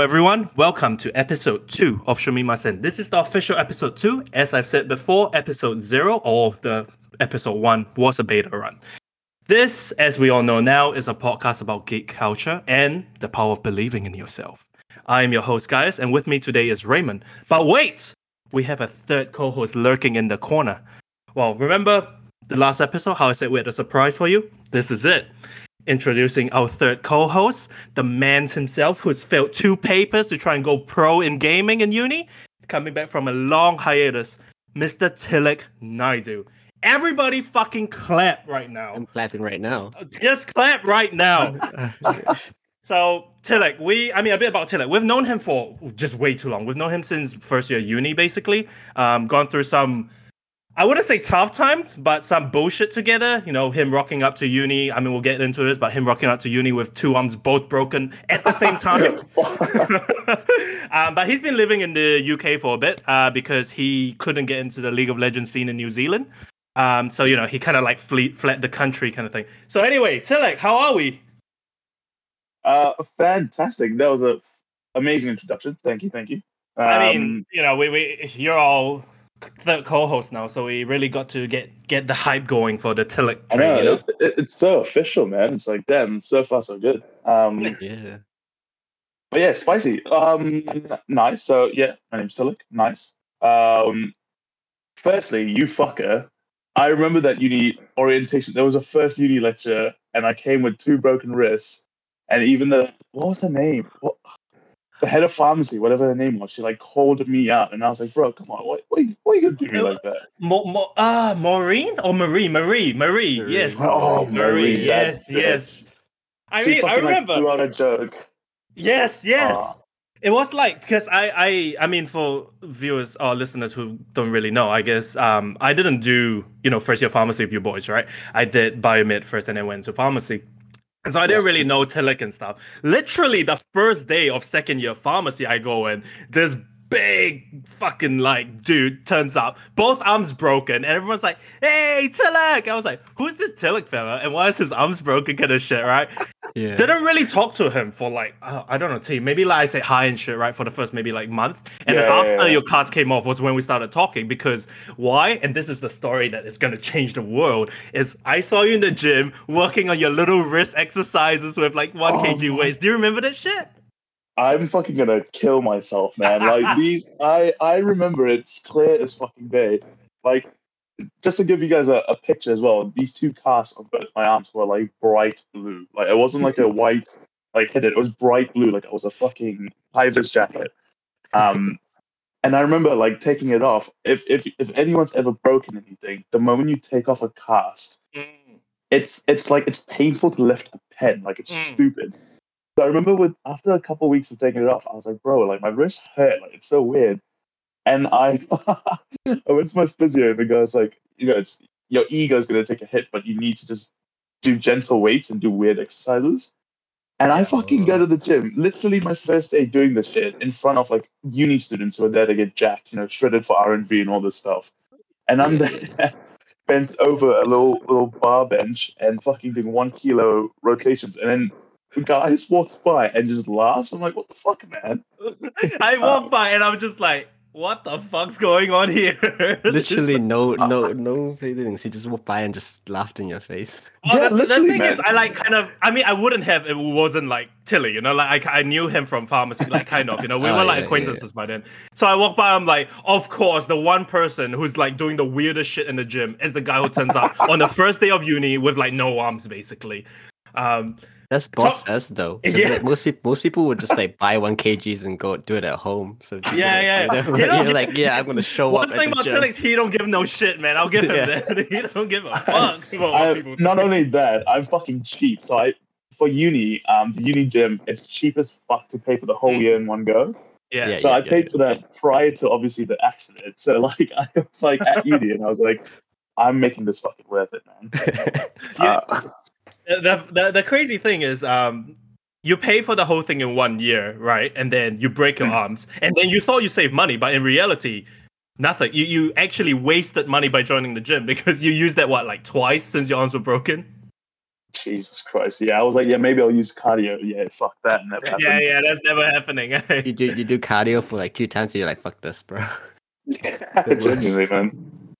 Everyone. Welcome to episode two of Shumimasen. This is the official episode two. As I've said before, episode zero or the episode one was a beta run. This, as we all know now, is a podcast about geek culture and the power of believing in yourself. I am your host, guys, and with me today is Raymond. But wait, we have a third co-host lurking in the corner. Well, remember the last episode how I said we had a surprise for you? This is it. Introducing our third co-host, the man himself who's failed two papers to try and go pro in gaming in uni, coming back from a long hiatus, Mr. Tilak Naidu. Everybody fucking clap right now. I'm clapping right now. Just clap right now. So Tilak, we I mean a bit about Tilak. We've known him for just way too long. We've known him since first year uni, basically. Um, gone through some I wouldn't say tough times, but some bullshit together. You know, him rocking up to uni. I mean, we'll get into this, but him rocking up to uni with two arms both broken at the same time. um, but he's been living in the UK for a bit uh, because he couldn't get into the League of Legends scene in New Zealand. Um, so you know, he kind of like flee, fled the country, kind of thing. So anyway, Tilak, how are we? Uh, fantastic. That was a amazing introduction. Thank you, thank you. Um, I mean, you know, we, we you're all the co-host now, so we really got to get get the hype going for the Tilak I train. know, You know? it- it- it's so official, man. It's like, damn, so far so good. Um, Yeah. but yeah, spicy. Um, nice. So yeah, my name's Tilak. Nice. Um, firstly, you fucker. I remember that uni orientation. There was a first uni lecture, and I came with two broken wrists, and even the what was the name? What, the head of pharmacy, whatever her name was, she like called me out, and I was like, "Bro, come on, what, what, are you- what are you gonna do me like that?" Mo- Mo- ah, Maureen or Marie? Marie, Marie, Marie. yes. Oh, Marie, Marie, yes, yes. bitch. I She mean, I fucking, like, remember. threw out a joke. yes, yes. Ah. It was like because I, I, I mean, for viewers or listeners who don't really know, I guess um, I didn't do you know first year pharmacy with you boys, right? I did biomed first, and then went to pharmacy. And so I didn't really know Tilak and stuff. Literally, the first day of second year pharmacy, I go in. This big fucking like dude turns up, both arms broken, and everyone's like, "Hey, Tilak!" I was like, "Who's this Tilak fella? And why is his arms broken?" Kind of shit, right? Yeah. Didn't really talk to him for like I don't know, team. Maybe like I say hi and shit, right? For the first maybe like month, and then Yeah, yeah, after yeah. your cast came off was when we started talking. Because why? And this is the story that is gonna change the world. Is I saw you in the gym working on your little wrist exercises with like one Oh kg weights. Do you remember that shit? I'm fucking gonna kill myself, man. Like these, I I remember it's clear as fucking day. Like, just to give you guys a, a picture as well, these two casts on both my arms were like bright blue. Like it wasn't like a white like hidden. It was bright blue. Like it was a fucking high vis jacket. Um, and I remember like taking it off. If if if anyone's ever broken anything, the moment you take off a cast, it's it's like it's painful to lift a pen. Like it's Mm. stupid. I remember with after a couple weeks of taking it off, I was like, bro, like my wrist hurt. Like it's so weird. And I I went to my physio and the guy's like, you know, it's your ego's gonna take a hit, but you need to just do gentle weights and do weird exercises. And I fucking go to the gym, literally my first day doing this shit in front of like uni students who are there to get jacked, you know, shredded for R and V and all this stuff. And I'm there bent over a little little bar bench and fucking doing one kilo rotations, and then the guy just walks by and just laughs. I'm like, what the fuck, man? I walked by and I'm just like, what the fuck's going on here? Literally no no no feelings. He just walked by and just laughed in your face. Oh, Yeah, the, the literally, thing is. I like kind of. I mean, I wouldn't have if it wasn't like Tilly, you know. Like I, I knew him from pharmacy, like kind of, you know. We Oh, were like yeah, yeah, acquaintances by then. So I walk by, I'm like, of course, the one person who's like doing the weirdest shit in the gym is the guy who turns up on the first day of uni with like no arms, basically. Um, That's boss says though. 'cause, Yeah. like, most people most people would just like buy one kgs and go do it at home. So Yeah, yeah. see You but know, you're like, yeah, I'm gonna show one up thing at the about gym. Tilly is he don't give no shit, man. I'll give him Yeah. that. he don't give a fuck about I, people not only that, I'm fucking cheap. So I for uni, um, the uni gym, it's cheap as fuck to pay for the whole Mm. year in one go. Yeah. Yeah. So I paid for that prior to obviously the accident. So like I was like at uni, and I was like, I'm making this fucking worth it, man. Yeah. Uh, the, the the crazy thing is um you pay for the whole thing in one year right and then you break your Mm. arms and then you thought you saved money but in reality nothing you you actually wasted money by joining the gym because you used that what like twice since your arms were broken Jesus Christ. Yeah, I was like, yeah, maybe I'll use cardio. Yeah, fuck that. Never happened. Yeah, yeah, that's never happening. You do you do cardio for like two times, and you're like, fuck this, bro. Genuinely, man.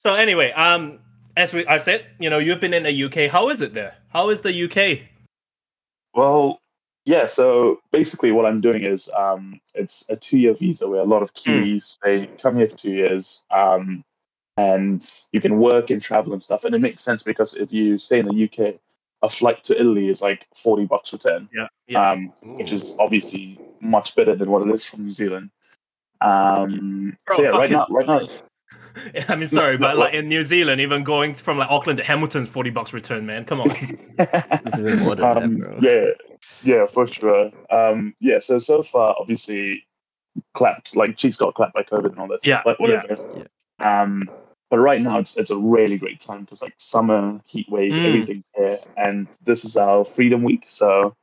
so anyway, um, as we I've said, you know, you've been in the UK. How is it there? How is the UK? Well, yeah. So basically, what I'm doing is um, it's a two-year visa where a lot of Kiwis they come here for two years, um, and you can work and travel and stuff. And it makes sense because if you stay in the UK, a flight to Italy is like forty bucks return, Yeah, yeah. um, which is obviously much better than what it is from New Zealand. Um, Bro, so yeah, right now, right now, I mean, sorry, no, but what- like in New Zealand, even going from like Auckland to Hamilton's forty bucks return, man. Come on. It's even more than um, that, yeah, yeah, for sure. Um, yeah, so so far, obviously, clapped like cheeks got clapped by COVID and all this. Yeah, but whatever. Um, but right now it's it's a really great time because like summer heat wave, Mm. everything's here, and this is our freedom week. So,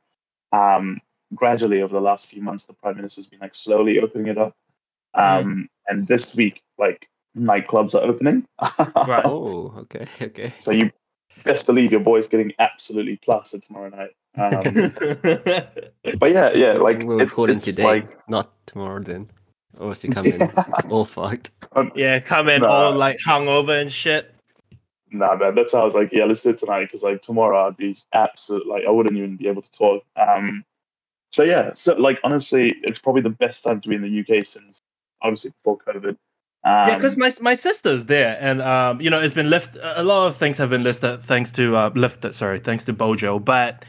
um, gradually over the last few months, the prime minister's been like slowly opening it up. Um, and this week, like nightclubs are opening. Right. Oh, okay, okay. so you best believe your boy's getting absolutely plastered tomorrow night. Um, but yeah, yeah, like we're it's, recording it's today, like not tomorrow. Then, or else you come in all fucked. yeah, come in Nah. all like hungover and shit. Nah, man, that's how I was like, yeah, let's do it tonight because like tomorrow I'd be absolute like I wouldn't even be able to talk. Um, so yeah, so like honestly, it's probably the best time to be in the UK since obviously before COVID. Um, yeah, because my my sister's there, and um, you know, it's been lift. A lot of things have been listed thanks to uh, lifted. Sorry, thanks to Bojo. But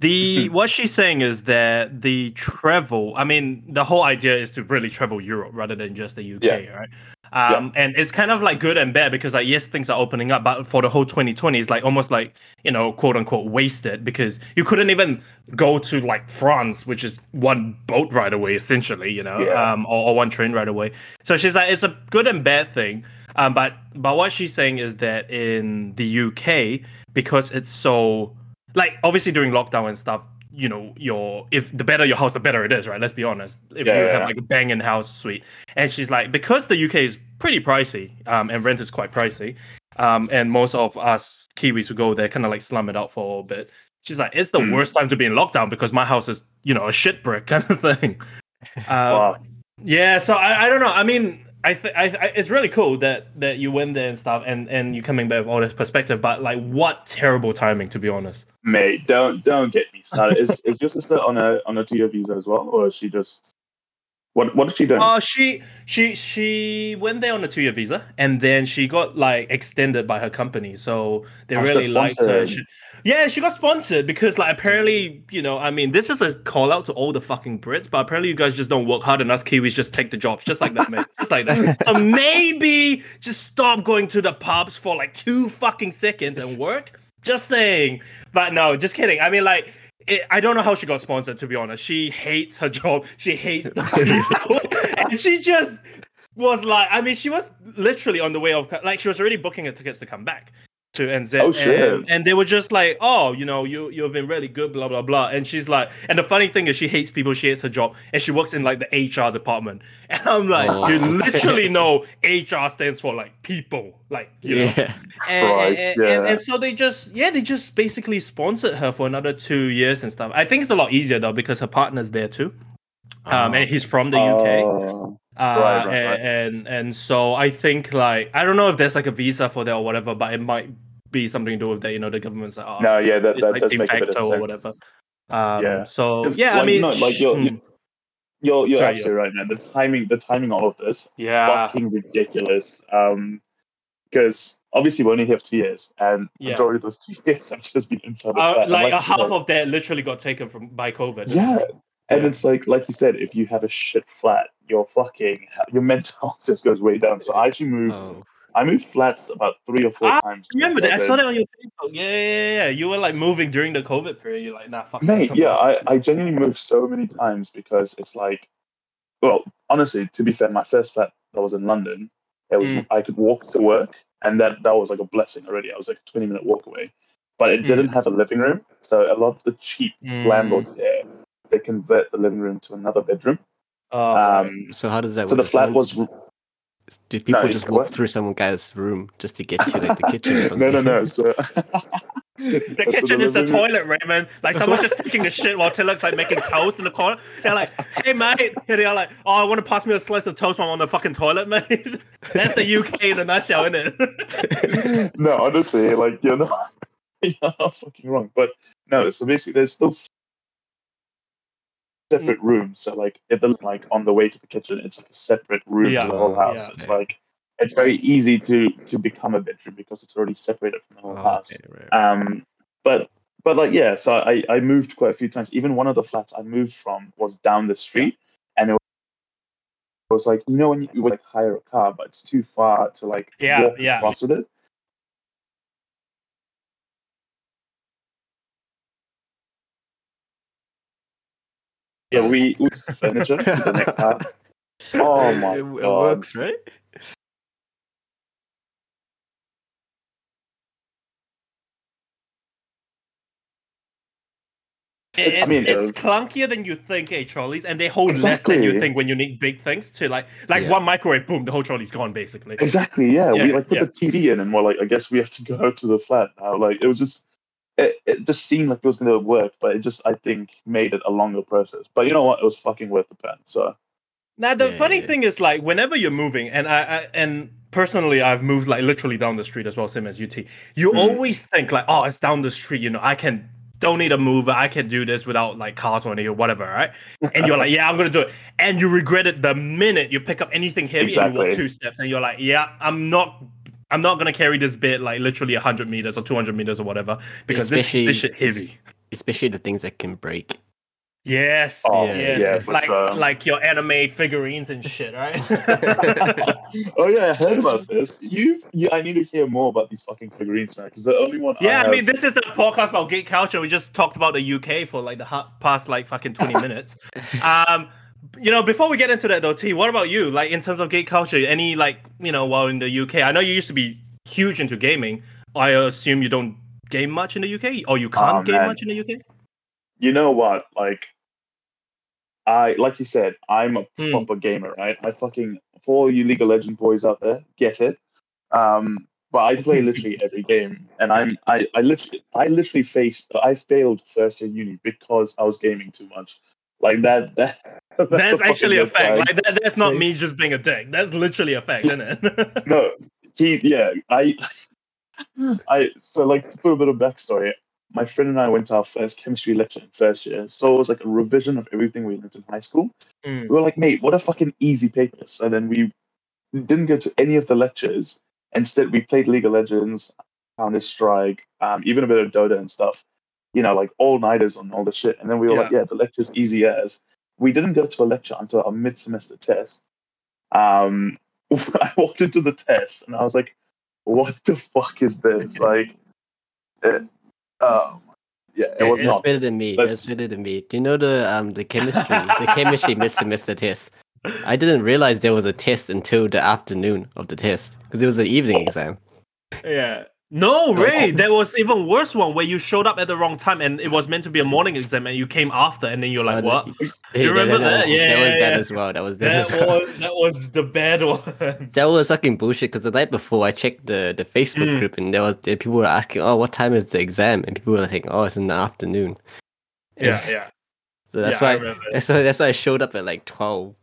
the what she's saying is that the travel. I mean, the whole idea is to really travel Europe rather than just the UK, Yeah. right? Um, and it's kind of like good and bad because like yes, things are opening up, but for the whole 2020, it's like almost like you know, quote unquote, wasted because you couldn't even go to like France, which is one boat ride away, essentially, you know, Yeah. um, or, or one train ride away. So she's like, it's a good and bad thing. Um, but but what she's saying is that in the UK, because it's so like obviously during lockdown and stuff, you know, your if the better your house, the better it is, right? Let's be honest. If Yeah, you yeah, have yeah. like a banging house suite, and she's like, because the UK is pretty pricey, um, and rent is quite pricey, um, and most of us Kiwis who go there kind of like slum it out for a little bit. She's like, it's the Mm. worst time to be in lockdown because my house is, you know, a shit brick kind of thing. Uh, wow. yeah, so I, I don't know. I mean, I, th- I, I it's really cool that that you went there and stuff, and and you coming back with all this perspective. But like, what terrible timing, to be honest. mate, don't don't get me started. is is your sister on a on a two year visa as well, or is she just what what did she do? Oh, she she she went there on a two year visa, and then she got like extended by her company, so they really liked her. She- yeah, she got sponsored because like apparently, you know, I mean, this is a call out to all the fucking Brits, but apparently you guys just don't work hard, and us Kiwis just take the jobs, just like that, mate, just like that. So maybe just stop going to the pubs for like two fucking seconds and work. Just saying, but no, just kidding. I mean, like. It, I don't know how she got sponsored. To be honest, she hates her job. She hates the people, and she just was like. I mean, she was literally on the way of like she was already booking her tickets to come back to NZ. Oh, shit. And, and they were just like, oh, you know, you you've been really good, blah blah blah. And she's like, and the funny thing is, she hates people. She hates her job, and she works in like the HR department. And I'm like, Oh, you okay. literally know HR stands for like people, like you know Yeah. and, Christ, and, and, yeah. and so they just yeah they just basically sponsored her for another two years and stuff i think it's a lot easier though because her partner's there too um, and he's from the uk Oh, uh, right, right, and, right. and and so i think like i don't know if there's like a visa for that or whatever but it might be something to do with that you know the government's like oh, no, yeah, that, that like does de make a bit of facto sense. or whatever um Yeah. so yeah i like, mean no, like, you're- hmm, You're you're Sorry, absolutely right, man. The timing, the timing, of all of this, yeah fucking ridiculous. Um, because obviously we only have two years, and Yeah. majority of those two years have just been inside uh. And like a half said- of that literally got taken from by covid Yeah. And Yeah. it's like, like you said, if you have a shit flat, your fucking your mental health just goes way down. So I actually moved. Oh, I moved flats about three or four Ah, times. remember that? I saw that on your Facebook. Yeah, yeah, yeah, yeah. You were like moving during the COVID period. You're like, nah, fuck. Mate, this. yeah, I, I genuinely moved so many times because it's like, well, honestly, to be fair, my first flat that was in London, it was Mm. I could walk to work, and that that was like a blessing already. I was like a twenty minute walk away, but it Mm. didn't have a living room, so a lot of the cheap Mm. landlords there they convert the living room to another bedroom. Oh, Um, so how does that so the flat Someone- was Did people you just walk on. through some guy's room just to get to like the kitchen or no, something? no, no. So, The kitchen is the toilet, Raymond. Like someone's just taking a shit while Tilak's like making toast in the corner. They're like, "Hey, mate," and they're like, "Oh, I want to pass me a slice of toast while I'm on the fucking toilet, mate." That's the UK in a nutshell, isn't it? no, honestly, like you're not, you're not fucking wrong. But no, so basically, there's still separate rooms. So like, it doesn't like on the way to the kitchen, it's like a separate room Yeah, to the whole house. yeah. It's like it's very easy to to become a bedroom because it's already separated from the whole Oh, house. okay, right. Um, but but like yeah, so I I moved quite a few times. Even one of the flats I moved from was down the street, and it was like you know when you, would like hire a car, but it's too far to like Yeah, yeah. across with it. Yeah, we we moved furniture to the next house. Oh my it, it God. works, right? It- I mean, it's uh, clunkier than you think, eh, trolleys, and they hold less than you think when you need big things to like, like Yeah. one microwave, boom, the whole trolley's gone, basically. Exactly, yeah. Yeah, we like put yeah. the TV in, and we're like, I guess we have to go to the flat now. Like, it was just, it, it just seemed like it was going to work, but it just, I think, made it a longer process. But you know what? It was fucking worth the pen. So, Now the Yeah, funny yeah. thing is like whenever you're moving, and I, I and personally I've moved like literally down the street as well, same as UT. You Mm. always think like, oh, it's down the street, you know, I can don't need a mover, I can do this without like cars or anything or whatever, right? And you're like, yeah, I'm gonna do it, and you regret it the minute you pick up anything heavy and you walk two steps, and you're like, yeah, I'm not. I'm not gonna carry this bit like literally 100 meters or 200 meters or whatever because this, Especially- this shit heavy. Especially the things that can break. Yes, Oh, yes, yeah, like sure. like your anime figurines and shit, right? oh yeah, I heard about this. You, you, I need to hear more about these fucking figurines now because the only one. Yeah, I, have- mean, this is a podcast about gay culture. We just talked about the UK for like the past like fucking twenty minutes. Um, you know, before we get into that though, T, what about you? Like in terms of gay culture, any like you know, while in the UK, I know you used to be huge into gaming. I assume you don't game much in the UK, or you can't Oh, game much in the UK. you know what? Like, I like you said, I'm a Hmm. proper gamer, right? I fucking for all you League of Legends boys out there, get it. Um, but I play literally every game, and I'm I I literally I literally faced I failed first year uni because I was gaming too much. Like that that. That's a actually a fact. Like that, that's not me just being a dick. That's literally a fact, isn't it? no, he yeah I I so like to put a bit of backstory. My friend and I went to our first chemistry lecture in first year, so it was like a revision of everything we learned in high school. Mm. We were like, mate, what a fucking easy papers. And then we didn't go to any of the lectures. Instead, we played League of Legends, Counter Strike, um, even a bit of Dota and stuff. You know, like all nighters on all the shit. And then we were like, yeah, the lecture's easy as. We didn't go to a lecture until our mid semester test. Um, I walked into the test and I was like, what the fuck is this? Like, it, um, yeah, it That's, was that's not. better than me. Let's- That's better than me. Do you know the um the chemistry the chemistry mid semester test? I didn't realize there was a test until the afternoon of the test because it was an evening exam. Yeah. No, So- Ray, there was even worse one where you showed up at the wrong time and it was meant to be a morning exam and you came after and then you're like, what? Do you remember that? That Yeah, was yeah, that yeah. as well. That was that, That as well. was that was the bad one. That was fucking bullshit because the night before I checked the, the Facebook Mm. group and there was there, people were asking, oh, what time is the exam? And people were saying, oh, it's in the afternoon. yeah, yeah. So that's yeah, why why that's why I showed up at like twelve.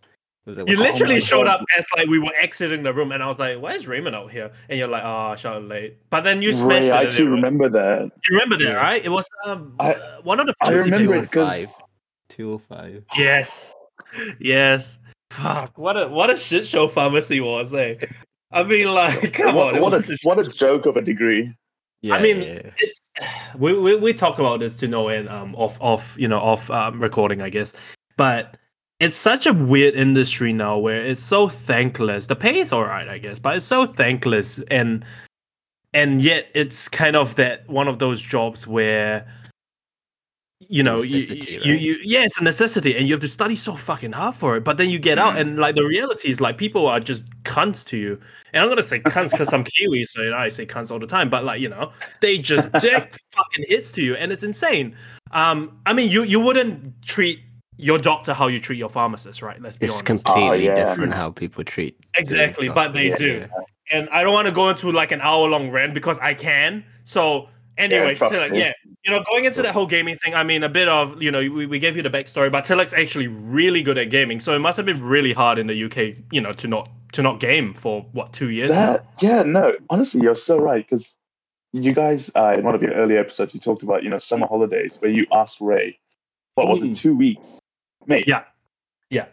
It was like, You literally my showed God. up as like we were exiting the room and I was like, why is Raymond out here? And you're like, oh, I showed up late. But then you smashed Ray, it. I and actually remember that. You remember that, Yeah. right? It was um I- uh, one of the I first remember two it oh because five. 205. Yes. Yes. Fuck. What a what a shit show pharmacy was, eh? I mean, like, come what, on. what, a, a what a joke of a degree. Yeah, I mean, yeah, yeah. it's we, we we talk about this to no end um off off you know off um, recording I guess, but it's such a weird industry now where it's so thankless. The pay is alright I guess, but it's so thankless and and yet it's kind of that one of those jobs where you know you, Necessity, you, right? you yeah it's a necessity and you have to study so fucking hard for it but then you get out Mm. and like the reality is like people are just cunts to you and i'm gonna say cunts because i'm kiwi so you know, i say cunts all the time but like you know they just dick fucking hits to you and it's insane um i mean you you wouldn't treat your doctor how you treat your pharmacist right let's be It's honest completely Oh, yeah. different how people treat. Exactly, but they doctors. do. and I don't want to go into like an hour long rant because I can. So anyway, trust Tilak, yeah, you know, going into that whole gaming thing, I mean, a bit of, you know, we, we gave you the backstory, but Tilak's actually really good at gaming, so it must have been really hard in the UK, you know, to not to not game for what two years. now? That yeah, no, honestly, you're so right because you guys uh, in one of your earlier episodes you talked about you know summer holidays where you asked Ray, what was Mm. it, two weeks, mate? Yeah. Yeah.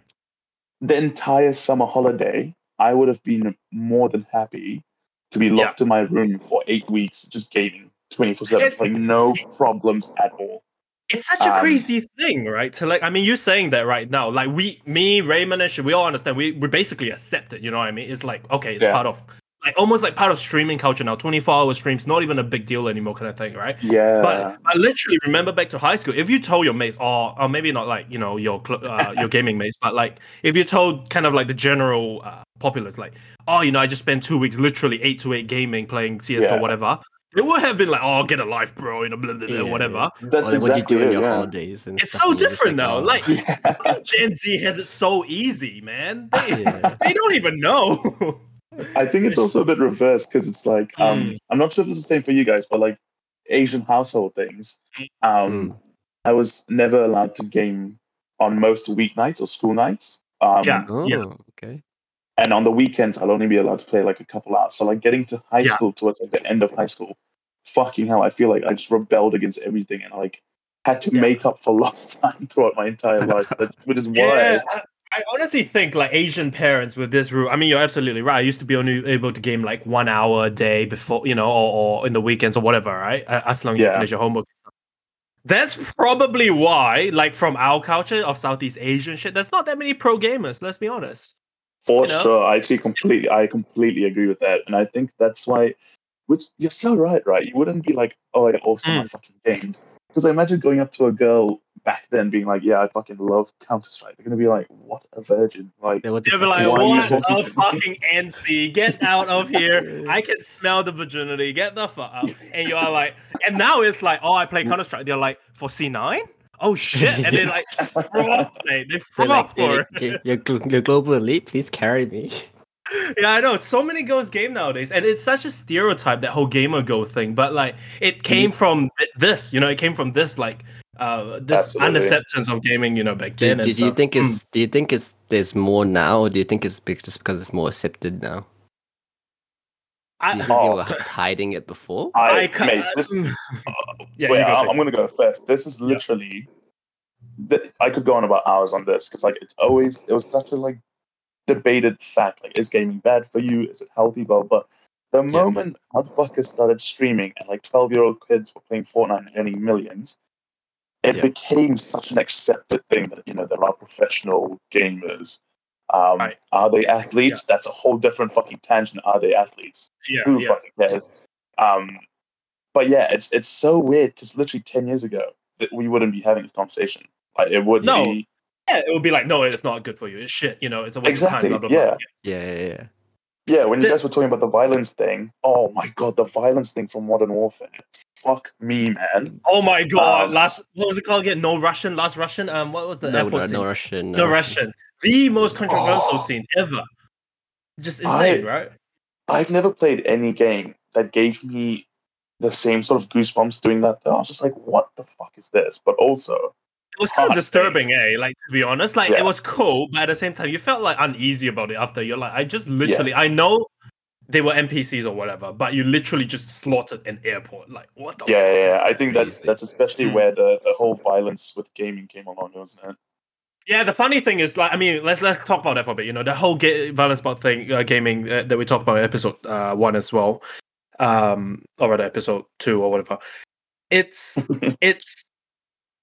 The entire summer holiday, I would have been more than happy to be locked in my room for eight weeks just gaming twenty four seven, like no problems at all. It's such a Um, crazy thing, right? To like, I mean, you're saying that right now. Like, we, me, Raymond, and shit, we all understand. We we basically accept it. You know what I mean? It's like, okay, it's Yeah. part of, like, almost like part of streaming culture now. 24 hour streams, not even a big deal anymore, kind of thing, right? Yeah, But I literally remember back to high school. If you told your mates, or, or maybe not like you know your cl- uh, your gaming mates, but like if you told kind of like the general uh, populace, like, oh, you know, I just spent two weeks literally eight to eight gaming, playing CS:GO, Yeah. whatever. It would have been like, oh, get a life, bro, you know, blah, blah, blah, Yeah. whatever. that's Or like, what you do on it, your yeah. holidays? And It's so and different now. oh. Like Yeah. Gen Z has it so easy, man. They, Yeah. they don't even know. I think it's also a bit reversed because it's like um, Mm. I'm not sure if it's the same for you guys, but like Asian household things, um, Mm. I was never allowed to game on most weeknights or school nights. Um, Yeah. Oh, okay. And on the weekends, I'll only be allowed to play like a couple hours. So like getting to high Yeah. school towards like the end of high school, fucking hell, I feel like I just rebelled against everything and like had to Yeah. make up for lost time throughout my entire life, which is why. Yeah, I, I honestly think like Asian parents with this rule. I mean, you're absolutely right. I used to be only able to game like one hour a day before, you know, or, or in the weekends or whatever, right? As long as you finish your homework. That's probably why, like from our culture of Southeast Asian shit, there's not that many pro gamers. Let's be honest. For you know? sure, I actually completely, I completely agree with that, and I think that's why. Which you're so right, right? You wouldn't be like, "Oh, yeah, awesome, I mm. fucking gamed," because I imagine going up to a girl back then, being like, "Yeah, I fucking love Counter Strike." They're gonna be like, "What a virgin!" Like, Yeah, what the They'll be like, what a talking- fucking NC, get out of here. I can smell the virginity, get the fuck out. And you are like, and now it's like, oh, I play Counter Strike. They're like, for C9? Oh shit. And they like, froth, mate. They They're like, for "Hey, you're, you're, global elite. Please carry me. Yeah, I know. So many girls game nowadays. And it's such a stereotype, that whole gamer go thing. But like, it came from th- this, you know, it came from this, like, uh, this Absolutely. unacceptance of gaming, you know, back Do, then. do and you think Mm. it's do you think it's there's more now, or do you think it's just because it's more accepted now? Do I, you think Oh. you were hiding it before? I, I ca- mate, this, yeah, wait, you go I, second. I'm gonna go first. This is literally. th- I could go on about hours on this because, like, it's always it was such a like debated fact. Like, is gaming bad for you? Is it healthy? Blah blah. The moment motherfuckers started streaming and like twelve year old kids were playing Fortnite and earning millions, it Yeah. became such an accepted thing that you know there are professional gamers. Um, Right. Are they athletes? That's a whole different fucking tangent. Are they athletes? yeah, Who yeah. fucking cares? Um, but yeah, it's it's so weird because literally ten years ago that we wouldn't be having this conversation. Like it would No. be Yeah, it would be like, no, it's not good for you. It's shit. You know, it's a waste Exactly, of time. Blah, blah, blah. Yeah, yeah, yeah. Yeah. When you The- guys were talking about the violence thing, oh my god, the violence thing from Modern Warfare. Fuck me, man. Oh my god! Um, last what was it called again? No Russian. Last Russian. Um, what was the No, airport no, scene? no Russian. no Russian. The most controversial Oh. scene ever. Just insane, right? I've never played any game that gave me the same sort of goosebumps doing that. Though I was just like, what the fuck is this? But also, It was kind of disturbing, eh? Like to be honest, like Yeah. it was cool, but at the same time, you felt like uneasy about it. After you're like, I just literally, I know they were NPCs or whatever, but you literally just slaughtered an airport. Like what the? yeah, fuck yeah. I think that's that's especially Hmm. where the, the whole violence with gaming came along, wasn't it? Yeah, the funny thing is, like, I mean, let's let's talk about that for a bit. You know, the whole ga- violence bot thing, uh, gaming uh, that we talked about in episode uh, one as well, um, or rather episode two or whatever. It's it's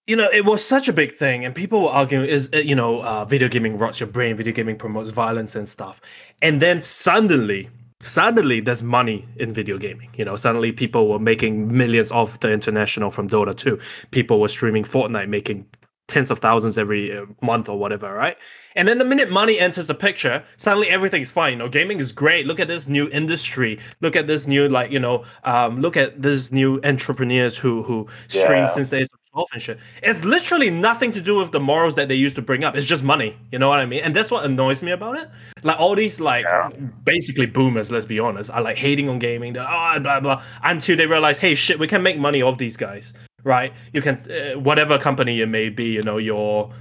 you know, it was such a big thing, and people were arguing, is uh, you know, uh, video gaming rots your brain, video gaming promotes violence and stuff, and then suddenly. Suddenly, there's money in video gaming. You know, suddenly people were making millions off the international from Dota 2. People were streaming Fortnite, making tens of thousands every uh, month or whatever, right? And then the minute money enters the picture, suddenly everything's fine. You know, gaming is great. Look at this new industry. Look at this new, like, you know, um, look at this new entrepreneurs who who stream Yeah. since the age of 12 and shit. It's literally nothing to do with the morals that they used to bring up. It's just money. You know what I mean? And that's what annoys me about it. Like all these like Yeah. basically boomers, let's be honest, are like hating on gaming. They're, oh, blah blah until they realize, hey, shit, we can make money off these guys, right? You can uh, whatever company it may be, you know, your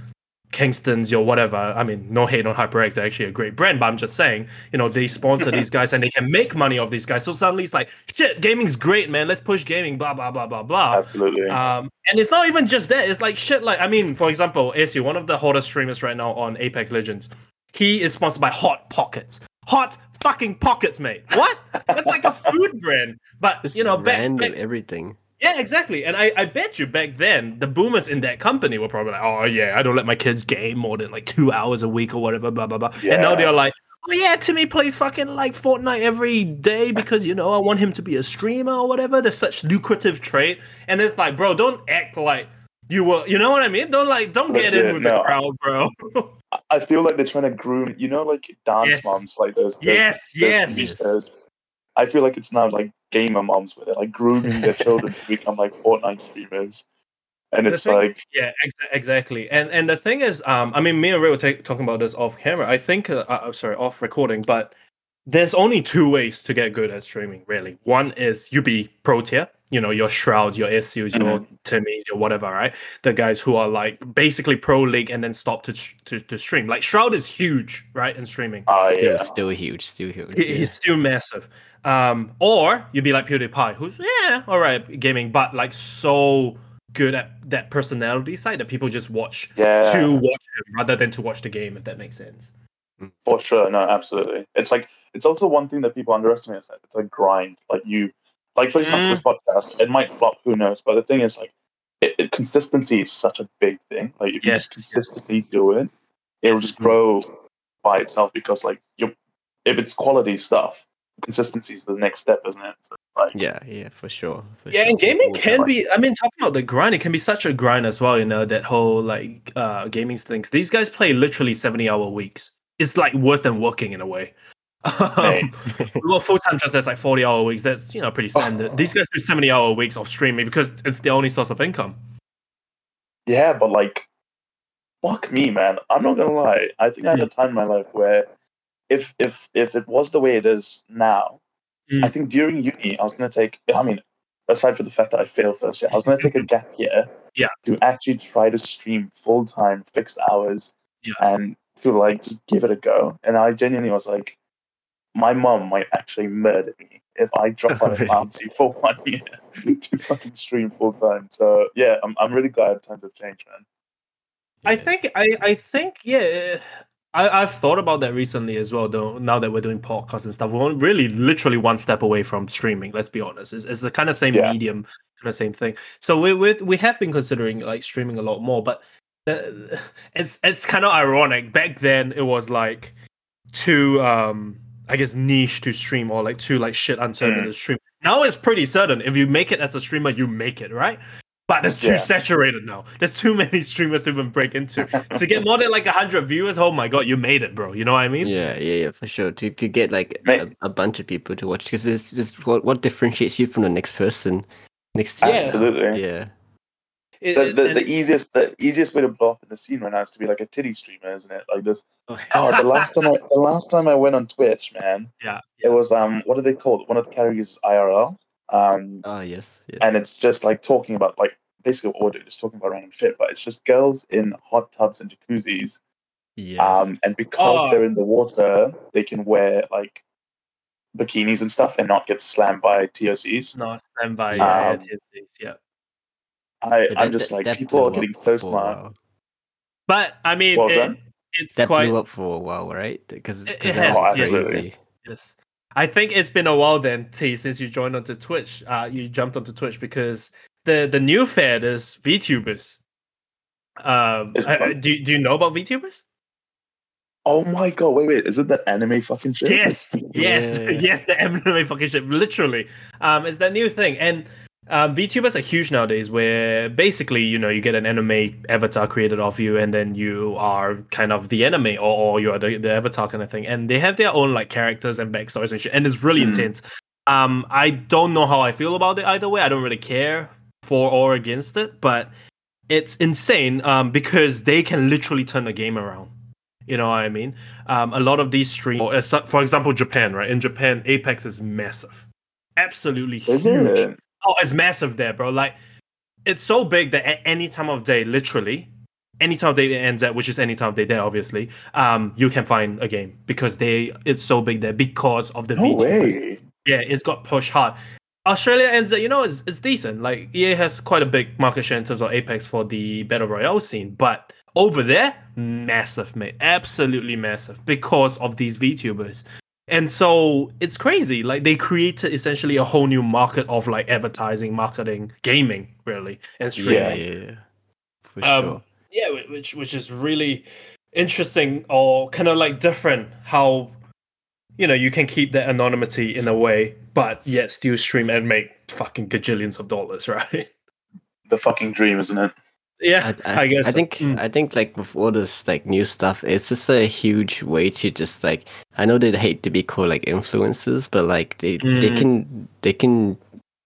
Kingston's, your whatever. I mean, no hate on HyperX, they're actually a great brand, but I'm just saying, you know, they sponsor these guys and they can make money off these guys. So suddenly it's like, shit, gaming's great, man. Let's push gaming, blah blah blah blah blah. Absolutely. Um, and it's not even just that. It's like shit. Like I mean, for example, Aceu, one of the hottest streamers right now on Apex Legends, he is sponsored by Hot Pockets. Hot fucking pockets, mate. What? That's like a food brand. But Just you know, back, random back- everything. Yeah, exactly. And I, I bet you back then the boomers in that company were probably like, oh yeah, I don't let my kids game more than like two hours a week or whatever, blah blah blah. And now they're like, oh yeah, Timmy plays fucking like Fortnite every day because you know I want him to be a streamer or whatever. There's such lucrative trade, and it's like, bro, don't act like you were. You know what I mean? Don't like, don't get in Legit, with the crowd, bro. I- feel like they're trying to groom, you know, like dance Yes. moms, like those. those- yes, those yes. Shows. I feel like it's now like gamer moms with it, like grooming their children to become like Fortnite streamers, and it's thing- like, Yeah, ex- exactly. And and the thing is, um, I mean, me and Ray were ta- talking about this off camera. I think, uh, uh, sorry, off recording. But there's only two ways to get good at streaming. Really, one is you be pro tier. You know, your shrouds, your Aceus, your Timmys, your whatever, right? The guys who are like basically pro league and then stop to to, to stream. Like Shroud is huge, right, in streaming. Yeah. yeah, Still huge, still huge. He- yeah. He's still massive. Um, or you'd be like PewDiePie, who's yeah, all right, gaming, but like so good at that personality side that people just watch yeah, to watch him rather than to watch the game, if that makes sense. for sure. No, absolutely. It's like it's also one thing that people underestimate is that it's a grind. Like you, like for example, Mm. this podcast, it might flop, who knows? But the thing is, like, it, it, consistency is such a big thing. Like if you Yes, just consistently do it, it'll just grow by itself because like you, if it's quality stuff, consistency is the next step, isn't it? So, like, Yeah, yeah, for sure. for Yeah, sure. and gaming can be. I mean, talking about the grind, it can be such a grind as well. You know that whole like uh gaming things. These guys play literally seventy hour weeks. It's like worse than working in a way. Hey. Um, well, full time just that's like forty hour weeks. That's you know pretty standard. These guys do seventy hour weeks of streaming because it's the only source of income. Yeah, but like, fuck me, man. I'm not gonna lie. I think I had a time in my life where, if if if it was the way it is now, Mm. I think during uni I was gonna take. I mean, aside from the fact that I failed first year, I was gonna take a gap year. Yeah. To actually try to stream full time, fixed hours. Yeah. And to like just give it a go. And I genuinely was like, my mom might actually murder me if I drop out of Really? pharmacy for one year to fucking stream full time. So yeah, I'm I'm really glad times have changed, man. I think I I think yeah. I, I've thought about that recently as well, though. Now that we're doing podcasts and stuff, we're really literally one step away from streaming. Let's be honest, it's, it's the kind of same Yeah. medium, kind of same thing. So we we we have been considering like streaming a lot more, but it's it's kind of ironic. Back then, it was like too um I guess niche to stream or like too like shit uncertain Mm. to stream. Now it's pretty certain. If you make it as a streamer, you make it, right? But it's too Yeah. saturated now. There's too many streamers to even break into. to get more than like hundred viewers, oh my god, you made it, bro. You know what I mean? Yeah, yeah, yeah, for sure. To, to get like a, a bunch of people to watch, because this this what what differentiates you from the next person next to you. Yeah. Absolutely. Yeah, It- The, the, and- the easiest the easiest way to blow up in the scene right now is to be like a titty streamer, isn't it? Like this. Oh, Oh, the last time I the last time I went on Twitch, man, yeah, it was um what are they called? One of the categories is IRL. Um oh yes, yes. and it's just like talking about like basically what we're just talking about random shit, but it's just girls in hot tubs and jacuzzis. yes. Um and because Oh. they're in the water, they can wear like bikinis and stuff and not get slammed by ToS. no stand by. Yeah, yeah, Um, it is, it is, yeah. I, But I'm that- just that- like that people are getting so smart. But I mean, What was it, it's That quite blew up for a while, right? Because It- it has, was yes. Yes. I think it's been a while then, T, since you joined onto Twitch. Uh, you jumped onto Twitch because the the new fad is VTubers. Um, Is uh, do do you know about VTubers? Oh my god, wait, wait, isn't that anime fucking shit? Yes, yes, Yeah. yes. The anime fucking shit. Literally, um, it's that new thing, and um, VTubers are huge nowadays. Where basically, you know, you get an anime avatar created of you, and then you are kind of the anime, or, or you are the, the avatar kind of thing. And they have their own like characters and backstories and shit, and it's really Hmm. intense. Um, I don't know how I feel about it either way. I don't really care for or against it, but it's insane um, because they can literally turn the game around. You know what I mean? Um, a lot of these streams, for example, Japan, right? In Japan, Apex is massive, absolutely huge. it? Oh, it's massive there, bro. Like, it's so big that at any time of day, literally, any time of day it ends at, which is any time of day there, obviously, um, you can find a game because they it's so big there because of the No VTubers. way. Yeah, it's got pushed hard. Australia ends at, you know, it's, it's decent. Like, EA has quite a big market share in terms of Apex for the Battle Royale scene. But over there, massive, mate. Absolutely massive because of these VTubers. And so it's crazy. Like, they created essentially a whole new market of like advertising, marketing, gaming, really, and Yeah, streaming. yeah, yeah. For Um, sure. yeah which which is really interesting or kind of like different how you know you can keep that anonymity in a way but yet still stream and make fucking gajillions of dollars right The fucking dream, isn't it? yeah I, I, guess I think Mm. I think like with all this like new stuff, it's just a huge way to just like I know they hate to be called like influencers, but like they they Mm. can they can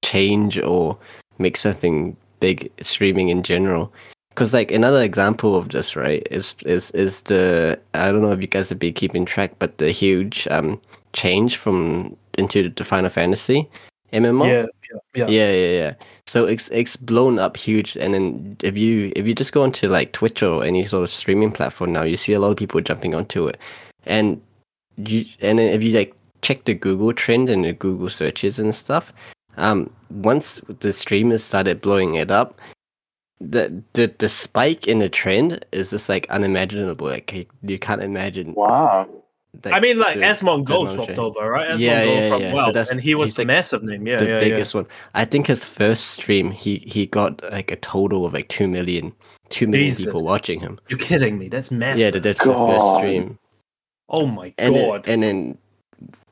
change or make something big streaming in general. Because like another example of this, right, is is is the I don't know if you guys have been keeping track, but the huge um change from into the Final Fantasy MMO. yeah yeah yeah Yeah, yeah, yeah. So it's it's blown up huge, and then if you if you just go onto like Twitch or any sort of streaming platform now, you see a lot of people jumping onto it, and you and then if you like check the Google trend and the Google searches and stuff, um, once the streamers started blowing it up, the the the spike in the trend is just like unimaginable. Like you- you can't imagine. Wow. like, I mean, like the- Asmongold swapped over, right? Asmon Yeah, Go yeah, from yeah. So that's- and he was the like massive name. Yeah, the yeah, biggest one. I think his first stream, he he got like a total of like two million, two million Jesus. people watching him. You're kidding me? That's massive. Yeah, that- that's the first stream, oh my and god. then, and then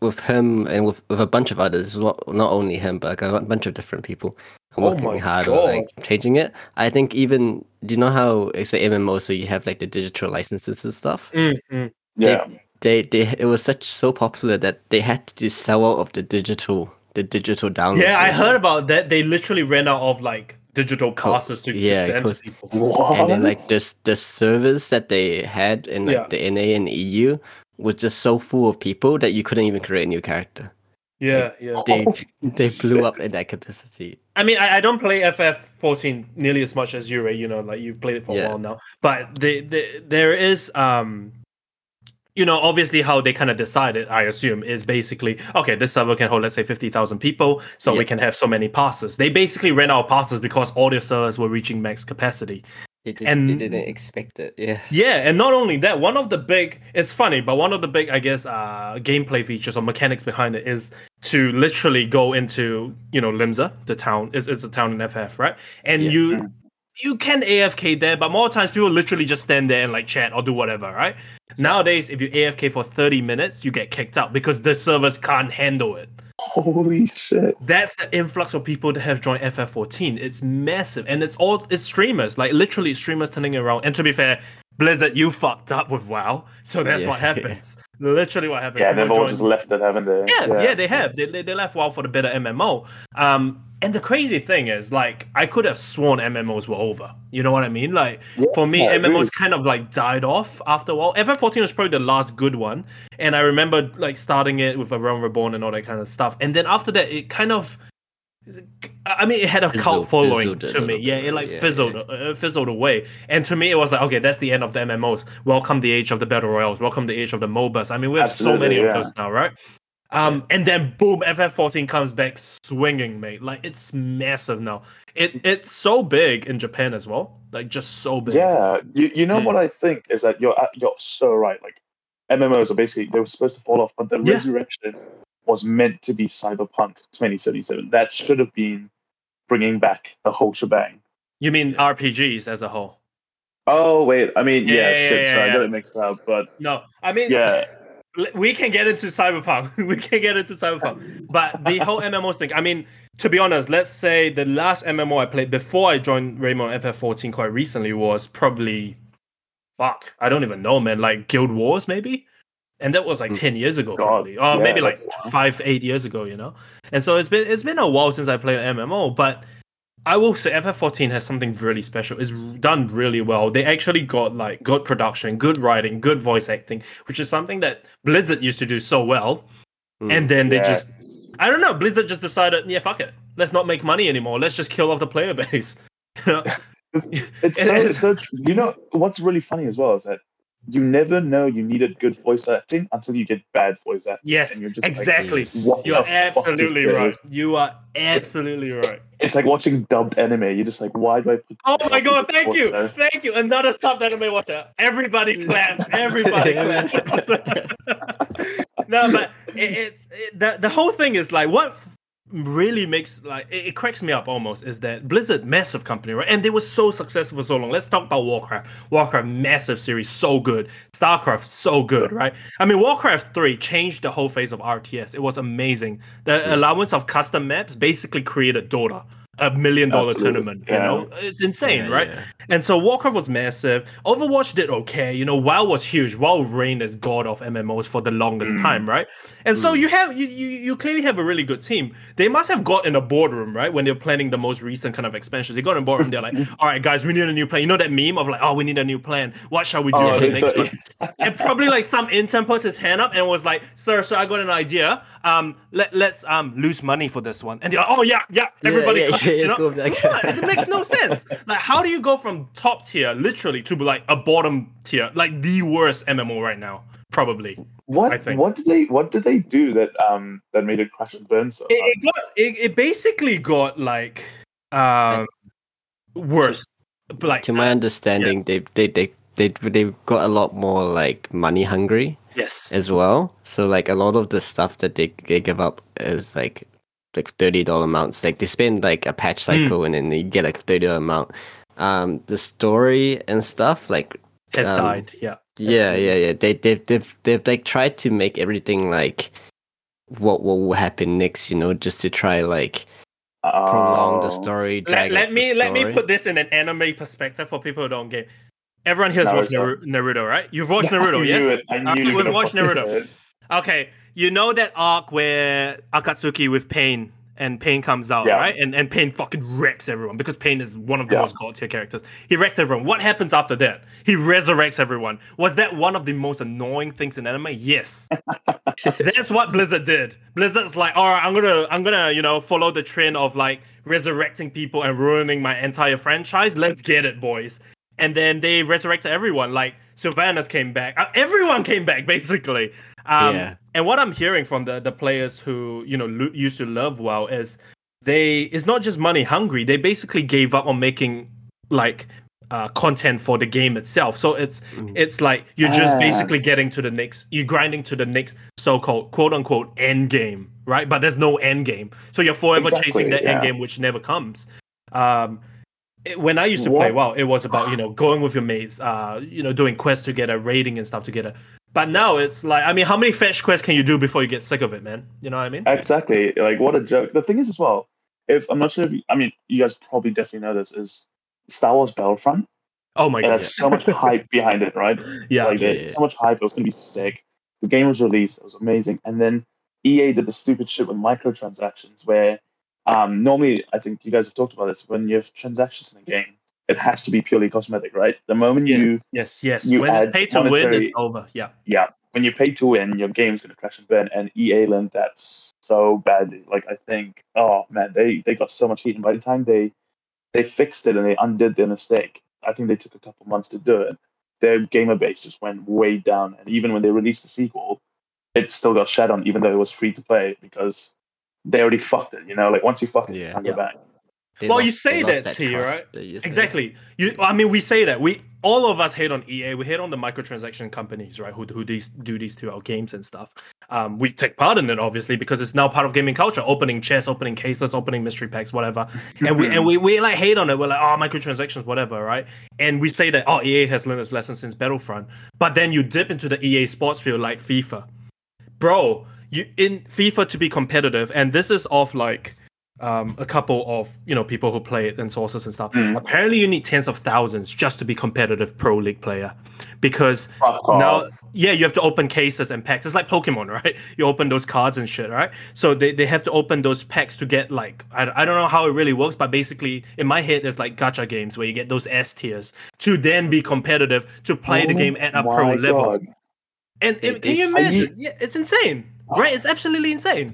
with him and with, with a bunch of others, not, not only him, but like a bunch of different people Oh working my hard on like changing it. I think even do you know how it's an MMO, so you have like the digital licenses and stuff. Mm, mm. Yeah. They they it was such so popular that they had to just sell out of the digital the digital download. Yeah, I heard about that. They literally ran out of like digital passes to, to yeah, send to people. What? and then like this the servers that they had in like Yeah. the NA and EU was just so full of people that you couldn't even create a new character. Yeah, yeah. They Oh, they blew up in that capacity. I mean, I, I don't play FF14 nearly as much as you, Ray. You know, like you've played it for a while now. But the, the, there is, um, you know, obviously how they kind of decided, I assume, is basically okay. This server can hold, let's say, fifty thousand people, so we can have so many passes. They basically ran out of passes because all their servers were reaching max capacity. Did, And- they didn't expect it. Yeah. Yeah, and not only that, one of the big it's funny, but one of the big, I guess, uh gameplay features or mechanics behind it is to literally go into, you know, Limsa, the town. It's, it's a town in FF, right? And Yeah. you you can AFK there, but more times people literally just stand there and like chat or do whatever, right? Nowadays, if you AFK for 30 minutes, you get kicked out because the servers can't handle it. Holy shit. That's the influx of people that have joined FF14. It's massive, and it's all it's streamers, like literally streamers turning around. And to be fair, Blizzard, you fucked up with WoW, so that's Yeah. what happens. literally, what happens. Yeah, People they've all join- just left it, haven't they? yeah, yeah, they have. They, they, they left WoW for the better MMO. Um, and the crazy thing is, like, I could have sworn MMOs were over. You know what I mean? Like, for me, Yeah, MMOs really. kind of like died off after a while. FF14 was probably the last good one, and I remember like starting it with a Realm Reborn and all that kind of stuff. And then after that, it kind of. I mean, it had a Fizzled- cult following to me. Yeah, it like yeah, fizzled, yeah. uh, fizzled away. And to me, it was like, okay, that's the end of the MMOs. Welcome the age of the battle royales. Welcome the age of the MOBAs. I mean, we have so Absolutely, many of those now, right? Um, and then boom, FF14 comes back swinging, mate. Like it's massive now. It it's so big in Japan as well. Like just so big. Yeah, you, you know Mm. what I think is that you're you're so right. Like MMOs are basically they were supposed to fall off, but the Yeah. resurrection was meant to be Cyberpunk 2077. That should have been bringing back the whole shebang. You mean RPGs as a whole? Oh wait, I mean Yeah, yeah, yeah, shit, sorry, I got it mixed up. But No, I mean, yeah, we can get into cyberpunk. We can get into cyberpunk. But the whole mmos thing i mean to be honest let's say the last mmo i played before i joined raymond ff14 quite recently was probably fuck i don't even know man like guild wars maybe? And that was like Mm. 10 years ago God, probably. Or yeah, maybe like five eight years ago you know? And so it's been it's been a while since i played an mmo but I will say FF14 has something really special. It's done really well. They actually got like good production, good writing, good voice acting, which is something that Blizzard used to do so well. Mm. And then they Yeah. just I don't know, Blizzard just decided, yeah, fuck it. Let's not make money anymore. Let's just kill off the player base. It's so, it's so you know what's really funny as well is that you never know you needed good voice acting until you get bad voice acting. yes, and you're just like, exactly. what You're the fuck is absolutely right. You are absolutely right. It's like watching dubbed anime. You're just like, why do I put? Oh my god, thank voice you. Thank you. Another sub anime watcher. Everybody claps. Everybody claps. no, but it, it's it, the the whole thing is like what really makes like it, it cracks me up almost is that Blizzard massive company right and they were so successful for so long. Let's talk about Warcraft. Warcraft massive series so good. StarCraft so good, right? I mean Warcraft 3 changed the whole face of RTS. It was amazing. The Yes. allowance of custom maps basically created Dota. A million dollar tournament, yeah. you know, it's insane, Yeah, right? yeah. And so Warcraft was massive. Overwatch did okay. You know, WoW was huge. WoW reigned as god of MMOs for the longest Mm. time, right? And so Mm. you have you, you you clearly have a really good team. They must have got in a boardroom, right? When they're planning the most recent kind of expansions. They got in a boardroom, they're like, all right, guys, we need a new plan. You know that meme of like, oh, we need a new plan. What shall we do Oh, for the next one? and probably like some intern puts his hand up and was like, "Sir, sir, I got an idea. Um, let let's um lose money for this one." And they're like, "Oh yeah, yeah." Everybody, yeah, claps, yeah, you know? go with that. It makes no sense. Like, how do you go from top tier, literally, to like a bottom tier, like the worst MMO right now? Probably. What I think. what did they what did they do that um that made it crash and burn so It, it got it, it basically got like um worse. But, Like to my understanding, they they they they they got a lot more like money hungry yes, as well. So like a lot of the stuff that they they give up is like like thirty dollar amounts. Like they spend like a patch Hmm. cycle and then you get like thirty dollar amount. Um, the story and stuff like has um, died. Yeah. yeah yeah yeah they they've they've they've like tried to make everything like what what will happen next. You know, just to try like prolong the Oh. story. Let, let me the let me put this in an anime perspective for people who don't get. Everyone here's watched Naruto. Naruto, Naruto, right? You've watched I Naruto, knew yes? it. I Uh, knew you were we've watched Naruto. it. Okay, you know that arc where Akatsuki with Pain and Pain comes out, Yeah. right? And and Pain fucking wrecks everyone because Pain is one of the Yeah. most god tier characters. He wrecks everyone. What happens after that? He resurrects everyone. Was that one of the most annoying things in anime? Yes. That's what Blizzard did. Blizzard's like, all right, I'm gonna, I'm gonna, you know, follow the trend of like resurrecting people and ruining my entire franchise. Let's get it, boys. And then they resurrected everyone. Like Sylvanas came back. Uh, everyone came back basically. Um, Yeah. And what I'm hearing from the the players who you know lo- used to love WoW is they it's not just money hungry. They basically gave up on making like uh, content for the game itself. So it's Mm. it's like you're just Ah. basically getting to the next you're grinding to the next so-called quote unquote end game right but there's no end game so you're forever Exactly, chasing that end game which never comes um it- when i used to play wow it was about you know going with your mates uh you know doing quests together raiding and stuff together but now it's like i mean how many fetch quests can you do before you get sick of it man you know what i mean Exactly. Like what a joke. The thing is as well, if I'm not sure if you, I mean you guys probably definitely know this is Star Wars Battlefront. oh my god has so much hype behind it, right? yeah like yeah, yeah. so much hype. It was gonna be sick. The game was released. It was amazing. And then EA did the stupid shit with microtransactions, where um, normally I think you guys have talked about this. When you have transactions in a game, it has to be purely cosmetic, right? The moment Yeah. you yes yes You when it's add pay to win it's over yeah yeah, when you pay to win, your game's gonna crash and burn. And EA learned that so badly. Like I think, oh man, they they got so much heat, and by the time they they fixed it and they undid their mistake, I think they took a couple months to do it. Their gamer base just went way down, and even when they released the sequel, it still got shat on, even though it was free to play because they already fucked it. You know, like once you fuck it, you Yeah. can't go back. They Well, you lost- they say lost that, too, right? that. Exactly. You, I mean, we say that we all of us hate on EA. We hate on the microtransaction companies, right? Who who these do these to our games and stuff. Um, we take part in it obviously because it's now part of gaming culture. Opening chests, opening cases, opening mystery packs, whatever. And we and we, we like hate on it. We're like, oh, microtransactions, whatever, right? And we say that oh, EA has learned its lesson since Battlefront. But then you dip into the EA sports field like FIFA, bro. You in FIFA to be competitive, and this is off like um, a couple of you know people who play it and sources and stuff. Mm. Apparently, you need tens of thousands just to be competitive pro league player, because now yeah you have to open cases and packs. It's like Pokemon, right? You open those cards and shit, right? So they, they have to open those packs to get like I, I don't know how it really works, but basically in my head there's like gacha games where you get those S tiers to then be competitive to play the Oh game at a pro level. And It can you Are you- imagine? Yeah, it's insane, right? It's absolutely insane.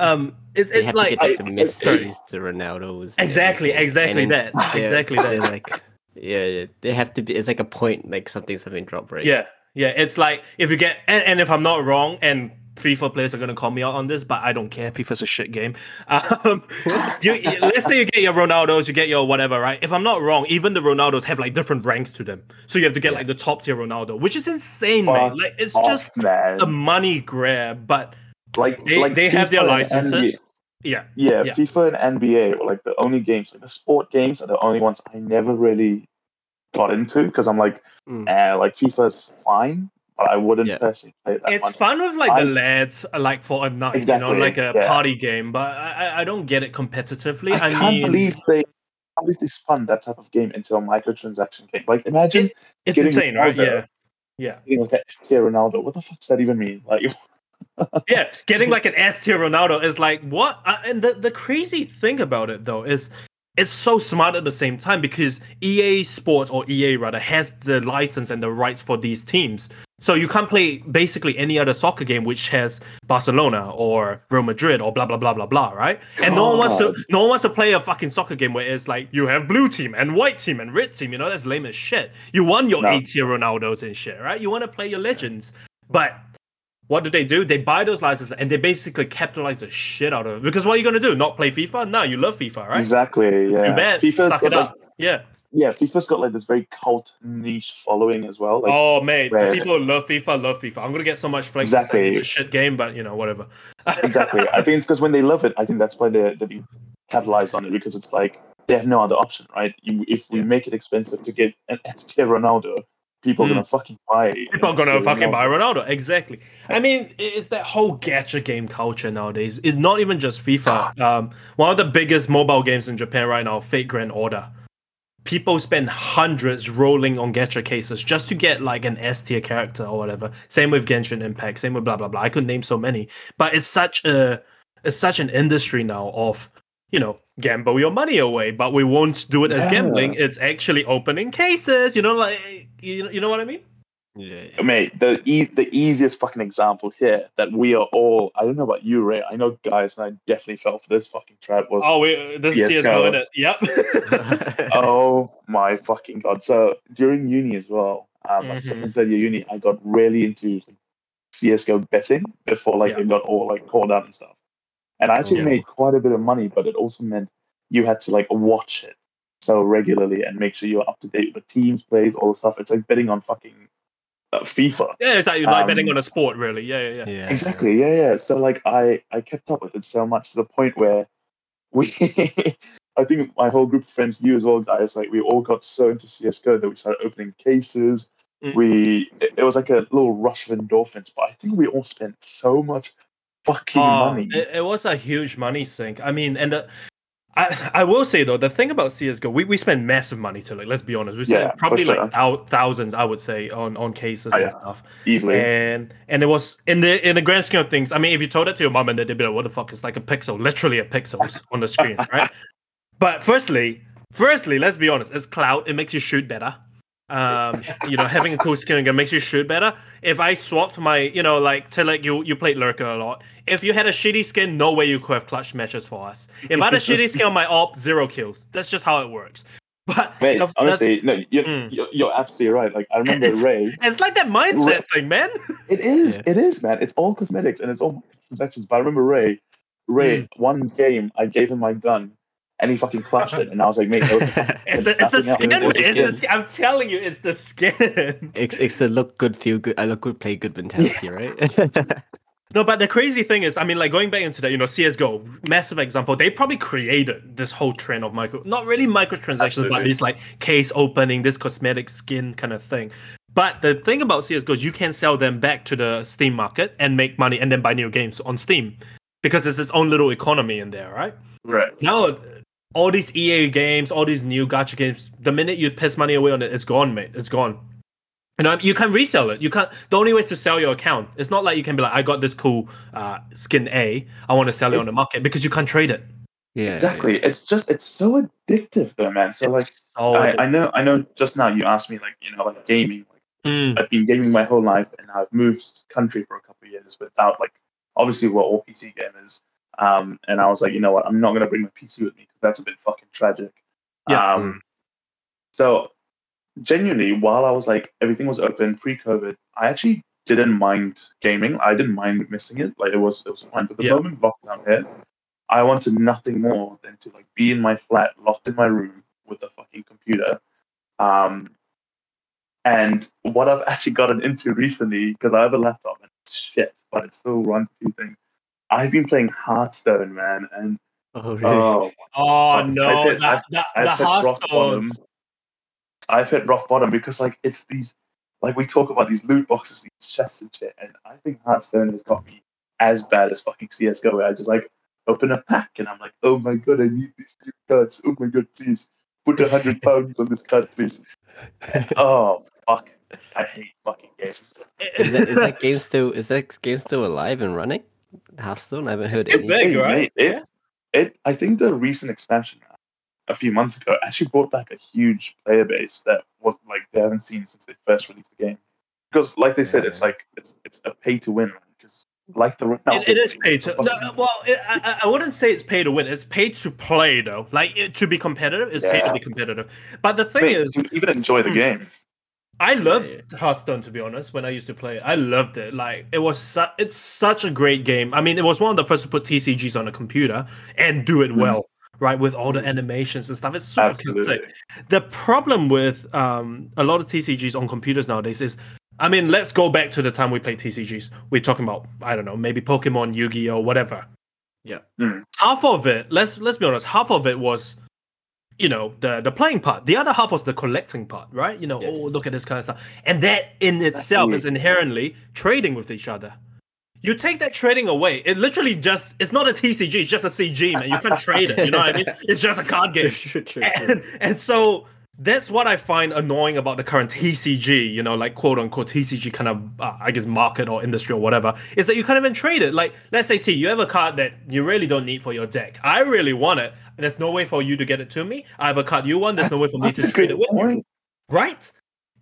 Um, it's They it's have like to get like I- the Messi's, the Ronaldos. and exactly, everything. exactly And that, then exactly that. like, yeah, yeah, they have to be. It's like a point, like something, something drop, right? Yeah, yeah. It's like if you get and, and if I'm not wrong, and FIFA players are gonna call me out on this, but I don't care. FIFA's a shit game. Um, you, you- let's say you get your Ronaldos, you get your whatever, right? If I'm not wrong, even the Ronaldos have like different ranks to them, so you have to get like the top tier Ronaldo, which is insane, man. Like it's Off, just man. a money grab, but like they- like they have their licenses. Yeah, Yeah, Yeah. FIFA and NBA were like the only games, like the sport games are the only ones I never really got into because I'm like, Mm. eh, like FIFA's fine, but I wouldn't Yeah. personally play that it's much. fun with like I- the lads, like for a night, you know, like a yeah. party game. But I, I- don't get it competitively. I I, can't mean, believe they. I can't believe they spun that type of game into a microtransaction game. Like, imagine it's getting insane, right? Ronaldo. Yeah, yeah. getting like a Ronaldo. What the fuck does that even mean? Like, yeah, getting like an S tier Ronaldo is like what? Uh, and the the crazy thing about it though is it's so smart at the same time because EA Sports or EA rather has the license and the rights for these teams. So you can't play basically any other soccer game which has Barcelona or Real Madrid or blah blah blah blah blah, right? And no one wants to no one wants to play a fucking soccer game where it's like you have blue team and white team and red team. You know that's lame as shit. You want your No. A tier Ronaldos and shit, right? You want to play your legends, but what do they do? They buy those licenses and they basically capitalize the shit out of it. Because what are you gonna do? Not play FIFA? No, you love FIFA, right? exactly. Yeah. Too bad. FIFA's Suck it like, up. Yeah. yeah, FIFA's got like this very cult niche following as well. Like, oh mate, where- people who love FIFA love FIFA. I'm gonna get so much flack. Exactly. It's a shit game, but you know whatever. exactly. I think it's because when they love it, I think that's why they they capitalized on it because it's like they have no other option, right? You, if we Yeah. make it expensive to get an Ronaldo, people are Mm. gonna fucking buy. it. People are gonna fucking buy Ronaldo. Exactly. I mean, it's that whole gacha game culture nowadays. It's not even just FIFA. Um, one of the biggest mobile games in Japan right now, Fate Grand Order. People spend hundreds rolling on gacha cases just to get like an S tier character or whatever. Same with Genshin Impact. Same with blah blah blah. I could name so many, but it's such a it's such an industry now of you know gamble your money away, but we won't do it as gambling. It's actually opening cases. You know, like you know, you know what I mean? Yeah, yeah. Mate, the e- the easiest fucking example here that we are all I don't know about you, Ray. I know guys and I definitely fell for this fucking trap was Oh, we, this is CS:GO. CSGO, in it. Yep. oh my fucking god. So during uni as well, um like Mhm. second, third year uni, I got really into CSGO betting before like Yeah. it got all like called out and stuff. And I actually Yeah. made quite a bit of money, but it also meant you had to like watch it so regularly and make sure you're up to date with the teams plays, all the stuff. It's like betting on fucking uh, FIFA. yeah, it's like, you're like Um, betting on a sport, really. Yeah, yeah, yeah. yeah. Exactly. Yeah, yeah. So like I I kept up with it so much to the point where we I think my whole group of friends, you as well, guys, like we all got so into CS:GO that we started opening cases. Mm. We it, it was like a little rush of endorphins, but I think we all spent so much fucking Oh, money. it, it was a huge money sink. I mean, and the, I I will say though, the thing about CS:GO, we, we spend massive money to like. Let's be honest, we spent Yeah, probably sure. like thou- thousands, I would say, on on cases Oh, and yeah. stuff. Easily. And and it was in the in the grand scheme of things. I mean, if you told it to your mom and dad, they'd be like, "What the fuck?" It's like a pixel, literally a pixels on the screen, right? But firstly, firstly, let's be honest, it's cloud. It makes you shoot better. Um, you know, having a cool skin gun makes you shoot better. If I swapped my, you know, like to like you, you played lurker a lot. If you had a shitty skin, no way you could have clutch matches for us. If I had a shitty skin on my op, zero kills. That's just how it works. But Mate, the- honestly, no, you're, Mm. you're, you're absolutely right. Like I remember It's- Ray. it's like that mindset Right. thing, man. It is, Yeah. it is, man. It's all cosmetics and it's all transactions. But I remember Ray, Ray, Mm. one game I gave him my gun and he fucking clutched it, and I was like, mate, was It's the, it's the skin. It was the It's the skin. skin. I'm telling you, it's the skin. It's, it's the look good, feel good, I look good, play good mentality, right? No, but the crazy thing is, I mean, like going back into that, you know, CS:GO, massive example. They probably created this whole trend of micro, not really microtransactions, but Absolutely. this like case opening, this cosmetic skin kind of thing. But the thing about CS:GO is you can sell them back to the Steam market and make money, and then buy new games on Steam. because it's its own little economy in there, right? Right. Now, all these EA games, all these new gacha games, the minute you piss money away on it, it's gone, mate. It's gone. You know, you can resell it. You can't. The only way is to sell your account. It's not like you can be like, I got this cool uh, skin A. I want to sell it on the market because you can't trade it. Yeah. Exactly. It's just it's so addictive though, man. So like Oh, I, I know I know just now you asked me like, you know, like gaming. Like Mm, I've been gaming my whole life and I've moved country for a couple of years without like obviously we're all PC gamers. Um and I was like, you know what, I'm not gonna bring my PC with me because that's a bit fucking tragic. Yeah. Um so genuinely while I was like everything was open pre-COVID, I actually didn't mind gaming. I didn't mind missing it. Like it was it was fine. But the Yeah. moment lockdown hit, I wanted nothing more than to like be in my flat, locked in my room with a fucking computer. Um, and what I've actually gotten into recently, because I have a laptop and shit, but it still runs a few things. I've been playing Hearthstone, man, and Oh, really? oh, oh I've no, hit- that, that, I've the hit rock Hearthstone. bottom. I've hit rock bottom because like it's these, like we talk about these loot boxes, these chests and shit, and I think Hearthstone has got me as bad as fucking CS:GO. Where I just like open a pack and I'm like, oh my god, I need these new cards. Oh my god, please put a hundred pounds on this card, please. Oh fuck, I hate fucking games. Is that is that game still is that game still alive and running? Hearthstone? I haven't heard still any. big. Hey, right? mate, it, it, I think the recent expansion a few months ago actually brought back a huge player base that was like they haven't seen since they first released the game. Because, like they said, it's like it's it's a pay to win. Because, like the It, it is pay to. No, well, it, I, I I wouldn't say it's pay to win. It's pay to play, though. Like it, to be competitive, it's pay to be competitive. But the thing Mate, is, to even enjoy the Hmm. game. I loved Yeah. Hearthstone to be honest. When I used to play it, I loved it. Like it was, su- it's such a great game. I mean, it was one of the first to put TCGs on a computer and do it Mhm. well, right? With all the animations and stuff. It's super Absolutely. sick. The problem with um, a lot of TCGs on computers nowadays is, I mean, let's go back to the time we played TCGs. We're talking about, I don't know, maybe Pokemon, Yu-Gi-Oh, whatever. Yeah. Mm. Half of it, let's let's be honest, half of it was, you know, the the playing part. The other half was the collecting part, right? You know, oh, Yes. oh look at this kind of stuff, and that in itself is inherently trading with each other. You take that trading away, it literally just it's not a TCG, it's just a CG, man. You can't trade it. You know what I mean? It's just a card game True, true, true, true. and, and so that's what I find annoying about the current TCG, you know, like quote unquote TCG kind of, uh, I guess, market or industry or whatever, is that you can't even trade it. Like, let's say T, you have a card that you really don't need for your deck. I really want it. There's no way for you to get it to me. I have a card you want. There's no way for me to trade it with you. Right?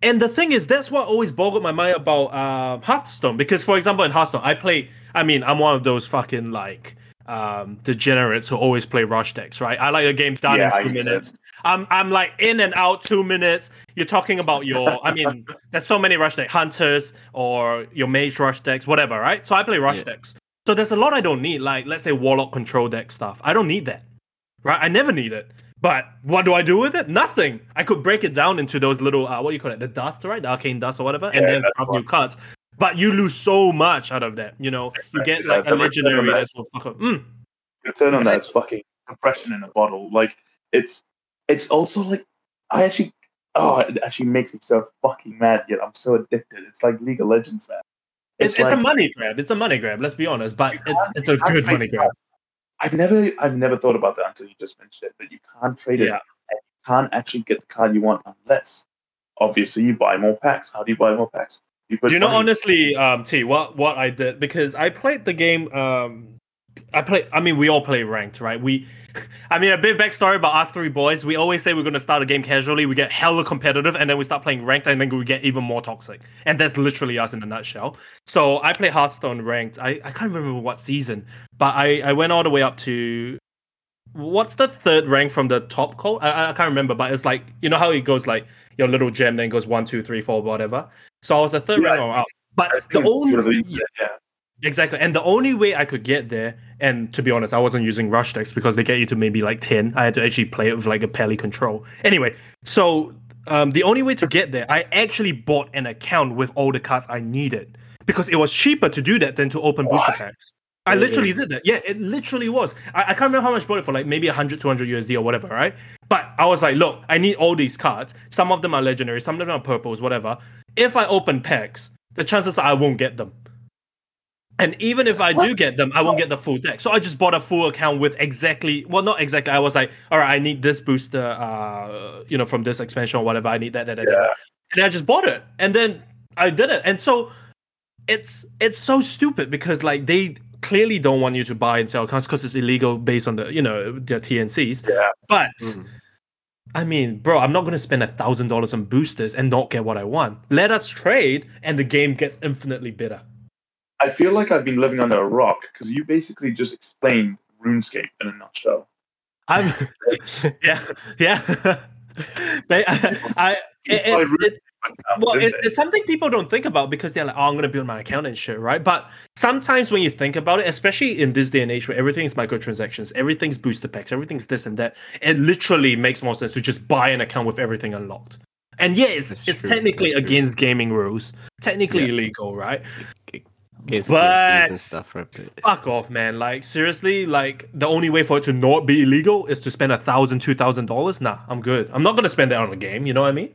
And the thing is, that's what always boggled my mind about uh, Hearthstone. Because, for example, in Hearthstone, I play. I mean, I'm one of those fucking like um, degenerates who always play rush decks, right? I like a game done Yeah, in two minutes. it. I'm I'm like in and out two minutes. You're talking about your. I mean, there's so many rush deck hunters or your mage rush decks, whatever, right? So I play rush Yeah. decks. So there's a lot I don't need, like let's say warlock control deck stuff. I don't need that, right? I never need it. But what do I do with it? Nothing. I could break it down into those little uh, what do you call it, the dust, right? The arcane dust or whatever, and then craft new cards. But you lose so much out of that. You know, you get like Yeah, a the return on legendary that- that's will fuck up. Mm, return on that is fucking compression in a bottle. Like it's it's also like I actually oh it actually makes me so fucking mad yet I'm so addicted. It's like League of Legends man. it's it's, a money grab. It's a money grab. Let's be honest, but it's it's a good money grab. I've never I've never thought about that until you just mentioned it, but you can't trade it. Yeah. And you can't actually get the card you want unless obviously you buy more packs. How do you buy more packs? You Do you know honestly, um, T, what what I did because I played the game. Um, I play. I mean, we all play ranked, right? We, I mean, a bit backstory about us three boys. We always say we're gonna start a game casually. We get hella competitive, and then we start playing ranked, and then we get even more toxic. And that's literally us in a nutshell. So I play Hearthstone ranked. I, I can't remember what season, but I I went all the way up to. What's the third rank from the top code? I, I- can't remember, but it's like you know how it goes like your little gem then goes one, two, three, four, whatever. So I was the third Yeah. rank oh, up. But the only whatever you yeah, said, yeah. Exactly. And the only way I could get there, and to be honest, I wasn't using rush decks because they get you to maybe like 10. I had to actually play it with like a pally control. Anyway, so um, the only way to get there, I actually bought an account with all the cards I needed because it was cheaper to do that than to open booster packs. I literally did that. Yeah, it literally was. I, I can't remember how much I bought it for, like maybe 100, 200 USD or whatever, right? But I was like, look, I need all these cards. Some of them are legendary, some of them are purples, whatever. If I open packs, the chances are I won't get them. And even if I do get them, I won't get the full deck. So I just bought a full account with exactly well, not exactly. I was like, all right, I need this booster, uh, you know, from this expansion or whatever. I need that, that, that, that. Yeah. and I just bought it, and then I did it, and so it's it's so stupid because like they clearly don't want you to buy and sell accounts because it's illegal based on the you know their TNCs. Yeah. But Mm. I mean, bro, I'm not gonna spend a thousand dollars on boosters and not get what I want. Let us trade, and the game gets infinitely better. I feel like I've been living under a rock because you basically just explained RuneScape in a nutshell. I'm yeah yeah. But I, I it, it, it, well, it, it's something people don't think about because they're like, "Oh, I'm gonna build my account and shit," right? But sometimes when you think about it, especially in this day and age where everything's microtransactions, everything's booster packs, everything's this and that, it literally makes more sense to just buy an account with everything unlocked. And yeah, it's That's it's true, technically that's true. against gaming rules, technically Yeah. illegal, right? Against But- stuff, right? Fuck off, man! Like seriously, like the only way for it to not be illegal is to spend a thousand, two thousand dollars. Nah, I'm good. I'm not gonna spend that on a game. You know what I mean?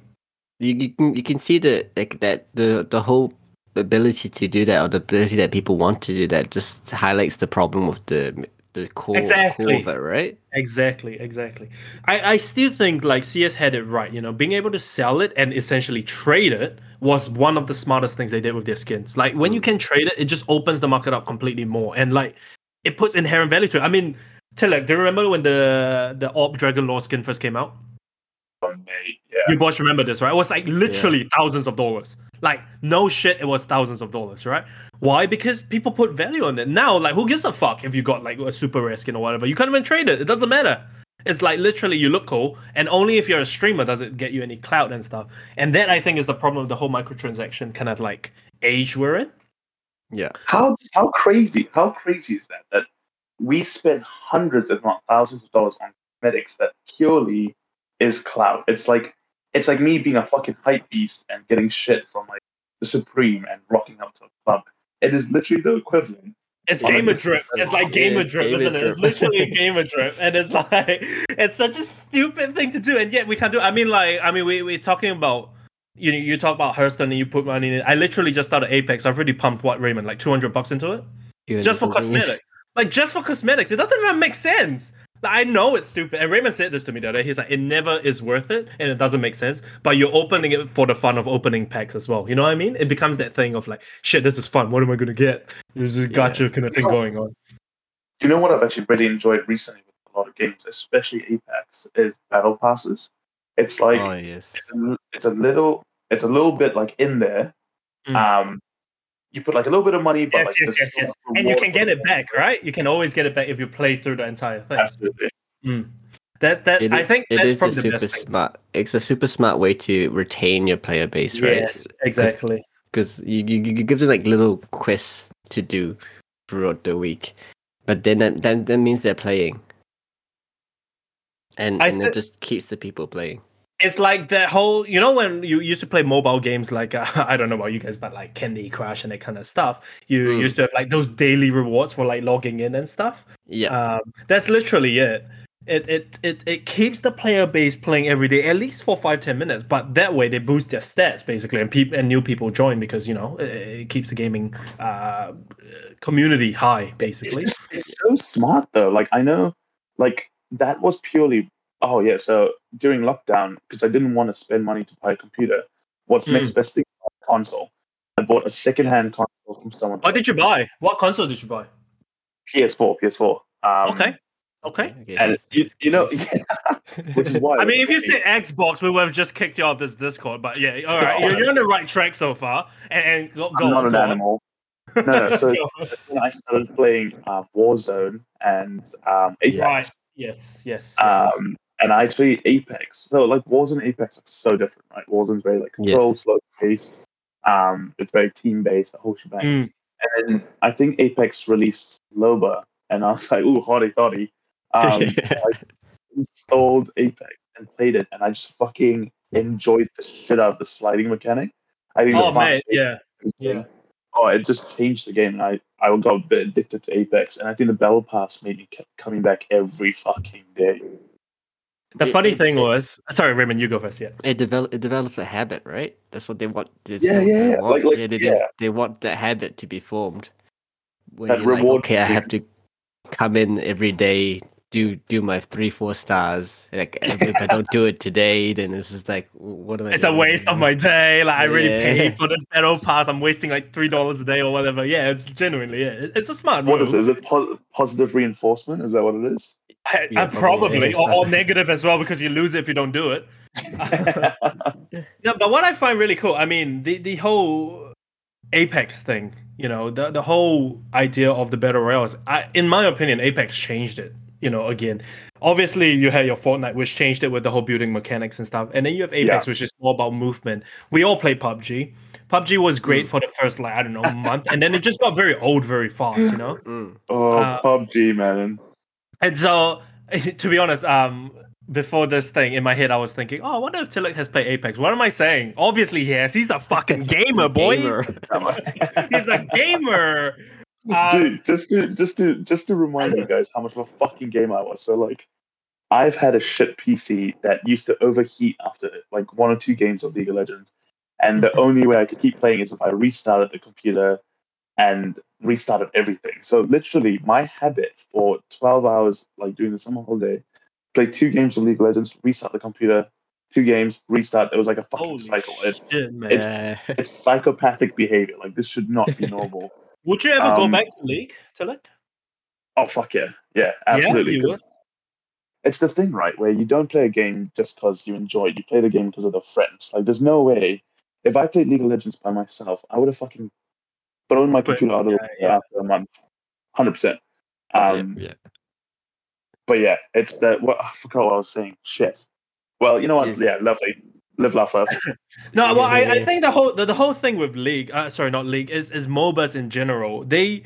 You, you can you can see the like that the the whole ability to do that or the ability that people want to do that just highlights the problem of the the core, core Exactly. of it, right? Exactly, exactly. I, I still think like CS had it right, you know, being able to sell it and essentially trade it was one of the smartest things they did with their skins. Like when you mm. can trade it, it just opens the market up completely more and like it puts inherent value to it. I mean, Tilak, do you remember when the the AWP Dragon Lore skin first came out? Oh, mate, yeah. You boys remember this, right? It was like literally thousands of dollars. Like no shit, it was thousands of dollars, right? Why? Because people put value on it. Now, like, who gives a fuck if you got like a super rare skin or whatever? You can't even trade it. It doesn't matter. It's like literally you look cool, and only if you're a streamer does it get you any clout and stuff. And that I think is the problem of the whole microtransaction kind of like age we're in. Yeah. How how crazy how crazy is that that we spend hundreds if not thousands of dollars on cosmetics that purely is clout. It's like it's like me being a fucking hype beast and getting shit from like the Supreme and rocking up to a club. It is literally the equivalent. It's Well, gamer it's- drip. It's like it gamer is drip, isn't it? It's literally a gamer drip, and it's like it's such a stupid thing to do, and yet we can't do. It. I mean, like, I mean, we we're talking about you. You talk about Hearthstone and you put money in it. I literally just started Apex. I've already pumped what Raymond like two hundred bucks into it You just for understand me? cosmetic. Like just for cosmetics, it doesn't even make sense. Like, I know it's stupid, and Raymond said this to me the other day. He's like, "It never is worth it, and it doesn't make sense." But you're opening it for the fun of opening packs as well. You know what I mean? It becomes that thing of like, "Shit, this is fun. What am I gonna get?" There's a gacha kind of thing going on. You know what I've actually really enjoyed recently with a lot of games, especially Apex, is battle passes. It's like oh yes. it's, a, it's a little it's a little bit like in there. Mm. Um, you put like a little bit of money, but Yes, like yes, yes, yes. And you can get it. it back, right? You can always get it back if you play through the entire thing. Absolutely. Mm. That that It I is- think it that's is a the super best thing. smart. It's a super smart way to retain your player base, right? Yes, exactly. Because you, you you give them like little quests to do throughout the week, but then that that, that means they're playing, and I and thi- it just keeps the people playing. It's like that whole, you know, when you used to play mobile games like uh, I don't know about you guys, but like Candy Crush and that kind of stuff. You Mm. used to have like those daily rewards for like logging in and stuff. Yeah, Um, that's literally it. It, it it it keeps the player base playing every day at least for five ten minutes. But that way they boost their stats basically, and people and new people join because you know it, it keeps the gaming uh, community high It's basically. just it's so smart though. Like I know, like that was purely. Oh yeah. So during lockdown, because I didn't want to spend money to buy a computer, what's the Hmm. next best thing? Console. I bought a second-hand console from someone. What did you buy? What console did you buy? PS4. PS4. Um, Okay, okay. okay, And that's- you, you know, that's- which is why. I mean, if you said Xbox, we would have just kicked you off this Discord. But yeah, all right, you're, you're on the right track so far. And, and go, go I'm not on, an go on. animal. No, no. So Go on. when I started playing uh, Warzone and um, Apex, Right. Yes, yes. yes. um, and I actually Apex. So like Warzone and Apex are so different, right? Warzone's very like controlled, Yes. slow paced. Um, it's very team based, the whole shebang. Mm. And then I think Apex released Loba, and I was like, ooh, hotty toddy. Um, I installed Apex and played it, and I just fucking enjoyed the shit out of the sliding mechanic. I think Oh the man, yeah, yeah. oh, it just changed the game. And I, I got a bit addicted to Apex, and I think the Battle Pass made me keep coming back every fucking day. The It- funny it- thing it- was, sorry, Raymond, you go first. Yeah. it develop it develops a habit, right? That's what they want. Yeah, what yeah, they yeah. want. Like- like, yeah, they, yeah. they want that habit to be formed. where That you're like, reward okay, I have to come in every day, do do my three four stars. Like if, if I don't do it today, then it's just like, what am I? It's a waste of my day. Like I really Yeah. paid for this battle pass. I'm wasting like three dollars a day or whatever. Yeah, it's genuinely yeah. It's a smart What move. is it? Is it po- positive reinforcement? Is that what it is? I- Yeah, probably, probably. or, or negative as well because you lose it if you don't do it. No, but what I find really cool, I mean, the the whole Apex thing, you know, the the whole idea of the battle royales. I, in my opinion, Apex changed it. You know, again, obviously you had your Fortnite, which changed it with the whole building mechanics and stuff, and then you have Apex, Yeah. which is more about movement. We all play PUBG. PUBG was great for the first like I don't know month, and then it just got very old very fast. You know. Mm. oh, Uh, PUBG, man. And so, to be honest, um, before this thing in my head, I was thinking, oh, I wonder if Tilak has played Apex. What am I saying? Obviously, he has. He's a fucking gamer, boys. Gamer. He's a gamer. Uh, Dude, just to just to just to remind you guys how much of a fucking gamer I was. So like, I've had a shit PC that used to overheat after like one or two games of League of Legends, and the only way I could keep playing is if I restarted the computer and restarted everything. So literally, my habit for twelve hours, like during the summer holiday, play two games of League of Legends, restart the computer, two games, restart. It was like a fucking Holy cycle. It's shit, man. it's it's psychopathic behavior. Like this should not be normal. Would you ever go um, back to League, Tilak? Oh fuck yeah, yeah, absolutely. would? it's the thing, right, where you don't play a game just because you enjoy it. You play the game because of the friends. Like, there's no way. If I played League of Legends by myself, I would have fucking thrown my computer out of the Yeah, yeah. after a month, hundred percent. Um, yeah, but yeah, it's the what I forgot what I was saying. Shit. Well, you know what? Yeah, lovely. Live, laugh, love. No, well, I, I think the whole the, the whole thing with League, uh, sorry, not League, is is MOBAs in general. They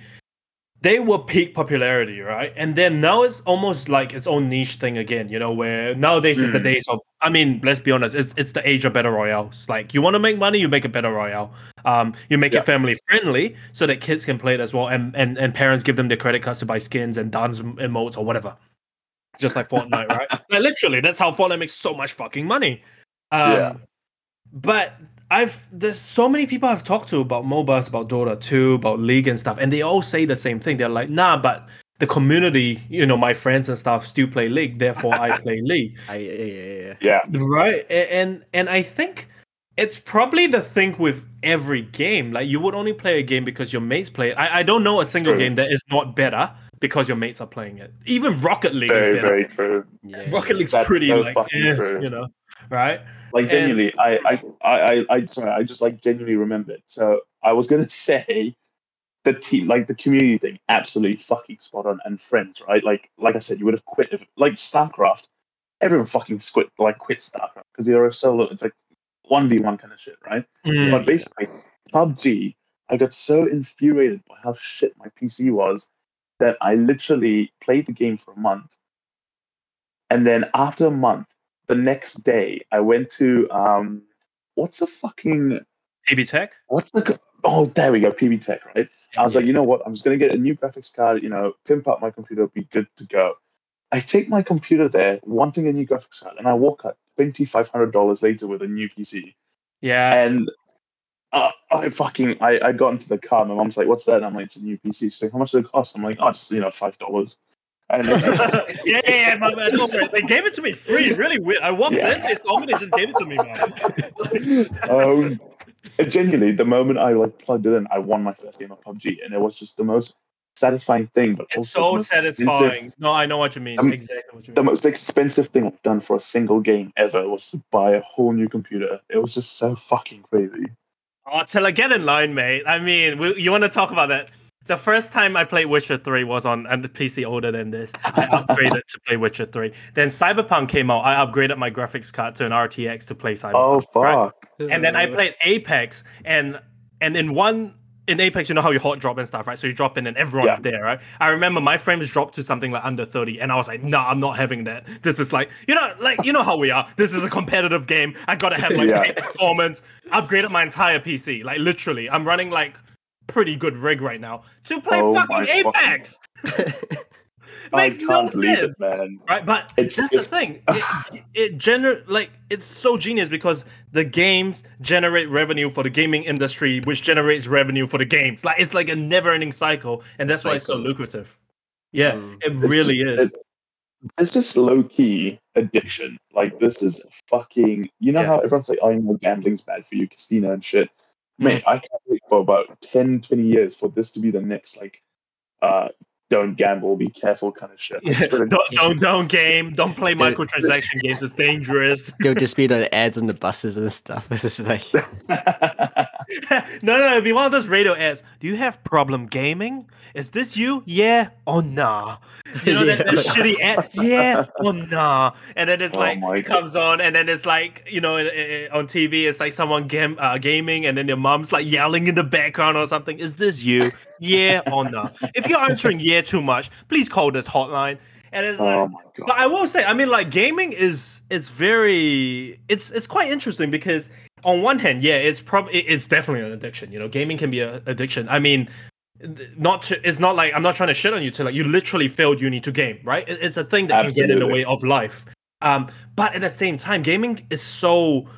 they were peak popularity, right? And then now it's almost like its own niche thing again. You know, where nowadays is the Mm. days of. I mean, let's be honest, it's it's the age of battle royales. Like, you want to make money, you make a battle royale. Um, you make Yeah. it family friendly so that kids can play it as well, and and and parents give them their credit cards to buy skins and dance emotes or whatever. Just like Fortnite, right? Like literally, that's how Fortnite makes so much fucking money. Um, Yeah. But I've there's so many people I've talked to about MOBAs, about Dota 2, about League and stuff, and they all say the same thing. They're like, nah, but the community, you know, my friends and stuff still play League, therefore I play League. I, yeah, yeah, yeah. Yeah, Right. And and I think it's probably the thing with every game. Like you would only play a game because your mates play it. I, I don't know a single True. game that is not better because your mates are playing it. Even Rocket League very, is better. very true. yeah. Rocket League's That's pretty so like fucking eh, true. you know, right? Like genuinely, I, I, I, I, I, sorry, I just like genuinely remembered. So I was gonna say the team, like the community thing, absolutely fucking spot on. And friends, right? Like, like I said, you would have quit if, like StarCraft. Everyone fucking quit, like quit StarCraft because you're a solo. It's like one v one kind of shit, right? Mm. But basically, PUBG, I got so infuriated by how shit my PC was that I literally played the game for a month. And then after a month, the next day, I went to um, what's the fucking PB Tech. what's the oh there we go PB Tech right. I was like, you know what? I'm just gonna get a new graphics card. You know, pimp up my computer, be good to go. I take my computer there, wanting a new graphics card, and I walk out twenty five hundred dollars later with a new PC Yeah. and uh, I fucking I, I got into the car. My mom's like, "What's that?" And I'm like, "It's a new PC." She's like, "How much does it cost?" I'm like, "Oh, it's you know five dollars." And yeah, yeah, yeah, my man. They gave it to me free. Really weird. I walked Yeah. in, they saw me, they just gave it to me, man. um, genuinely, the moment I like plugged it in, I won my first game of PUBG, and it was just the most satisfying thing. But It's also so satisfying. No, I know what you mean. Um, exactly what you mean. The most expensive thing I've done for a single game ever was to buy a whole new computer. It was just so fucking crazy. Oh, till I get in line, mate. I mean, we, you want to talk about that? The first time I played Witcher 3 was on a PC older than this. I upgraded to play Witcher 3. Then Cyberpunk came out. I upgraded my graphics card to an RTX to play Cyberpunk. Oh fuck! right? and then I played Apex, and and in one in Apex, you know how you hot drop and stuff, right? So you drop in and everyone's there, right? I remember my frames dropped to something like under 30, and I was like, no, I'm not having that. This is like, you know, like you know how we are. This is a competitive game. I gotta have like Yeah. performance. Upgraded my entire PC. Like literally, I'm running like pretty good rig right now to play Oh fucking my fucking Apex. Makes I no can't believe sense. it, man. right? But It's that's the thing. It, it gener like it's so genius because the games generate revenue for the gaming industry, which generates revenue for the games. Like it's like a never-ending cycle, and that's why it's so lucrative. Yeah, Mm. it really just- is. it- This is low key addiction. Like this is fucking. You know Yeah. how everyone's like, "Oh, you know, gambling's bad for you, casino and shit." Mate, I can't wait for about 10, 20 years for this to be the next like, uh, don't gamble, be careful kind of shit. Yeah, swear don't, don't don't game, don't play Dude. microtransaction games. It's dangerous. There'll just be the ads on the buses and stuff. It's just like God. no, no, it'd be one of those radio ads. Do you have problem gaming? Is this you? Yeah or nah? You know that, that shitty ad? Yeah or nah? And then it's Oh like it comes on, and then it's like you know i- i- on TV, it's like someone game uh, gaming, and then your mom's like yelling in the background or something. Is this you? Yeah or nah? If you're answering yeah too much, please call this hotline. And it's like, oh my god. but I will say, I mean, like gaming is it's very it's it's quite interesting because on one hand, yeah, it's probably it's definitely an addiction. You know, gaming can be an addiction. I mean, not to it's not like I'm not trying to shit on you to like you literally failed uni to game, right? It- It's a thing that can get in the way of life. Um, but at the same time, gaming is so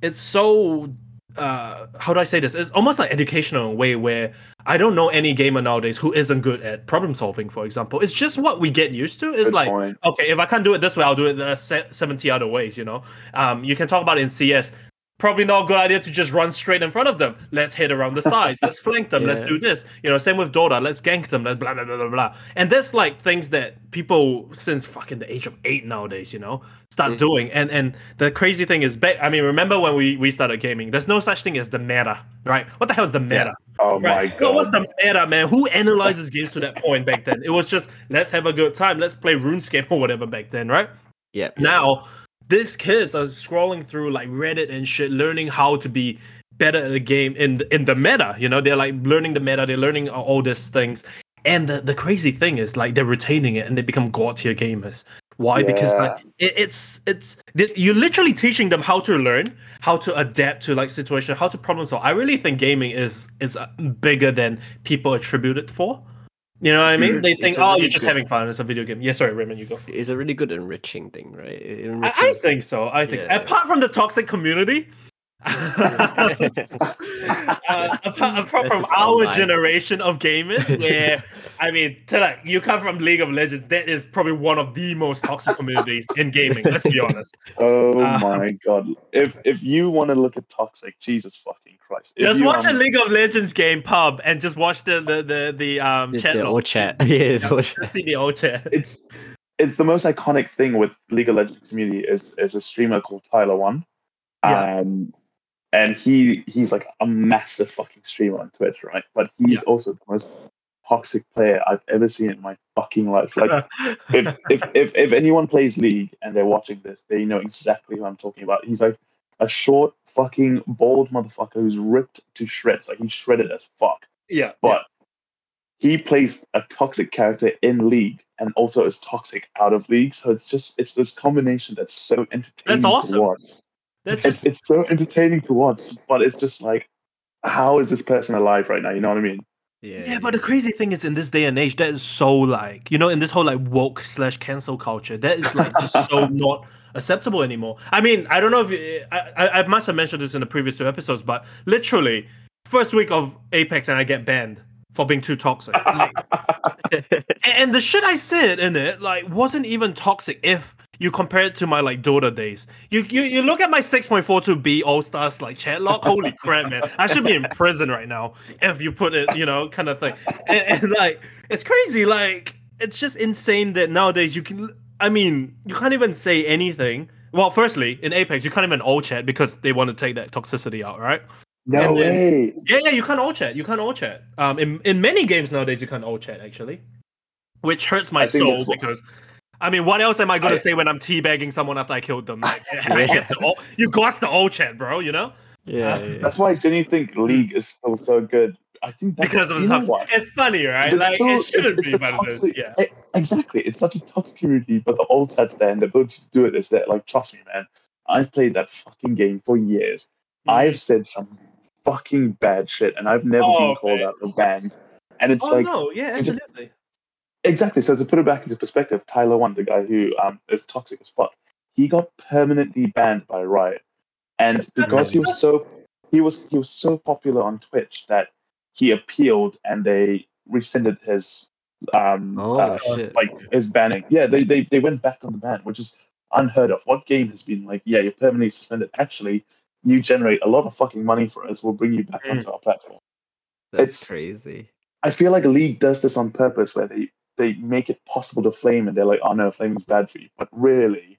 it's so uh how do I say this? It's almost like educational in a way where I don't know any gamer nowadays who isn't good at problem solving, for example. It's just what we get used to. It's Good like point. okay, if I can't do it this way, I'll do it the 70 other ways, you know? Um, you can talk about it in CS. Probably not a good idea to just run straight in front of them. Let's hit around the sides. Let's flank them. Let's do this. You know, same with Dota. Let's gank them. Let's blah, blah, blah, blah, blah. And that's like things that people since fucking the age of eight nowadays, you know, start Mhm. doing. And and the crazy thing is, I mean, remember when we, we started gaming? There's no such thing as the meta, right? What the hell is the meta? Oh my Right. What god. was the meta, man? Who analyzes games to that point back then? It was just let's have a good time, let's play RuneScape or whatever back then, right? yeah. Now, these kids are scrolling through like Reddit and shit, learning how to be better at the game in in the meta. You know, they're like learning the meta, they're learning all- these things. And the, the crazy thing is like they're retaining it and they become god tier gamers. Why? Because like it, it's it's you're literally teaching them how to learn, how to adapt to like situation, how to problem solve. I really think gaming is is uh, bigger than people attribute it for. You know what I mean? They think, oh, really you're just good- having fun. It's a video game. Yeah, sorry, Raymond, you go. It's a really good enriching thing, right? I, I think so. I think Yeah. apart from the toxic community, uh, apart, apart from our online. generation of gamers, where I mean, to like you come from League of Legends, that is probably one of the most toxic communities in gaming. Let's be honest. Oh Uh, my god! If if you want to look at toxic, Jesus fucking Christ! If Just you, watch a um, League of Legends game pub and just watch the the the, the um The, chat. the old chat. yeah, the old chat. See the old chat. It's it's the most iconic thing with League of Legends community is is a streamer called Tyler One, Yeah. um, and he he's like a massive fucking streamer on Twitch, right? But he's Yeah. also the most toxic player I've ever seen in my fucking life. Like if, if if if anyone plays League and they're watching this, they know exactly who I'm talking about. He's like a short, fucking bald motherfucker who's ripped to shreds. Like he's shredded as fuck. yeah, But he plays a toxic character in League and also is toxic out of League. So it's just it's this combination that's so entertaining That's awesome. To watch. that's It's, just it's so entertaining to watch, but it's just like, how is this person alive right now? You know what I mean? Yeah. Yeah, but the crazy thing is, in this day and age, that is so like you know, in this whole like woke slash cancel culture, that is like just so not acceptable anymore. I mean, I don't know if you- I, I I must have mentioned this in the previous two episodes, but literally first week of Apex and I get banned for being too toxic. Like, and, and the shit I said in it like wasn't even toxic if you compare it to my like Dota days. You you, you look at my 6.42B All Stars like chat log. Holy crap, man! I should be in prison right now if you put it, you know, kind of thing. And, and like it's crazy. Like it's just insane that nowadays you can. I mean, you can't even say anything. Well, firstly, in Apex, you can't even all chat because they want to take that toxicity out, right? No And then- way. Yeah, yeah, you can't all chat. You can't all chat. Um, in in many games nowadays, you can't all chat actually, which hurts my soul that's what- because. I mean, what else am I gonna I- say when I'm teabagging someone after I killed them? Like, I all, you got the old chat, bro. You know, yeah, yeah. That's why I genuinely think League is still so good. I think that's, because of the you know toxic. what? It's funny, right? There's like still- it shouldn't it's- be, but a it is. toxic- Yeah. e- Exactly. It's such a toxic community, but the old chat's there and the ability to do it is there. Like, trust me, man. I've played that fucking game for years. Mm. I've said some fucking bad shit and I've never Oh, been called okay. out or banned. And it's Oh like, no, yeah, absolutely. Exactly. So to put it back into perspective, Tyler One, the guy who um is toxic as fuck, he got permanently banned by Riot, and because he was so he was he was so popular on Twitch that he appealed and they rescinded his um Oh, uh, shit. like his banning. Yeah, they, they they went back on the ban, which is unheard of. What game has been like, yeah, you're permanently suspended. Actually, you generate a lot of fucking money for us. We'll bring you back Mm. onto our platform. That's it's- crazy. I feel like a league does this on purpose, where they they make it possible to flame, and they're like, oh no, flaming's bad for you. But really,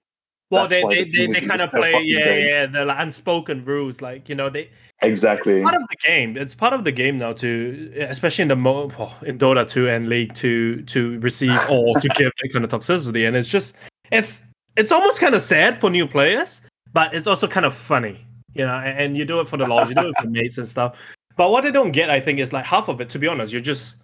Well, they they, the they, they kind of play, yeah, big. yeah, the like, unspoken rules, like you know, they exactly. part of the game. It's part of the game now to, especially in the mo oh, in Dota 2 and League to to receive or to give that kind of toxicity, and it's just it's it's almost kind of sad for new players, but it's also kind of funny, you know. And, and you do it for the laws, you do it for mates and stuff. But what they don't get, I think, is like half of it. To be honest, you're just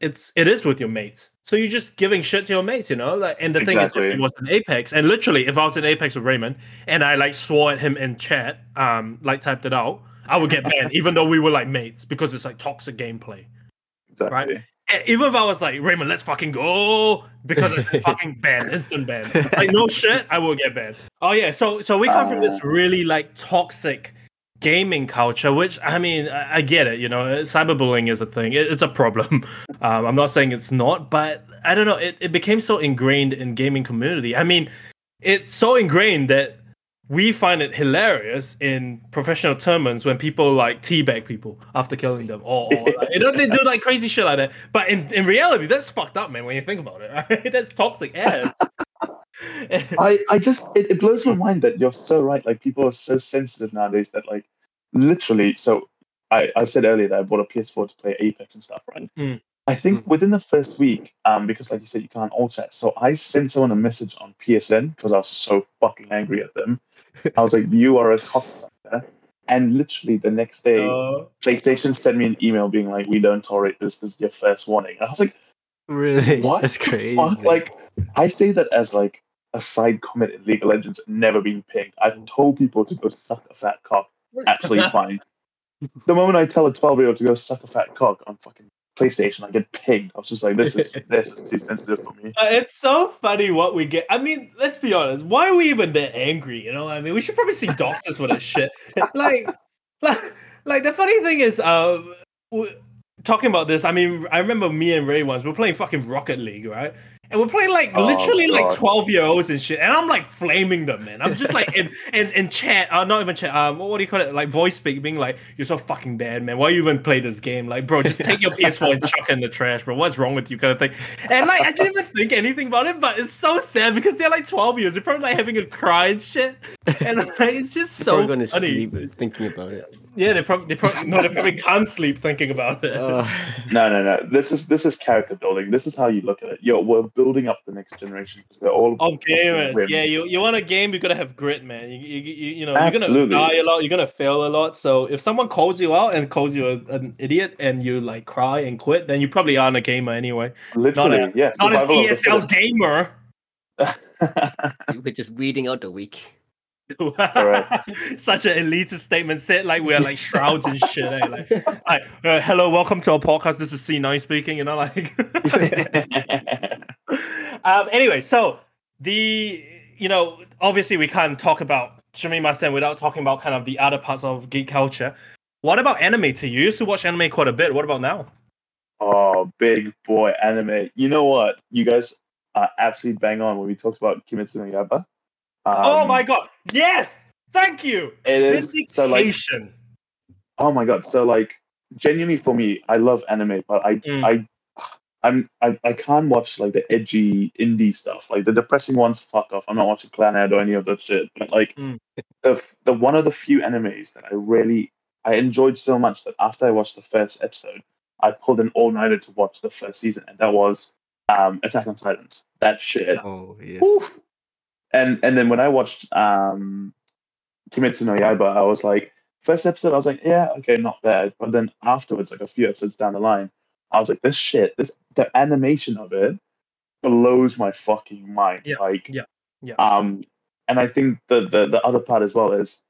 it's it is with your mates, so you're just giving shit to your mates, you know. Like, and the thing is, it was in Apex, and literally, if I was in Apex with Raymond and I like swore at him in chat, um, like typed it out, I would get banned, even though we were like mates, because it's like toxic gameplay. exactly. right. E- Even if I was like Raymond, let's fucking go, because it's fucking banned, instant ban. Like no shit, I will get banned. Oh yeah, so so we come from this Uh. really like toxic gaming culture, which I mean, I, get it. You know, cyberbullying is a thing. It, it's a problem. Um, I'm not saying it's not, but I don't know. It, it became so ingrained in gaming community. I mean, it's so ingrained that we find it hilarious in professional tournaments when people like teabag people after killing them, or, or like, you know they do like crazy shit like that. But in, in reality, that's fucked up, man. When you think about it, right? That's toxic ass. I, I just it, it blows my mind that you're so right. Like people are so sensitive nowadays that like literally. So I, I said earlier that I bought a PS4 to play Apex and stuff, right? Mm. I think within the first week, um, because like you said, you can't all chat. So I sent someone a message on PSN because I was so fucking angry at them. I was like, "You are a cocksucker," and literally the next day, Uh, PlayStation sent me an email being like, "We don't tolerate this. This is your first warning." And I was like, Really? What That's crazy. fuck? Like, I say that as like a side comment in League of Legends, never been pinged. I've told people to go suck a fat cock. Absolutely fine. The moment I tell a 12 year old to go suck a fat cock on fucking PlayStation, I get pinged. I was just like, this is this is too sensitive for me. Uh, It's so funny what we get. I mean, let's be honest. Why are we even that angry? You know, I mean, we should probably see doctors for this shit. Like, like, like the funny thing is, uh, w- talking about this. I mean, I remember me and Ray once we are playing fucking Rocket League, right? And we're playing like Oh, literally like twelve year olds and shit, and I'm like flaming them, man. I'm just like in in, in chat, uh, not even chat. Um, what do you call it? Like voice speak, being like, "You're so fucking bad, man. Why you even play this game? Like, bro, just take your PS4 and chuck it in the trash, bro. What's wrong with you?" Kind of thing. And like, I didn't even think anything about it, but it's so sad because they're like 12 years. They're probably like having a cry and shit, and like, it's just so Probably going to funny. sleep thinking about it. Yeah, they probably they probably no, they probably can't sleep thinking about it. Uh, No, no, no. This is this is character building. This is how you look at it. Yo, we're building up the next generation because they're all Oh, gamers! Wimps. Yeah, you, you want a game, you gotta have grit, man. You you, you, you know you're gonna die a lot, you're gonna fail a lot. So if someone calls you out and calls you a, an idiot and you like cry and quit, then you probably aren't a gamer anyway. literally, Not yeah. Not an survival ESL gamer. fittest. we're just weeding out the weak. Such an elitist statement. Said like we're like shrouds and shit. Eh? Like, like uh, hello, welcome to our podcast. This is C9 speaking. You know, like. um. Anyway, so the you know obviously we can't talk about Shimimasen without talking about kind of the other parts of geek culture. What about anime? To you You used to watch anime quite a bit. What about now? oh, big boy anime. You know what? You guys are absolutely bang on when we talked about Kimetsu no Yaiba. Oh Um, my god! Yes, thank you. It is so like oh my god so like genuinely for me i love anime but i Mm. i i'm I, I can't watch like the edgy indie stuff like the depressing ones fuck off i'm not watching Clannad or any of that shit but like Mm. the the one of the few animes that i really i enjoyed so much that after i watched the first episode i pulled an all-nighter to watch the first season and that was um attack on titans that shit Oh yeah. Oof. And and then when I watched um Kimetsu no Yaiba, I was like, first episode, I was like, yeah, okay, not bad. But then afterwards, like a few episodes down the line, I was like, this shit, this the animation of it blows my fucking mind. Yeah, Like, yeah, yeah. Um, and I think the the the other part as well is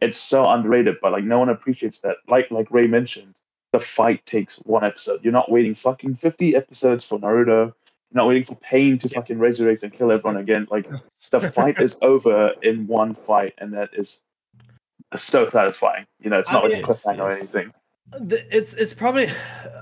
it's so underrated, but like no one appreciates that. Like like Ray mentioned, the fight takes one episode. You're not waiting fucking fifty episodes for Naruto. Not waiting for Pain to fucking resurrect and kill everyone again. Like the fight is over in one fight, and that is so satisfying. You know, it's I not like mean, a cliffhanger or anything. It's it's probably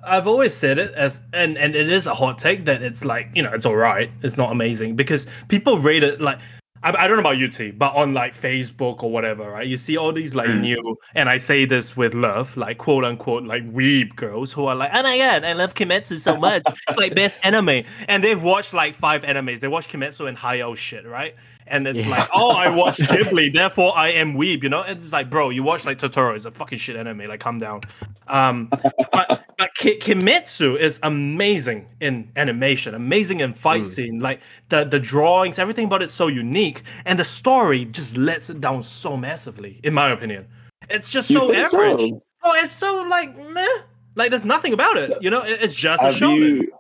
I've always said it as and and it is a hot take that it's like you know it's all right it's not amazing because people rate it like I, I don't know about you T but on like Facebook or whatever right you see all these like Mm. new and I say this with love like quote unquote like weeb girls who are like oh my god I love Kimetsu so much. It's like best anime. And they've watched like five animes. They watch Kimetsu and Hayao shit right and it's Yeah. like oh I watched Ghibli therefore I am weeb you know it's like bro you watch like Totoro it's a fucking shit anime like calm down um, but but Ki- Kimetsu is amazing in animation, amazing in fight Mm. scene. Like the the drawings, everything about it's so unique, and the story just lets it down so massively, in my opinion. It's just so think so? average. Oh, it's so like meh. Like there's nothing about it. You know, it's just a show. you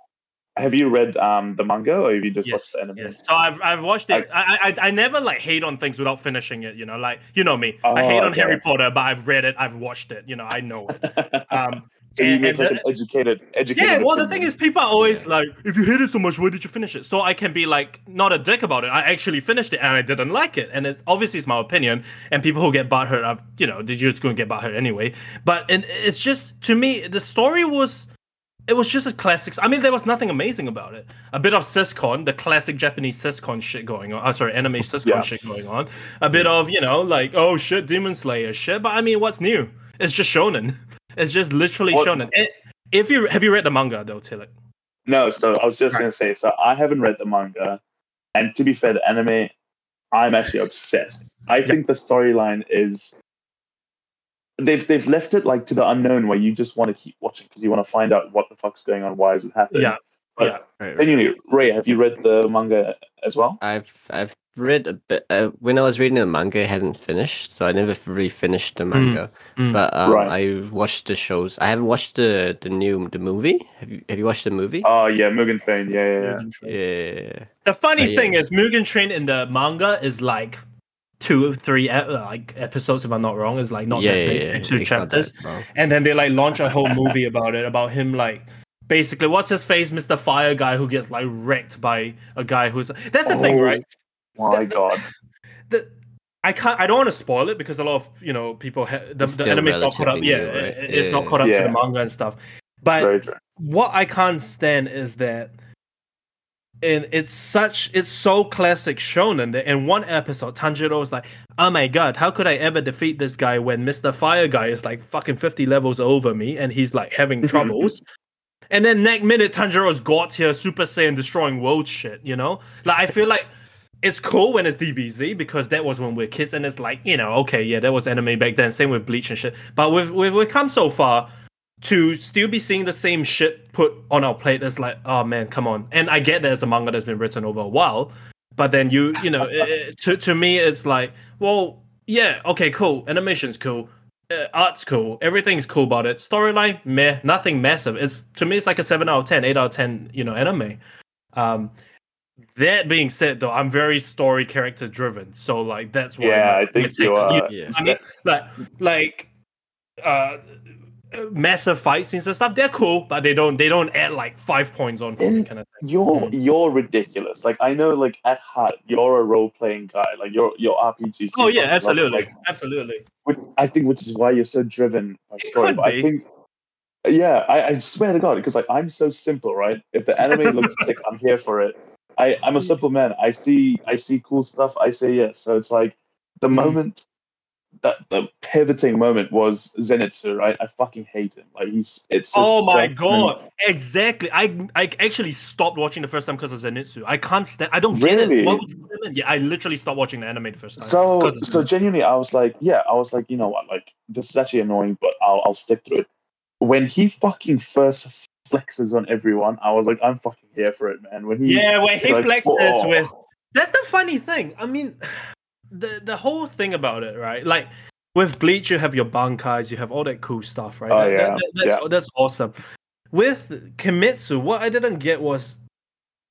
have you read um the manga or have you just Yes, watched the anime? yes. So I've I've watched it. I, I I never like hate on things without finishing it. You know, like you know me. I Oh, hate on okay. Harry Potter, but I've read it. I've watched it. You know, I know it. Um, so you and- make like the- an educated, educated. Yeah, well, the thing is, people are always like, if you hate it so much, why did you finish it? So I can be like, not a dick about it. I actually finished it and I didn't like it. And it's obviously it's my opinion. And people who get butthurt, I've, you know, did you just going to get butthurt anyway. But and it's just, to me, the story was, it was just a classic. I mean, there was nothing amazing about it. A bit of siscon, the classic Japanese siscon shit going on. Oh, sorry, anime siscon Yeah. shit going on. A bit of, you know, like, oh shit, Demon Slayer shit. But I mean, what's new? It's just shonen. It's just literally What- shonen. It, if you have you read the manga though, Tilak? No, so I was just Right. gonna say, so I haven't read the manga, and to be fair, the anime, I'm actually obsessed. I think the storyline is they've they've left it like to the unknown, where you just want to keep watching because you want to find out what the fuck's going on, why is it happening. Yeah, But yeah. Right, right. Anyway, Ray, have you read the manga as well? I've I've read a bit. Uh, when I was reading the manga, I hadn't finished, so I never really finished the manga. mm. But um, Right. I watched the shows. I haven't watched the the new the movie. Have you Have you watched the movie? Oh yeah, Mugen Train. Yeah, yeah, yeah. Yeah. The funny Uh, yeah. thing is, Mugen Train in the manga is like two, or three, ep- like episodes, if I'm not wrong. Is like not yeah, that yeah, big, yeah. two It's chapters, that and then they like launch a whole movie about it, about him like. Basically, what's his face, Mr. Fire guy, who gets like wrecked by a guy who's. That's the thing, Oh, right? My The- God. the I can't. I don't want to spoil it because a lot of you know people. Ha- the It's the still anime's not caught up. relatively Yeah, right? it- it's not caught up to the manga and stuff. But what I can't stand is that and it's such it's so classic shonen that in one episode Tanjiro is like, oh my god, how could I ever defeat this guy when Mr. Fire Guy is like fucking 50 levels over me and he's like having mm-hmm. troubles? and then next minute Tanjiro's got here, Super Saiyan destroying world shit, you know? Like I feel like it's cool when it's DBZ because that was when we are kids and it's like, you know, okay, yeah, that was anime back then, same with Bleach and shit. But we've we've, we've come so far to still be seeing the same shit put on our plate is like, oh man, come on. And I get there's a manga that's been written over a while, but then you, you know, it- it- to to me it's like, well, yeah, okay, cool, animation's cool, uh, art's cool, everything's cool about it. Storyline, meh, nothing massive. It's to me, it's like a seven out of 10, 8 out of ten, you know, anime. Um, that being said, though, I'm very story character driven, so like that's why. Yeah, my- I think my take you are. Yeah. I mean, like, like, uh, massive fight scenes and stuff. They're cool, but they don't they don't add like five points on for me, kind of thing. You're Mm. you're ridiculous. Like I know, like at heart, you're a role playing guy. Like your your RPGs. Oh yeah, fucking love it. absolutely, Like, absolutely. which I think which is why you're so driven by story. I think, yeah, I, I swear to God, because like I'm so simple, right? If the anime looks sick, I'm here for it. I I'm a simple man. I see I see cool stuff. I say yes. So it's like the Mm. moment that the pivoting moment was Zenitsu, right? I fucking hate him. Like he's it's. Just Oh my so- god! Exactly. I I actually stopped watching the first time because of Zenitsu. I can't stand. I don't get Really? it. Why would you put him in? Yeah, I literally stopped watching the anime the first time. So so genuinely, I was like, yeah, I was like, you know what, like this is actually annoying, but I'll I'll stick through it. When he fucking first flexes on everyone, I was like, I'm fucking here for it, man. When he yeah, when he like, flexes "Oh." with That's the funny thing. I mean, the the whole thing about it, right? Like with Bleach, you have your bankais, you have all that cool stuff, right? Oh, That- yeah, that- that's yeah. that's awesome. With Kimetsu, what I didn't get was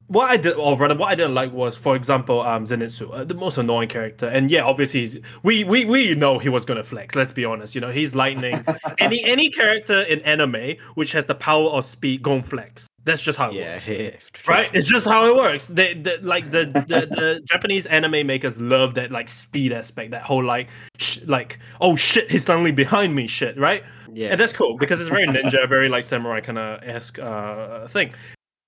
what I did, or rather, what I didn't like was, for example, um, Zenitsu, uh, the most annoying character, and yeah, obviously, he's, we we we know he was gonna flex. Let's be honest, you know, he's lightning. any any character in anime which has the power of speed, gon' flex. That's just how it Yeah, works. yeah. Right? It's just how it works. They, the like the, the the Japanese anime makers love that like speed aspect, that whole like sh- like oh shit, he's suddenly behind me shit, right? Yeah. And that's cool because it's very ninja, very like samurai kind of esque uh, thing.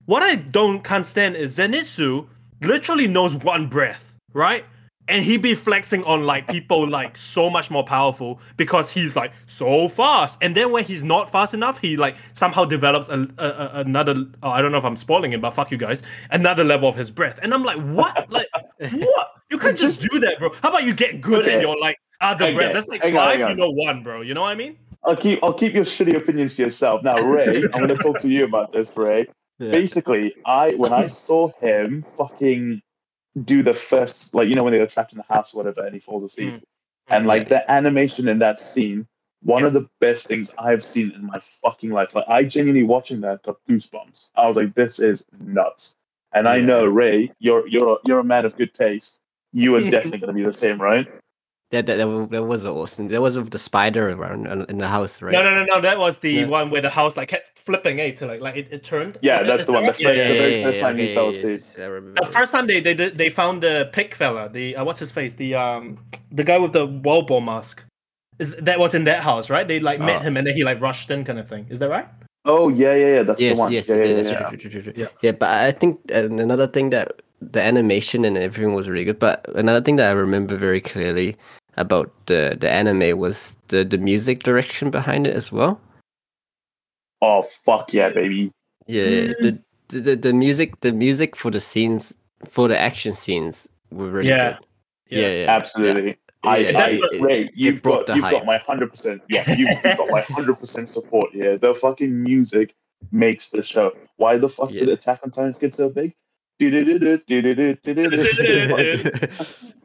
What I don't can't stand is Zenitsu literally knows one breath, right? And he'd be flexing on like people like so much more powerful because he's like so fast. And then when he's not fast enough, he like somehow develops a, a, a- another. Oh, I don't know if I'm spoiling it, but fuck you guys. Another level of his breath, and I'm like, what? Like what? You can't just do that, bro. How about you get good Okay. and you're like other Okay, breath? That's like hang on, five, hang you know one, bro. You know what I mean? I'll keep I'll keep your shitty opinions to yourself. Now, Ray, I'm gonna talk to you about this, Ray. Yeah. Basically, I when I saw him fucking do the first like you know when they were trapped in the house or whatever and he falls asleep. Mm. And like the animation in that scene, one of the best things I've seen in my fucking life. Like I genuinely watching that got goosebumps. I was like, this is nuts. And I know, Ray, you're you're a, you're a man of good taste. You are definitely gonna be the same, right? That, that, that, was awesome. There was the spider around uh, in the house, right? No, no, no, no. That was the Yeah. one where the house like kept flipping, eh? To like, like it, it turned. Yeah, Is that's the that one. The right? first- Yeah, the very first time he fell yes, asleep. yes, The first time they they they found the pig fella, the uh, what's his face, the um the guy with the wild boar mask. Is that was in that house, right? They like met Oh. him and then he like rushed in, kind of thing. Is that right? Oh yeah, yeah, yeah. That's yes, the one. yes, yeah, yes, yeah, yes, yeah, true, true, true, true, Yeah. yeah. but I think uh, another thing that the animation and everything was really good. But another thing that I remember very clearly about the the anime was the the music direction behind it as well. Oh fuck yeah, baby. Yeah, the, the the the music the music for the scenes for the action scenes were really Yeah. good. Yeah, yeah, Absolutely. I, Yeah, I, it- Ray, you've brought got you've hype. got my hundred percent. Yeah, you've, you've got my hundred percent support here. The fucking music makes the show. Why the fuck did Yeah. Attack on Titan get so big? It's,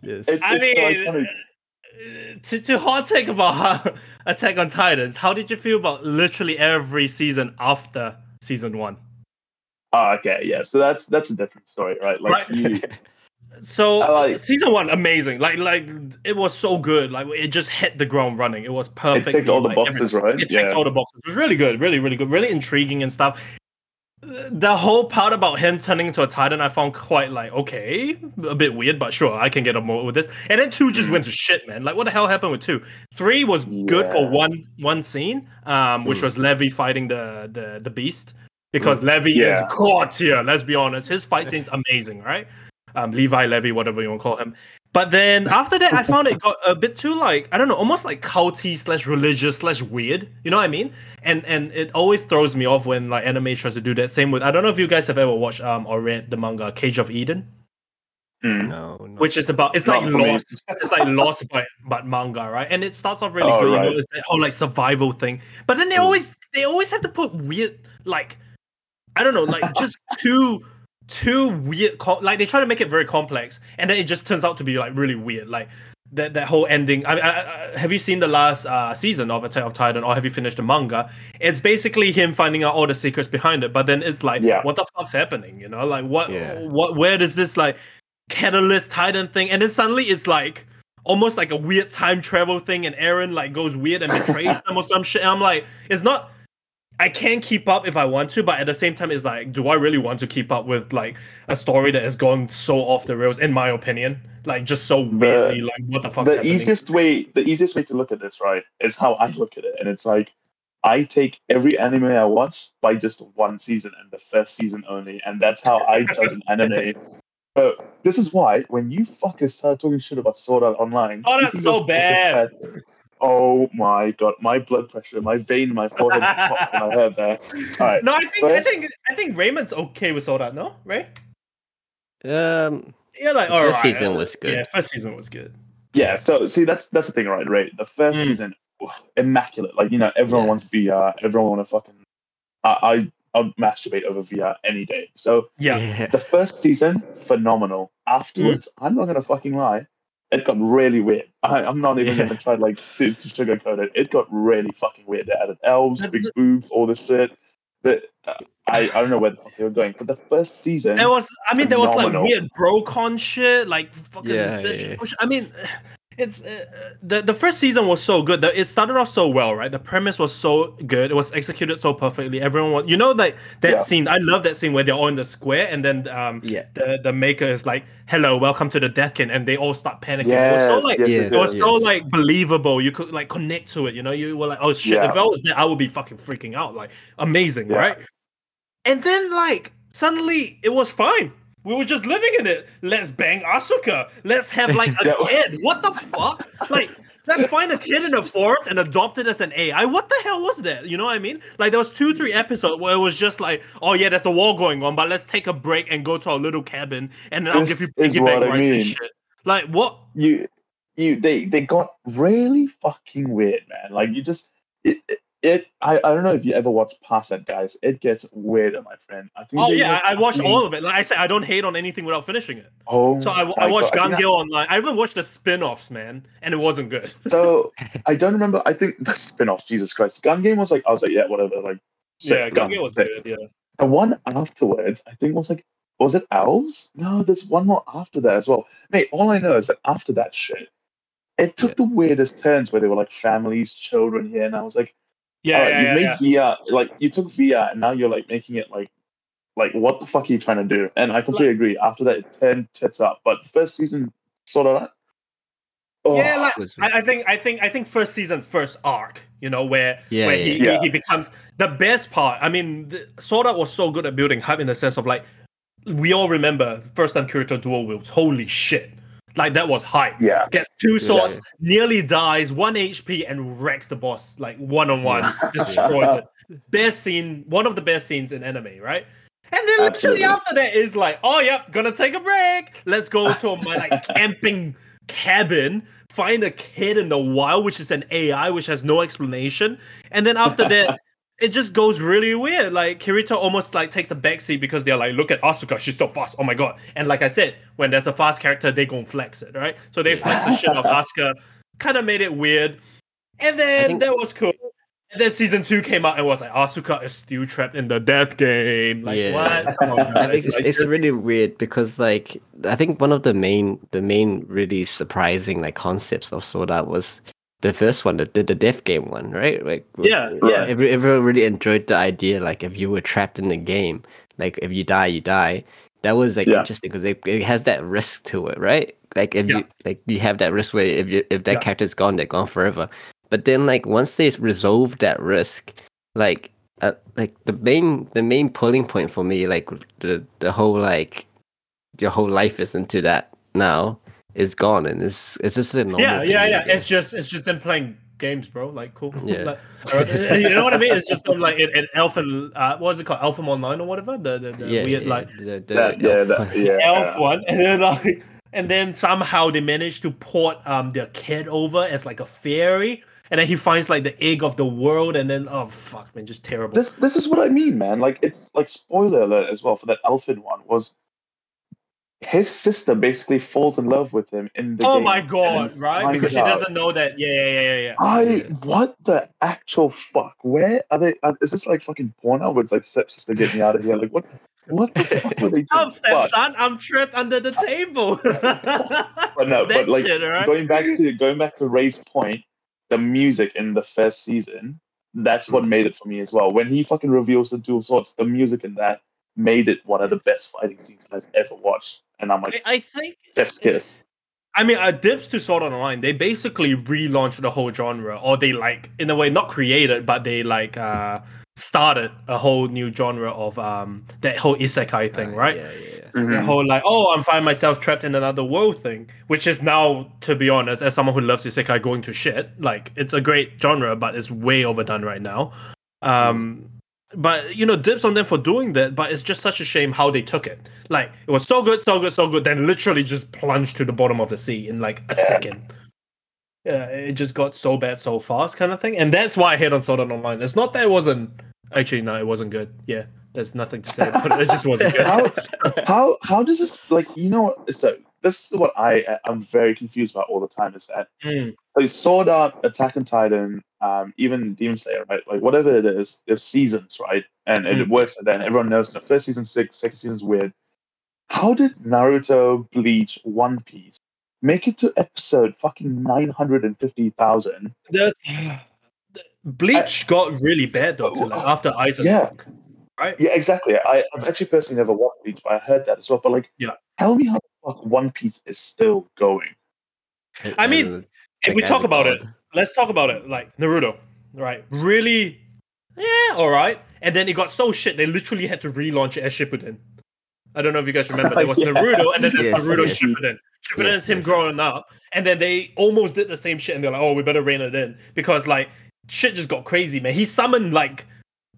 yes. it's I so mean, iconic. to to hot take about how, Attack on Titans. How did you feel about literally every season after season one? Ah, okay, yeah. So that's that's a different story, right? Like Right. you, So like- season one, amazing. Like like it was so good. Like it just hit the ground running. It was perfect. it perfect. ticked all the like, boxes, right? It ticked Yeah. all the boxes. It was really good, really, really good, really intriguing and stuff. The whole part about him turning into a titan, I found quite like okay, a bit weird, but sure, I can get on board with this. And then two just Mm. went to shit, man. Like what the hell happened with two? Three was good for one one scene, um, which Mm. was levy fighting the the the beast. Because Levy Yeah. is god tier, let's be honest. His fight scene's amazing, right? Um, Levi, Levy, whatever you want to call him. But then after that, I found it got a bit too like I don't know, almost like culty slash religious slash weird. You know what I mean? And and it always throws me off when like anime tries to do that. Same with I don't know if you guys have ever watched um or read the manga Cage of Eden, Mm. no, no. which is about it's like lost. it's like lost but but manga, right? And it starts off really Oh, good. You know, it's that whole like survival thing. But then they Mm. always they always have to put weird like I don't know, like just too too weird. Co- like they try to make it very complex, and then it just turns out to be like really weird. Like that that whole ending. I, I, I have you seen the last uh, season of Attack of Titan, or have you finished the manga? It's basically him finding out all the secrets behind it, but then it's like, Yeah. what the fuck's happening? You know, like what Yeah. what where does this like catalyst Titan thing, and then suddenly it's like. Almost like a weird time travel thing, and Eren like goes weird and betrays them or some shit. And I'm like, it's not I can keep up if I want to, but at the same time, it's like, do I really want to keep up with like a story that has gone so off the rails, in my opinion? Like just so weirdly, like what the fuck? the happening? easiest way the easiest way to look at this right is how i look at it and it's like i take every anime i watch by just one season and the first season only and that's how i judge an anime so this is why when you fuckers start talking shit about sword art online Oh, that's so bad. Fucking bad. oh my god my blood pressure my vein in my forehead popped when i heard that all right no, I think I think I think Raymond's okay with Sword Art, no? Right? um, Yeah, like The all first right. season was good. Yeah, first season was good. Yeah, so see that's that's the thing, right? Right, the first Mm. season, immaculate. Like you know, everyone Yeah. wants VR. Everyone want to fucking. I I I'll masturbate over VR any day. So Yeah. the first season, phenomenal. Afterwards, I'm not gonna fucking lie, it got really weird. I, I'm not even Yeah. gonna try like to, to sugarcoat it. It got really fucking weird. They added elves, big boobs, all this shit. But uh, I I don't know where the fuck they were going. But the first season, There was, I mean, there was like Phenomenal. weird brocon shit, like fucking Yeah, incestuous yeah. I mean, it's uh, the the first season was so good. It started off so well, right? The premise was so good. It was executed so perfectly. Everyone was, you know, like that Yeah. scene. I love that scene where they're all in the square, and then um, Yeah. the the maker is like, "Hello, welcome to the Death King," and they all start panicking. it was Yes, so like yes, yes, it was yes. so like believable. You could like connect to it. You know, you were like, "Oh shit!" Yeah. If I was there, I would be fucking freaking out. Like amazing, right? And then like suddenly it was fine. We were just living in it. Let's bang Asuka. Let's have like a kid. What the fuck? Like, let's find a kid in the forest and adopt it as an AI. What the hell was that? You know what I mean? Like there was two, three episodes where it was just like, oh yeah, there's a war going on, but let's take a break and go to our little cabin and then I'll give you is what I and mean. shit. Like what? you you they they got really fucking weird, man. Like you just it it, it I, I don't know if you ever watched past that guys. It gets weirder, my friend. I think Oh yeah, I, I watched all of it. Like I said, I don't hate on anything without finishing it. Oh, So I, I watched God. Think online. I even watched the spin-offs, man, and it wasn't good. So I don't remember. I think the spin-off. Jesus Christ, Gun Game was like I was like yeah whatever like sick, yeah, Gun Gale was sick. good. Yeah. The one afterwards, I think was like was it Elves? No, there's one more after that as well. Mate, all I know is that after that shit, it took Yeah. the weirdest turns where they were like families, children here, and I was like. Yeah, Alright, yeah, you yeah, made yeah. VR like you took VR and now you're like making it like like what the fuck are you trying to do? And I completely agree. After that, it turned tits up. But first season sort of that. Oh, Yeah, like was- I, I think I think I think first season, first arc, you know, where Yeah, where yeah, he, yeah. he he becomes the best part. I mean, the, Sword Art was so good at building hype in the sense of like we all remember first time Kirito dual wields. Holy shit. Like that was hype. yeah. Gets two swords, yeah. nearly dies, one HP, and wrecks the boss like one on one, destroys it. Best scene, one of the best scenes in anime, right? And then literally after that is like, oh yep, gonna take a break. Let's go to my like camping cabin, find a kid in the wild, which is an AI, which has no explanation. And then after that, it just goes really weird. Like Kirito almost like takes a backseat because they're like, look at Asuka, she's so fast. Oh my god. And like I said, when there's a fast character, they gon' flex it, right? So they flex the shit of Asuka, kind of made it weird. And then think- that was cool. And then season two came out and was like, Asuka is still trapped in the death game. Like Yeah. what? On, I think it's, Like, it's really weird because like I think one of the main the main really surprising like concepts of Soda was the first one, the the, the death game one, right? Like Yeah, yeah. Every, everyone really enjoyed the idea like if you were trapped in the game, like if you die, you die. That was like Yeah. interesting because it, it has that risk to it, right? Like if Yeah. you like you have that risk where if you if that Yeah. character's gone, they're gone forever. But then like once they resolve that risk, like uh, like the main the main pulling point for me, like the the whole like your whole life is into that now is gone and it's it's just a normal yeah, yeah, in yeah. game. It's just it's just them playing games, bro. Like cool. Yeah. Like, uh, you know what I mean? It's just them like in, in Elfin, uh, what is it called? Elfin Online or whatever. The the, the yeah, weird yeah, like the, the That, yeah, elf that, one. yeah. elf one, and then like and then somehow they managed to port um their kid over as like a fairy, and then he finds like the egg of the world, and then oh fuck man, just terrible. This this is what I mean, man. Like it's like spoiler alert as well for that Elfin one was his sister basically falls in love with him in the oh game my god, then right? Because she out. doesn't know that. Yeah, yeah, yeah, yeah. yeah. I Yeah. what the actual fuck? Where are they? Are, is this like fucking porn? where it's like stepsister, get me out of here. Like what? What the fuck were they doing? Oh, But- stepson, I'm trapped under the table. But no, but like shit, alright? going back to going back to Ray's point, the music in the first season, that's what mm. made it for me as well. When he fucking reveals the dual swords, the music in that made it one of the best fighting scenes I've ever watched. And I'm like, I, I think chef's kiss. I mean, uh, dips to Sword Online, they basically relaunched the whole genre, or they like, in a way, not created, but they like uh started a whole new genre of um that whole isekai thing, Uh, right? Yeah, yeah, yeah. Mm-hmm. The whole like, oh, I'm finding myself trapped in another world thing, which is now, to be honest, as someone who loves isekai, going to shit. Like, it's a great genre, but it's way overdone right now. Um, but you know, dips on them for doing that. But it's just such a shame how they took it. Like, it was so good, so good, so good, then literally just plunged to the bottom of the sea in like a second. Yeah, it just got so bad so fast, kind of thing, and that's why I hate on Sword Art Online. It's not that it wasn't actually no, it wasn't good. Yeah, there's nothing to say about it. It just wasn't good. How how how does this like you know so this is what I I'm very confused about all the time is that Mm. like Sword Art, Attack on Titan, um, even Demon Slayer, right? Like whatever it is, there's seasons, right? And, and it Mm. works. And then everyone knows the first season six, second season's weird. How did Naruto, Bleach, One Piece make it to episode fucking nine hundred and fifty thousand. The, Bleach got really bad though, to, like, after Aizen. Yeah. Right? Yeah, exactly. I, I've actually personally never watched Bleach, but I heard that as well. But like, Yeah. tell me how the fuck One Piece is still going. I mean, Uh, If we talk about it, Avatar. Let's talk about it. Like Naruto, right? Really, yeah, all right. And then it got so shit they literally had to relaunch it as Shippuden. I don't know if you guys remember. There was Yeah. Naruto, and then there's Yes, Naruto yes. Shippuden. Shippuden Yes, is him yes. growing up, and then they almost did the same shit, and they're like, "Oh, we better rein it in," because like shit just got crazy, man. He summoned like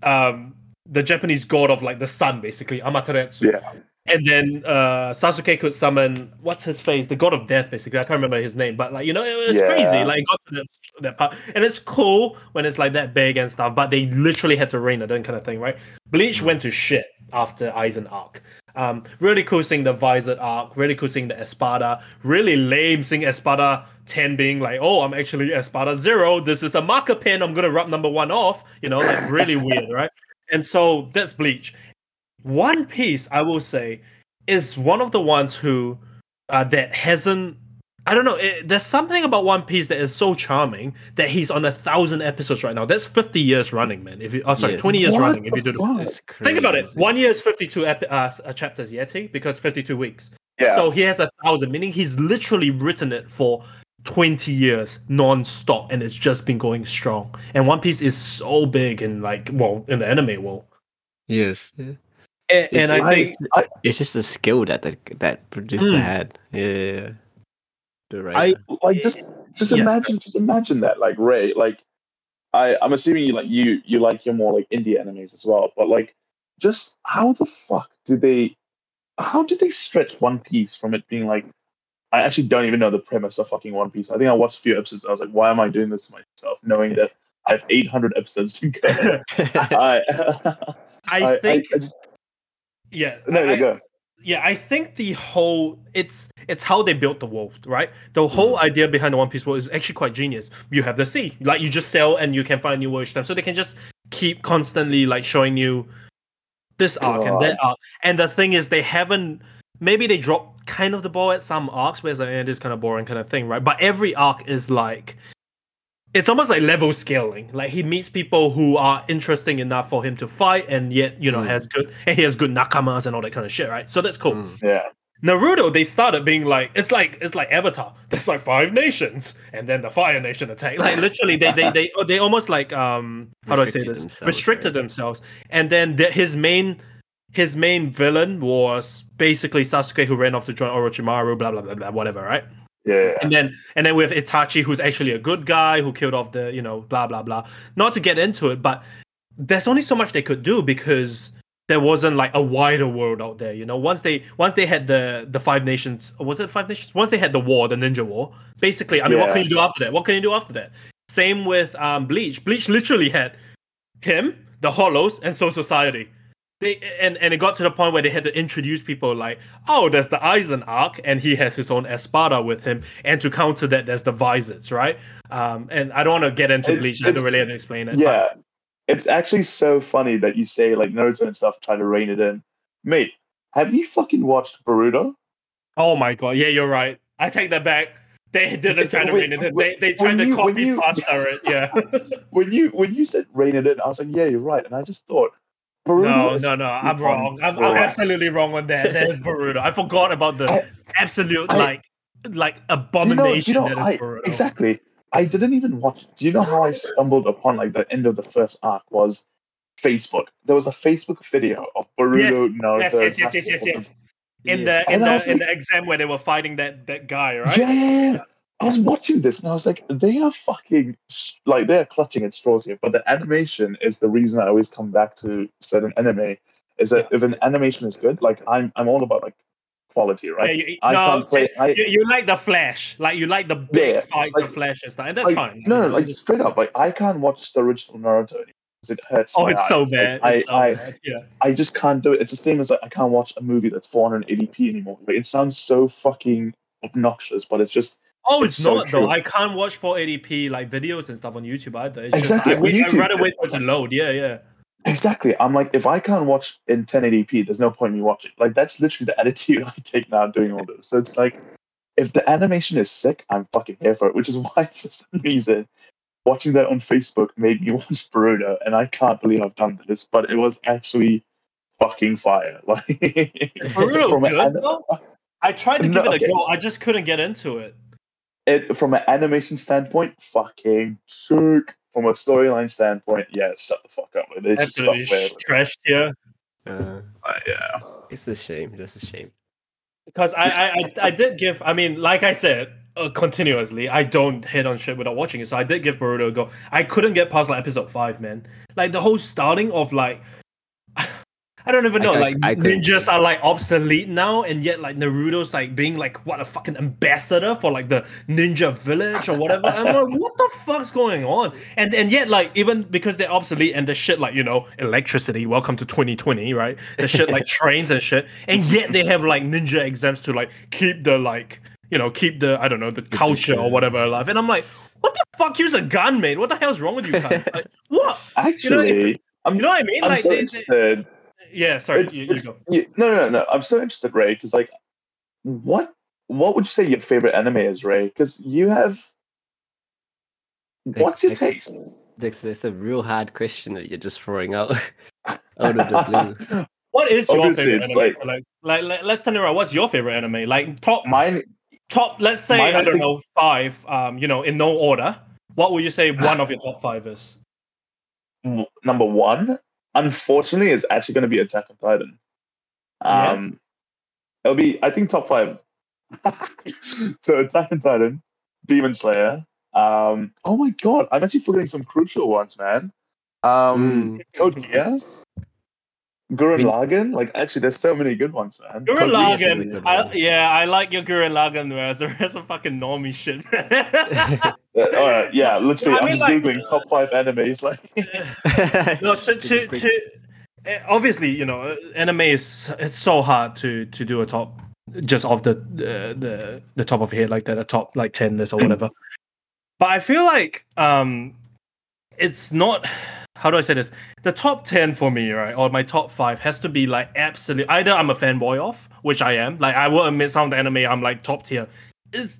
um the Japanese god of like the sun, basically Amaterasu. Yeah. And then uh, Sasuke could summon what's his face, the god of death, basically. I can't remember his name, but like you know, it was Yeah. crazy. Like got to that, that part, and it's cool when it's like that big and stuff. But they literally had to rein it in, kind of thing, right? Bleach went to shit after Aizen arc. Um, really cool seeing the Visored arc. Really cool seeing the Espada. Really lame seeing Espada 10 being like, oh, I'm actually Espada Zero. This is a marker pen. I'm gonna rub number one off. You know, like really weird, right? And so that's Bleach. One Piece, I will say, is one of the ones who uh, that hasn't. I don't know. It, there's something about One Piece that is so charming that he's on a thousand episodes right now. That's 50 years running, man. If you, oh, sorry, Yes. 20 years What running. If you do the, fuck? That's think about it. One year is 52 epi- uh, s- uh, chapters, Yeti, because 52 weeks. Yeah. So he has a thousand, meaning he's literally written it for 20 years non-stop, and it's just been going strong. And One Piece is so big and like, well, in the anime world. Yes. yeah. And, and I I, think I, It's just a skill that the, that producer Mm. had. Yeah. The I like just just Yes. imagine just imagine that like Ray like I I'm assuming you like you you like your more like indie animes as well but like just how the fuck did they how did they stretch One Piece from it being like I actually don't even know the premise of fucking One Piece. I think I watched a few episodes and I was like why am I doing this to myself knowing that I have 800 episodes to go? I I think I just, yeah, no I- no go. yeah i think the whole it's it's how they built the world right? The whole mm-hmm. idea behind the one piece world is actually quite genius. You have the sea like you just sail and you can find new world each time so they can just keep constantly like showing you this arc and oh. that arc. And the thing is they haven't maybe they dropped kind of the ball at some arcs where it's like eh, this kind of boring kind of thing right but every arc is like it's almost like level scaling. Like he meets people who are interesting enough for him to fight, and yet you know Mm. has good and he has good nakamas and all that kind of shit, right? So that's cool. Mm. yeah Naruto, they started being like it's like it's like Avatar. There's like five nations, and then the Fire Nation attack. Like literally, they they they they almost like um how do I say this? themselves, Restricted right? themselves, and then the, his main his main villain was basically Sasuke who ran off to join Orochimaru, blah blah blah blah, whatever, right? yeah And then and then we have Itachi, who's actually a good guy who killed off the you know blah blah blah. Not to get into it, but there's only so much they could do because there wasn't like a wider world out there. You know, once they once they had the the five nations, was it five nations? Once they had the war, the ninja war. Basically, I mean, what can you do after that? What can you do after that? Same with um Bleach. Bleach literally had him, the Hollows, and Soul Society. They, and, and it got to the point where they had to introduce people like, oh, there's the Aizen arc, and he has his own Espada with him, and to counter that, there's the Visits, right? Um, and I don't want to get into It's- Bleach. I don't really have to explain it. Yeah. It's actually so funny that you say like Naruto and stuff try to rein it in. Mate, have you fucking watched Boruto? Oh my god, yeah, you're right. I take that back. They didn't try to rein it in. They they tried to you- copy you- pasta it. Yeah. When you when you said rein it in, I was like, yeah, you're right. And I just thought Boruto no, is no, no. I'm wrong. I'm, I'm absolutely wrong on that. That is Boruto. I forgot about the I- absolute I- like like Do you know, abomination you know that is I, exactly. I didn't even watch. Do you know how I stumbled upon like the end of the first arc was Facebook? There was a Facebook video of Boruto, Naruto, Yes, yes, yes, yes, yes, yes. In Yeah. the in And the was in like- the exam where they were fighting that that guy, right? Yeah, yeah, yeah. I was watching this and I was like, they are fucking like they're clutching at straws here. But the animation is the reason I always come back to certain anime. Is that if an animation is good, like I'm I'm all about like quality, Yeah, right? you, I no, can't play. I, you, you like the flash, like you like the big Yeah, fights, like- the flash and stuff, and that's like, fine. No, no, like just- straight up, like I can't watch the original Naruto because it hurts. oh, it's so bad. Like, it's so I, I, bad. Yeah. I just can't do it. It's the same as like I can't watch a movie that's 480p anymore. Like, it sounds so fucking obnoxious, but it's just Oh, It's it's, so not though. I can't watch 480p like videos and stuff on YouTube either. It's Exactly, just I wait, I'd rather wait for it to load. Yeah, yeah. exactly. I'm like, if I can't watch in 1080p, there's no point in me watching. Like that's literally the attitude I take now doing all this. So it's like, if the animation is sick, I'm fucking here for it. Which is why, for some reason, watching that on Facebook made me watch Boruto, and I can't believe I've done this, but it was actually fucking fire. Like Boruto good, an- though? I tried to No, give it okay. a go. I just couldn't get into it. It from an animation standpoint, fucking sick. From a storyline standpoint, yeah, shut the fuck up. Like, they Absolutely there. trashed here. Uh, Uh, yeah. it's a shame. It's a shame. Because I, I, I, I did give. I mean, like I said, uh, continuously, I don't hit on shit without watching it. So I did give Boruto a go. I couldn't get past like episode five, man. Like the whole starting of like. I don't even know. I- like I couldn't- ninjas are like obsolete now, and yet like Naruto's like being like what a fucking ambassador for like the ninja village or whatever. I'm like, what the fuck's going on? And and yet like even because they're obsolete and the shit like you know electricity. Welcome to 2020, right? The shit like trains and shit, and yet they have like ninja exams to like keep the like you know keep the I don't know the culture or whatever alive. And I'm like, what the fuck? Use a gun, mate. What the hell's wrong with you guys? Like what? Actually, I'm, You know what I mean? I'm Like so they, they. Yeah. Sorry, It's- you, you it's- go. you- no, no, no. I'm so interested, Ray, because like, what, what would you say your favorite anime is, Ray? Because you have. What's your ex- taste? It's, it's a real hard question that you're just throwing out out of the blue. What is your Obviously, favorite anime? like- Like, like, like, let's turn it around. What's your favorite anime? Like top, Mine, top. Let's say Mine, I I don't think- know five. Um, you know, in no order. What would you say one of your top five is? number one, unfortunately, is actually going to be Attack on Titan. Yeah. Um, it'll be, I think, top five. so Attack on Titan, Demon Slayer. Um, oh my god, I'm actually forgetting some crucial ones, man. Um, Code Geass, Gurren Mean- Lagann. Like, actually, there's so many good ones, man. Gurren Code Geass is a Lagann. I, one. yeah, I like your Gurren Lagann. Whereas the rest of fucking normie shit. Uh, all right, yeah, literally, I I'm mean, just like- googling top five animes. Like, no, to to, to eh, obviously, you know, uh, anime is it's so hard to to do a top just off the uh, the the top of your head like that, a top like ten list or Mm. whatever. But I feel like um, it's not. How do I say this? The top ten for me, right, or my top five has to be like absolute. Either I'm a fanboy of, which I am. Like I will admit, some of the anime I'm like top tier is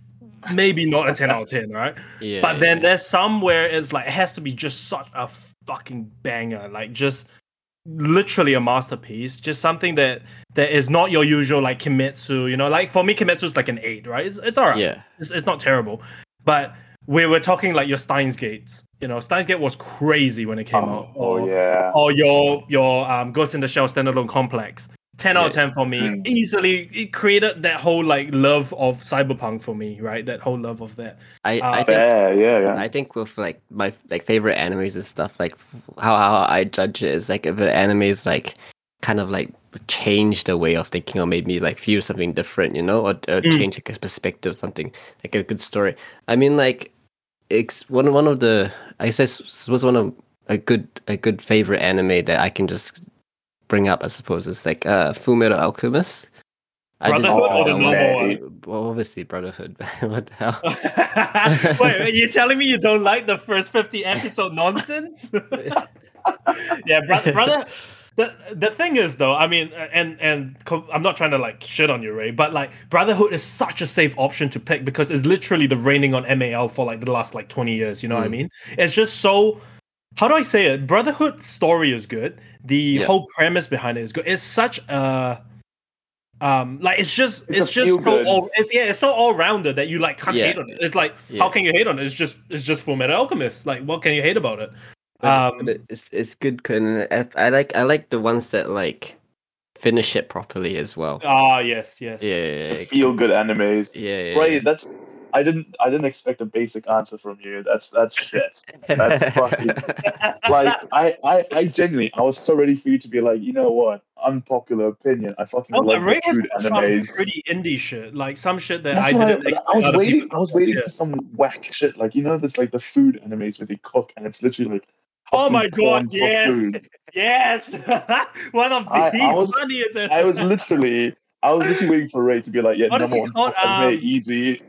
maybe not a ten out of ten, right? yeah, But then yeah. there's somewhere it's like it has to be just such a fucking banger, like just literally a masterpiece, just something that that is not your usual like Kimetsu. You know, like for me, Kimetsu is like an eight, right? It's, it's alright. yeah, It's, it's not terrible, but we were talking like your Steins Gates. You know, Steins Gate was crazy when it came out. oh, yeah. or your your um, Ghost in the Shell standalone complex. 10 out of 10 for me. Mm. Easily, it created that whole like love of cyberpunk for me, right? That whole love of that. I, uh, I think Yeah, yeah, yeah. I think with like my like favorite animes and stuff, like how how I judge it is like if the anime is like kind of like changed the way of thinking or made me like feel something different, you know, or, or Mm. change like a perspective, something like a good story. I mean, like it's one one of the I guess was one of a good a good favorite anime that I can just bring up. I suppose is like uh Fullmetal Alchemist. I just- Brotherhood or the normal well, one? Well, obviously Brotherhood. what the hell? wait, wait, you telling me you don't like the first 50 episode nonsense? yeah, brother, brother. The, the thing is though, I mean, uh, and and I'm not trying to like shit on you, Ray, but like Brotherhood is such a safe option to pick because it's literally the reigning on MAL for like the last like 20 years. You know what I Mm. mean? It's just so. How do I say it? Brotherhood story is good. The Yeah. whole premise behind it is good. It's such a um like it's just It's it's, just so all it's yeah it's so all rounded that you like can't Yeah. hate on it. It's like Yeah. how can you hate on it? It's just it's just Full Metal Alchemist. Like what can you hate about it? But, Um, but it- it's it's good. 'cause I, I like I like the ones that like finish it properly as well. Ah yes yes. Yeah, yeah, yeah, Feel good animes. yeah, yeah, Right, that's I didn't I didn't expect a basic answer from you. That's that's shit. That's fucking like I, I I genuinely I was so ready for you to be like, you know what? Unpopular opinion. I fucking Oh, love Ray the has food some animes. pretty indie shit, like some shit that That's I didn't I, expect. I was waiting. I was waiting for some whack shit. Like you know, there's like the food animes where they cook, and it's literally like. Oh my God, yes. Yes, one of the I- I was- funniest. I was literally, I was literally waiting for Ray to be like, yeah, What is number it one, called? anime, Um, easy.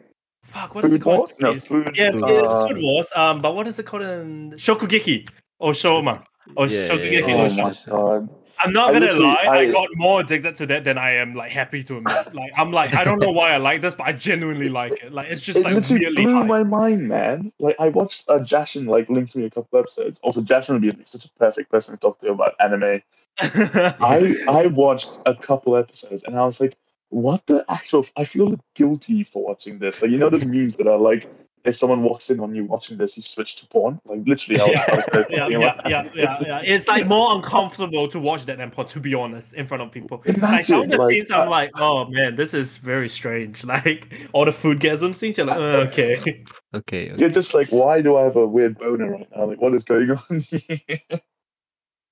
Fuck, what is it called? Wars? No, food. Yeah, uh, it's Food Wars. Um, but what is it called in Shokugeki or Shoma or Yeah, yeah, Shokugeki yeah. or Oh Shoma? my god. I'm not I gonna literally- lie. I, I- got more addicted to that than I am like happy to admit. Like I'm like I don't know why I like this, but I genuinely like it. Like it's just it like literally really blew high. my mind, man. Like I watched uh, Jashin like link to me a couple episodes. Also, Jashin would be such a perfect person to talk to about anime. I I watched a couple episodes and I was like, what the actual? I feel guilty for watching this. Like you know those memes that are like, if someone walks in on you watching this, you switch to porn. Like literally, I was, I was there yeah, yeah, like, yeah, yeah, yeah. It's like more uncomfortable to watch that than porn, to be honest, in front of people. Like some Imagine, of the like, scenes, I'm uh, like, oh man, this is very strange. Like all the foodgasm scenes, you're like, oh, okay. Okay. okay. you're just like, why do I have a weird boner right now? Like, what is going on?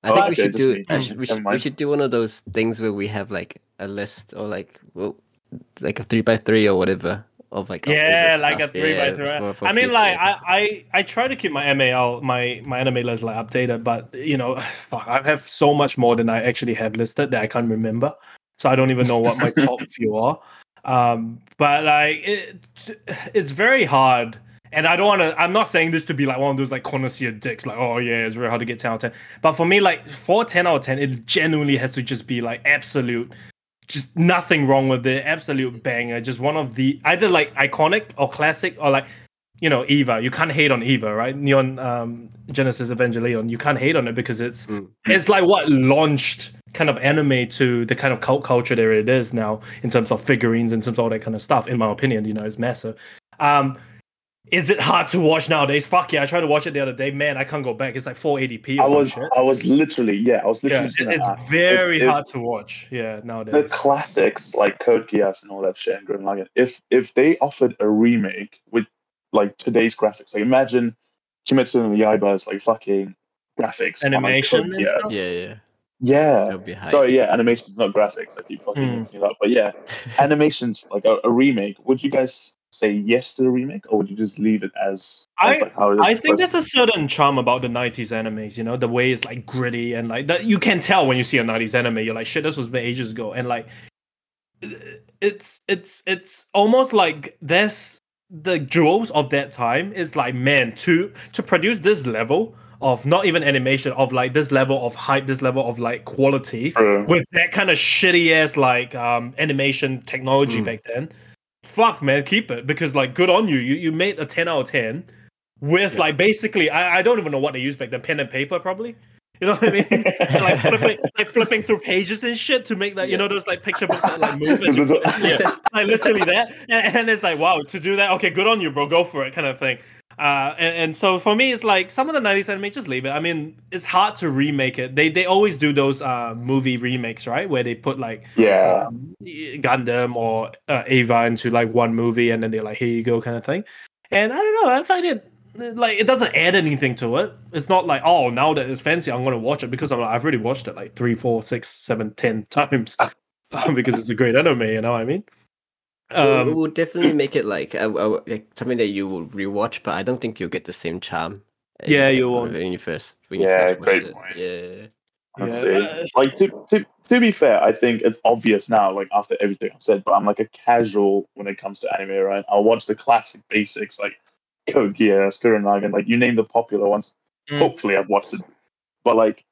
Here? I think Oh, we should do. me. I Mm, should, we should we should do one of those things where we have like a list or like well, like a three by three or whatever of like Yeah, favorite like a stuff. three by three. for- for I mean, like I. I I try to keep my MAL my my anime list like updated, but you know, fuck, I have so much more than I actually have listed that I can't remember. So I don't even know what my top few are. Um, but like it, it's very hard. And I don't want to. I'm not saying this to be like one of those like connoisseur dicks, like oh yeah, it's very hard to get ten out of ten. But for me, like for ten out of ten, it genuinely has to just be like absolute just nothing wrong with it. Absolute banger. Just one of the either like iconic or classic or like you know Eva. You can't hate on Eva, right? Neon um, Genesis Evangelion. You can't hate on it because it's Mm. it's like what launched kind of anime to the kind of cult culture there it is now in terms of figurines and terms of all that kind of stuff. In my opinion, you know, it's massive. Um, is it hard to watch nowadays? Fuck yeah! I tried to watch it the other day. Man, I can't go back. It's like 480p or I some was shit. I was literally yeah I was literally just gonna it's ask. very If- if hard to watch. Yeah, nowadays. The classics like Code Geass and all that shit and Gurren Lagann. If if they offered a remake with like today's graphics, like imagine Kimetsu no Yaiba's like fucking graphics, on, like, Animation and stuff? yeah, yeah. Yeah. That'll be high. Sorry, yeah, animations, not graphics. I keep fucking Hmm. mixing it up. But yeah, animations like a, a remake. Would you guys say yes to the remake, or would you just leave it as, I- like how it? I think there's a certain charm about the 90s animes, you know, the way it's like gritty and like that you can tell when you see a 90s anime, you're like, shit, this was made ages ago. And like it's it's it's almost like this. the jewels of that time is like, man, to to produce this level of not even animation, of like this level of hype, this level of like quality True. with that kind of shitty ass like um animation technology Mm. back then. Fuck man, keep it because like good on you. You you made a ten out of ten with Yeah. like basically I, I don't even know what they used back then, pen and paper probably. You know what I mean? Like flipping like flipping through pages and shit to make that you know those like picture books that like move as you put yeah, like literally that. And, and it's like wow, to do that, okay, good on you, bro, go for it, kind of thing. Uh, and, and so for me, it's like some of the '90s anime, just leave it. I mean, it's hard to remake it. They they always do those uh movie remakes, right? Where they put like yeah. um, Gundam or uh, Eva into like one movie, and then they're like, "Here you go," kind of thing. And I don't know, I find it like it doesn't add anything to it. It's not like, oh, now that it's fancy, I'm gonna watch it because I'm like, I've already watched it like three, four, six, seven, ten times because it's a great anime. You know what I mean? It will- it Um, will definitely make it like, a, a, like something that you will rewatch, but I don't think you'll get the same charm. Yeah, you from won't. when you first when you Yeah, first watched great it. point. Yeah, Yeah. Like to, to to be fair, I think it's obvious now, like after everything I've said, but I'm like a casual when it comes to anime, right? I'll watch the classic basics like Code Geass, Gurren Lagann, like you name the popular ones. Mm. Hopefully I've watched it. But like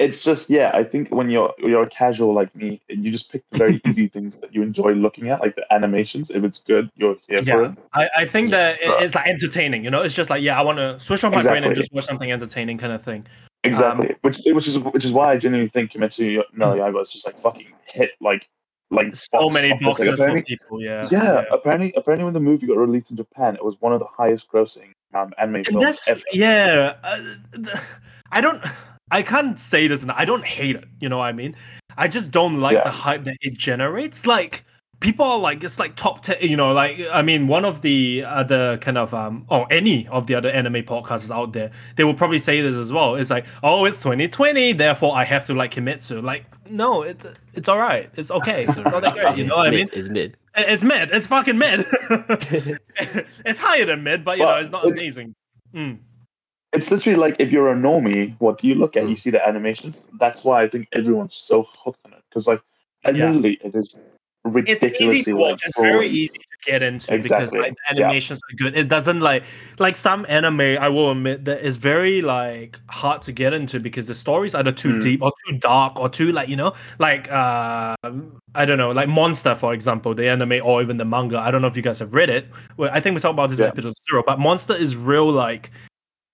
it's just yeah, I think when you're you're a casual like me, you just pick the very easy things that you enjoy looking at, like the animations. If it's good, you're here for it. I, I think Yeah. that it- it's like entertaining. You know, it's just like, yeah, I want to switch off my brain and just watch something entertaining, kind of thing. Exactly. which which is which is why I genuinely think Kimetsu no Yaiba is just like fucking hit like like So many office. Like, apparently, people. Yeah, yeah, apparently apparently when the movie got released in Japan, it was one of the highest grossing um, anime films ever. yeah. Uh, I don't. I can't say this, and I don't hate it. You know what I mean? I just don't like Yeah. the hype that it generates. Like people are like, it's like top ten. You know, like I mean, one of the other kind of um, or any of the other anime podcasts out there, they will probably say this as well. It's like, oh, it's 2020, therefore I have to like Kimetsu. Like, no, it's it's all right. It's okay. It's not that great. You know what I mean? It's mid. It's mid. It's fucking mid. it's higher than mid, but you know, it's not it's- amazing. Mm. It's literally like if you're a normie, what do you look at? Mm. You see the animations. That's why I think everyone's so hooked on it because like admittedly it is It's ridiculously easy to watch. It's very easy to get into because like the Yeah. animations are good. It doesn't like like some anime. I will admit that is very like hard to get into because the stories either too Mm. deep or too dark or too like you know like uh I don't know like Monster for example the anime or even the manga. I don't know if you guys have read it. Well, I think we talked about this Yeah. episode zero, but Monster is real like.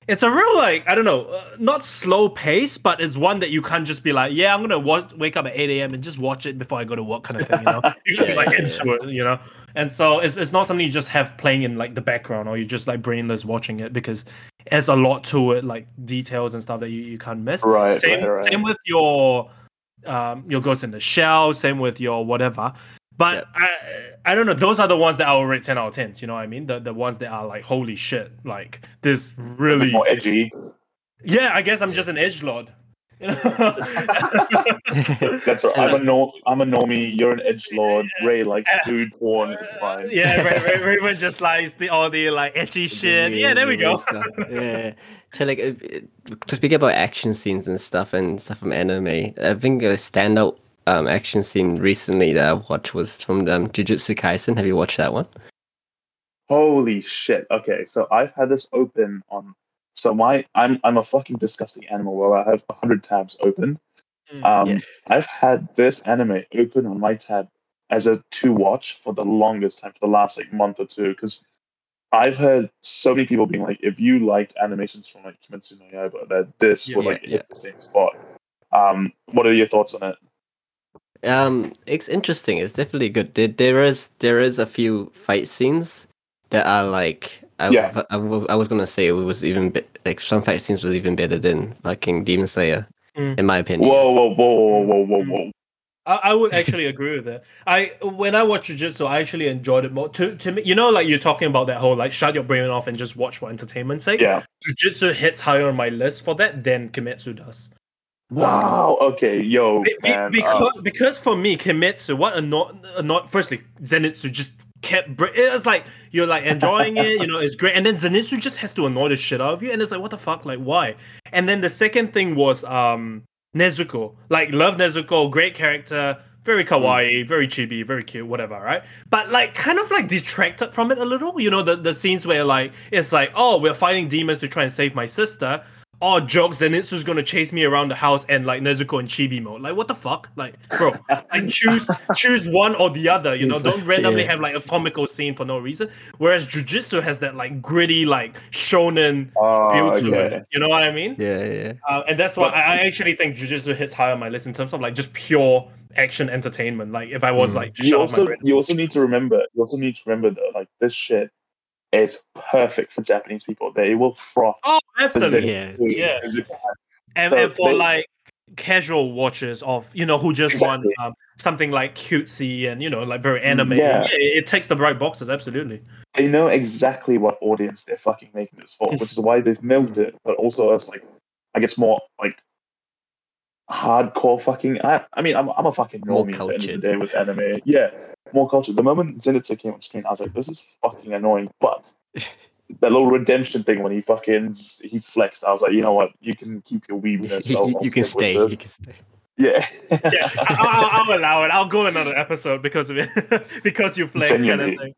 It's a real like I don't know, uh, not slow pace, but it's one that you can't just be like, yeah, I'm gonna wa- wake up at 8 a.m. and just watch it before I go to work, kind of thing. You know, you gotta be Yeah, like yeah, into it, you know. And so it's it's not something you just have playing in like the background or you're just like brainless watching it because there's a lot to it, like details and stuff that you, you can't miss. Right, Same right, right. same with your um your Ghost in the Shell, same with your whatever. But Yep. I I don't know. Those are the ones that I will rate ten out of ten. You know what I mean? The the ones that are like holy shit, like this really. more edgy. Yeah, I guess I'm just an edge lord. You know? That's right. I'm a norm. I'm a normie. You're an edge lord. Ray likes dude porn. It's fine. yeah, Ra- Ra- Raven just likes the all the like ecchi shit. Yeah, there we go. Yeah. So like, uh, uh, to speak about action scenes and stuff and stuff from anime, I think a standout um action scene recently that I watched was from um, Jujutsu Kaisen. Have you watched that one? Holy shit. Okay, so I've had this open on. So my I'm I'm a fucking disgusting animal where I have hundred tabs open. Mm, Um, Yeah. I've had this anime open on my tab as a to watch for the longest time, for the last like month or two, because I've heard so many people being like, if you liked animations from like Kimetsu no Yaiba, that this Yeah, would yeah, like yeah. hit the same spot. Um, what are your thoughts on it? Um, it's interesting. It's definitely good. There, there is there is a few fight scenes that are like I, Yeah. I, wa- I was gonna say it was even be, like some fight scenes was even better than fucking Demon Slayer, Mm. in my opinion. Whoa, whoa, whoa, whoa, whoa, whoa, whoa! I, I would actually agree with that. I when I watched Jujutsu, I actually enjoyed it more. To to me, you know, like you're talking about that whole like shut your brain off and just watch for entertainment's sake. Yeah. Jujutsu hits higher on my list for that than Kimetsu does. Wow. Okay, yo, Be- be- man. uh, because because for me, Kimetsu, what annoyed, annoyed firstly, Zenitsu just kept. br- It's like you're like enjoying it, you know, it's great, and then Zenitsu just has to annoy the shit out of you, and it's like, what the fuck, like why? And then the second thing was um Nezuko, like love Nezuko, great character, very kawaii, very chibi, very cute, whatever, right? But like kind of like detracted from it a little, you know, the the scenes where like it's like, oh, we're fighting demons to try and save my sister. Oh, jokes, Zenitsu's gonna chase me around the house and like Nezuko and chibi mode. Like, what the fuck? Like, bro, like choose choose one or the other. You know, don't randomly Yeah. have like a comical scene for no reason. Whereas Jujutsu has that like gritty, like shonen uh, feel to okay. it. You know what I mean? yeah, yeah. Uh, and that's why But- I, I actually think Jujutsu hits higher on my list in terms of like just pure action entertainment. Like if I was Mm. like You shut my also you also need to remember you also need to remember that like this shit is perfect for Japanese people. They will froth. Oh, absolutely. Yeah. Yeah. And, So and for they- like casual watchers of you know who just Exactly. want um, something like cutesy and you know like very anime. Yeah. Yeah, it, it takes the right boxes. Absolutely. They know exactly what audience they're fucking making this for, which is why they've milked it. But also, it's like I guess more like hardcore fucking. I, I mean, I'm, I'm a fucking More normie at the end of the day with anime. Yeah, more culture. The moment Zenitsu came on screen, I was like, this is fucking annoying. But that little redemption thing when he fucking he flexed, I was like, you know what, you can keep your weebiness. you, you can stay. You can stay. Yeah. Yeah, I, I'll, I'll allow it. I'll go another episode because of it, because you flex kind of thing.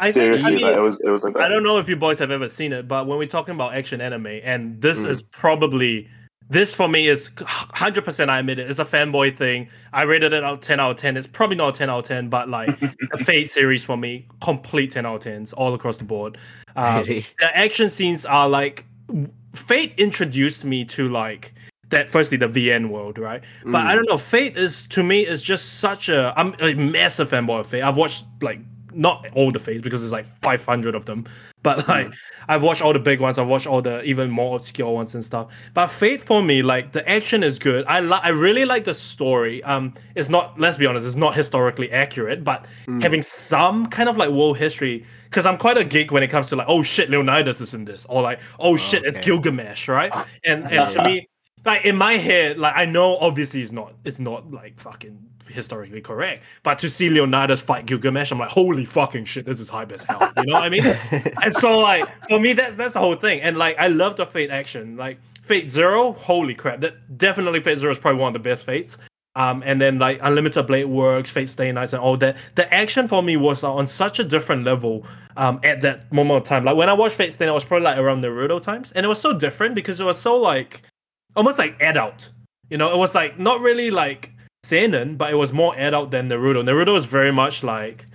I think. I mean, like, it was it was like. I don't know if you boys have ever seen it, but when we're talking about action anime, and this Mm. is probably this for me is hundred percent. I admit it. It's a fanboy thing. I rated it out ten out of ten. It's probably not a ten out of ten, but like the Fate series for me, complete ten out of tens all across the board. Um, Really? the action scenes are like Fate introduced me to like that. Firstly, the VN world, right? But I Mm. don't know. Fate is to me is just such a. I'm a massive fanboy of Fate. I've watched like not all the Fates because there's like 500 of them, but like I've watched all the big ones. I've watched all the even more obscure ones and stuff. But Fate for me, like the action is good. I li- I really like the story. Um, it's not. Let's be honest, it's not historically accurate, but Mm. having some kind of like world history. Because I'm quite a geek when it comes to like, oh shit, Leonidas is in this, or like, oh shit, it's. Gilgamesh, right? And and to me, like in my head, like I know obviously it's not it's not like fucking historically correct, but to see Leonidas fight Gilgamesh, I'm like, holy fucking shit, this is hype as hell. You know what I mean? and so like for me, that's that's the whole thing. And like I love the Fate action, like Fate Zero, holy crap, that definitely Fate Zero is probably one of the best Fates. Um, and then like Unlimited Blade Works, Fate Stay Nights, and all that. The action for me was on such a different level um, at that moment of time. Like when I watched Fate Stay it was probably like around the Naruto times, and it was so different because it was so like almost like adult. You know, it was like not really like seinen, but it was more adult than Naruto. Naruto is very much like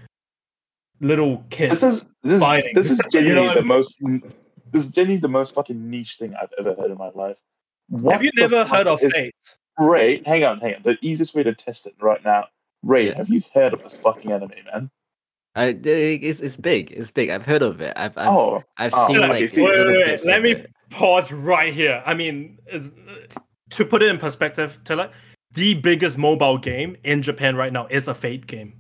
little kids. This is this is, fighting. this is You know genuinely what I the mean? most. This is genuinely the most fucking niche thing I've ever heard in my life. What Have you never heard of is- Fate? Ray, hang on, hang on. The easiest way to test it right now. Ray, Yeah. have you heard of this fucking anime, man? I, it's it's big. It's big. I've heard of it. I've I've, Oh, I've oh, seen okay, like see- Wait, little wait, wait. Let me it. pause right here. I mean, to put it in perspective, Tiller, the biggest mobile game in Japan right now is a Fate game,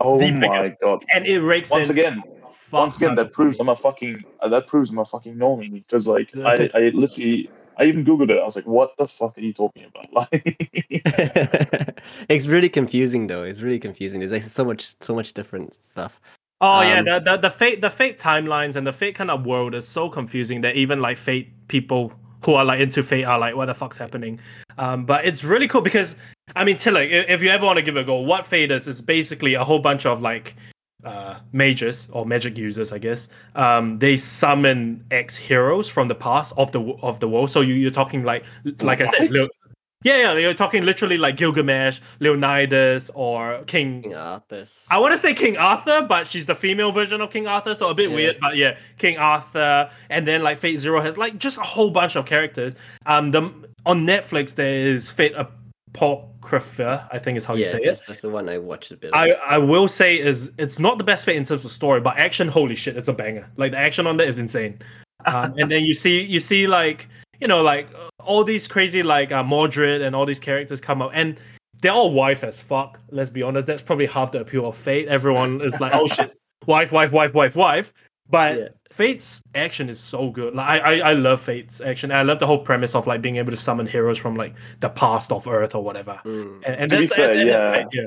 oh the my biggest. god. and it rakes Once in. again, once again, that proves I'm a fucking. Uh, that proves I'm a fucking normie because, like, I, I literally, I even googled it. I was like, "What the fuck are you talking about?" Like, it's really confusing though. It's really confusing. There's like so much so much different stuff. Oh yeah, Um, the, the the fate the fate timelines and the fate kind of world is so confusing that even like fate people who are like into fate are like, what the fuck's happening? Um, but it's really cool because I mean, Tiller, i- if you ever want to give it a go, what fate is is basically a whole bunch of like uh mages or magic users, I guess. Um, they summon ex heroes from the past of the of the world. So you you're talking like like I said, What? Yeah, yeah, you're talking literally like Gilgamesh, Leonidas, or King King Arthur's. I want to say King Arthur, but she's the female version of King Arthur, so a bit Yeah. weird. But yeah, King Arthur, and then like Fate Zero has like just a whole bunch of characters. Um, the on Netflix there is Fate Apocrypha, I think is how you say that's, it. that's the one I watched a bit. I, of. I will say is it's not the best Fate in terms of story, but action, holy shit, it's a banger. Like the action on that is insane. Um, and then you see you see like you know like all these crazy like uh, Mordred and all these characters come out and they're all wife as fuck. Let's be honest, that's probably half the appeal of Fate. Everyone is like, oh shit, wife, wife, wife, wife, wife. But Yeah. Fate's action is so good. Like I, I, I love Fate's action. I love the whole premise of like being able to summon heroes from like the past of Earth or whatever. Mm. And, and To be that's fair, and- and that's yeah. great, yeah.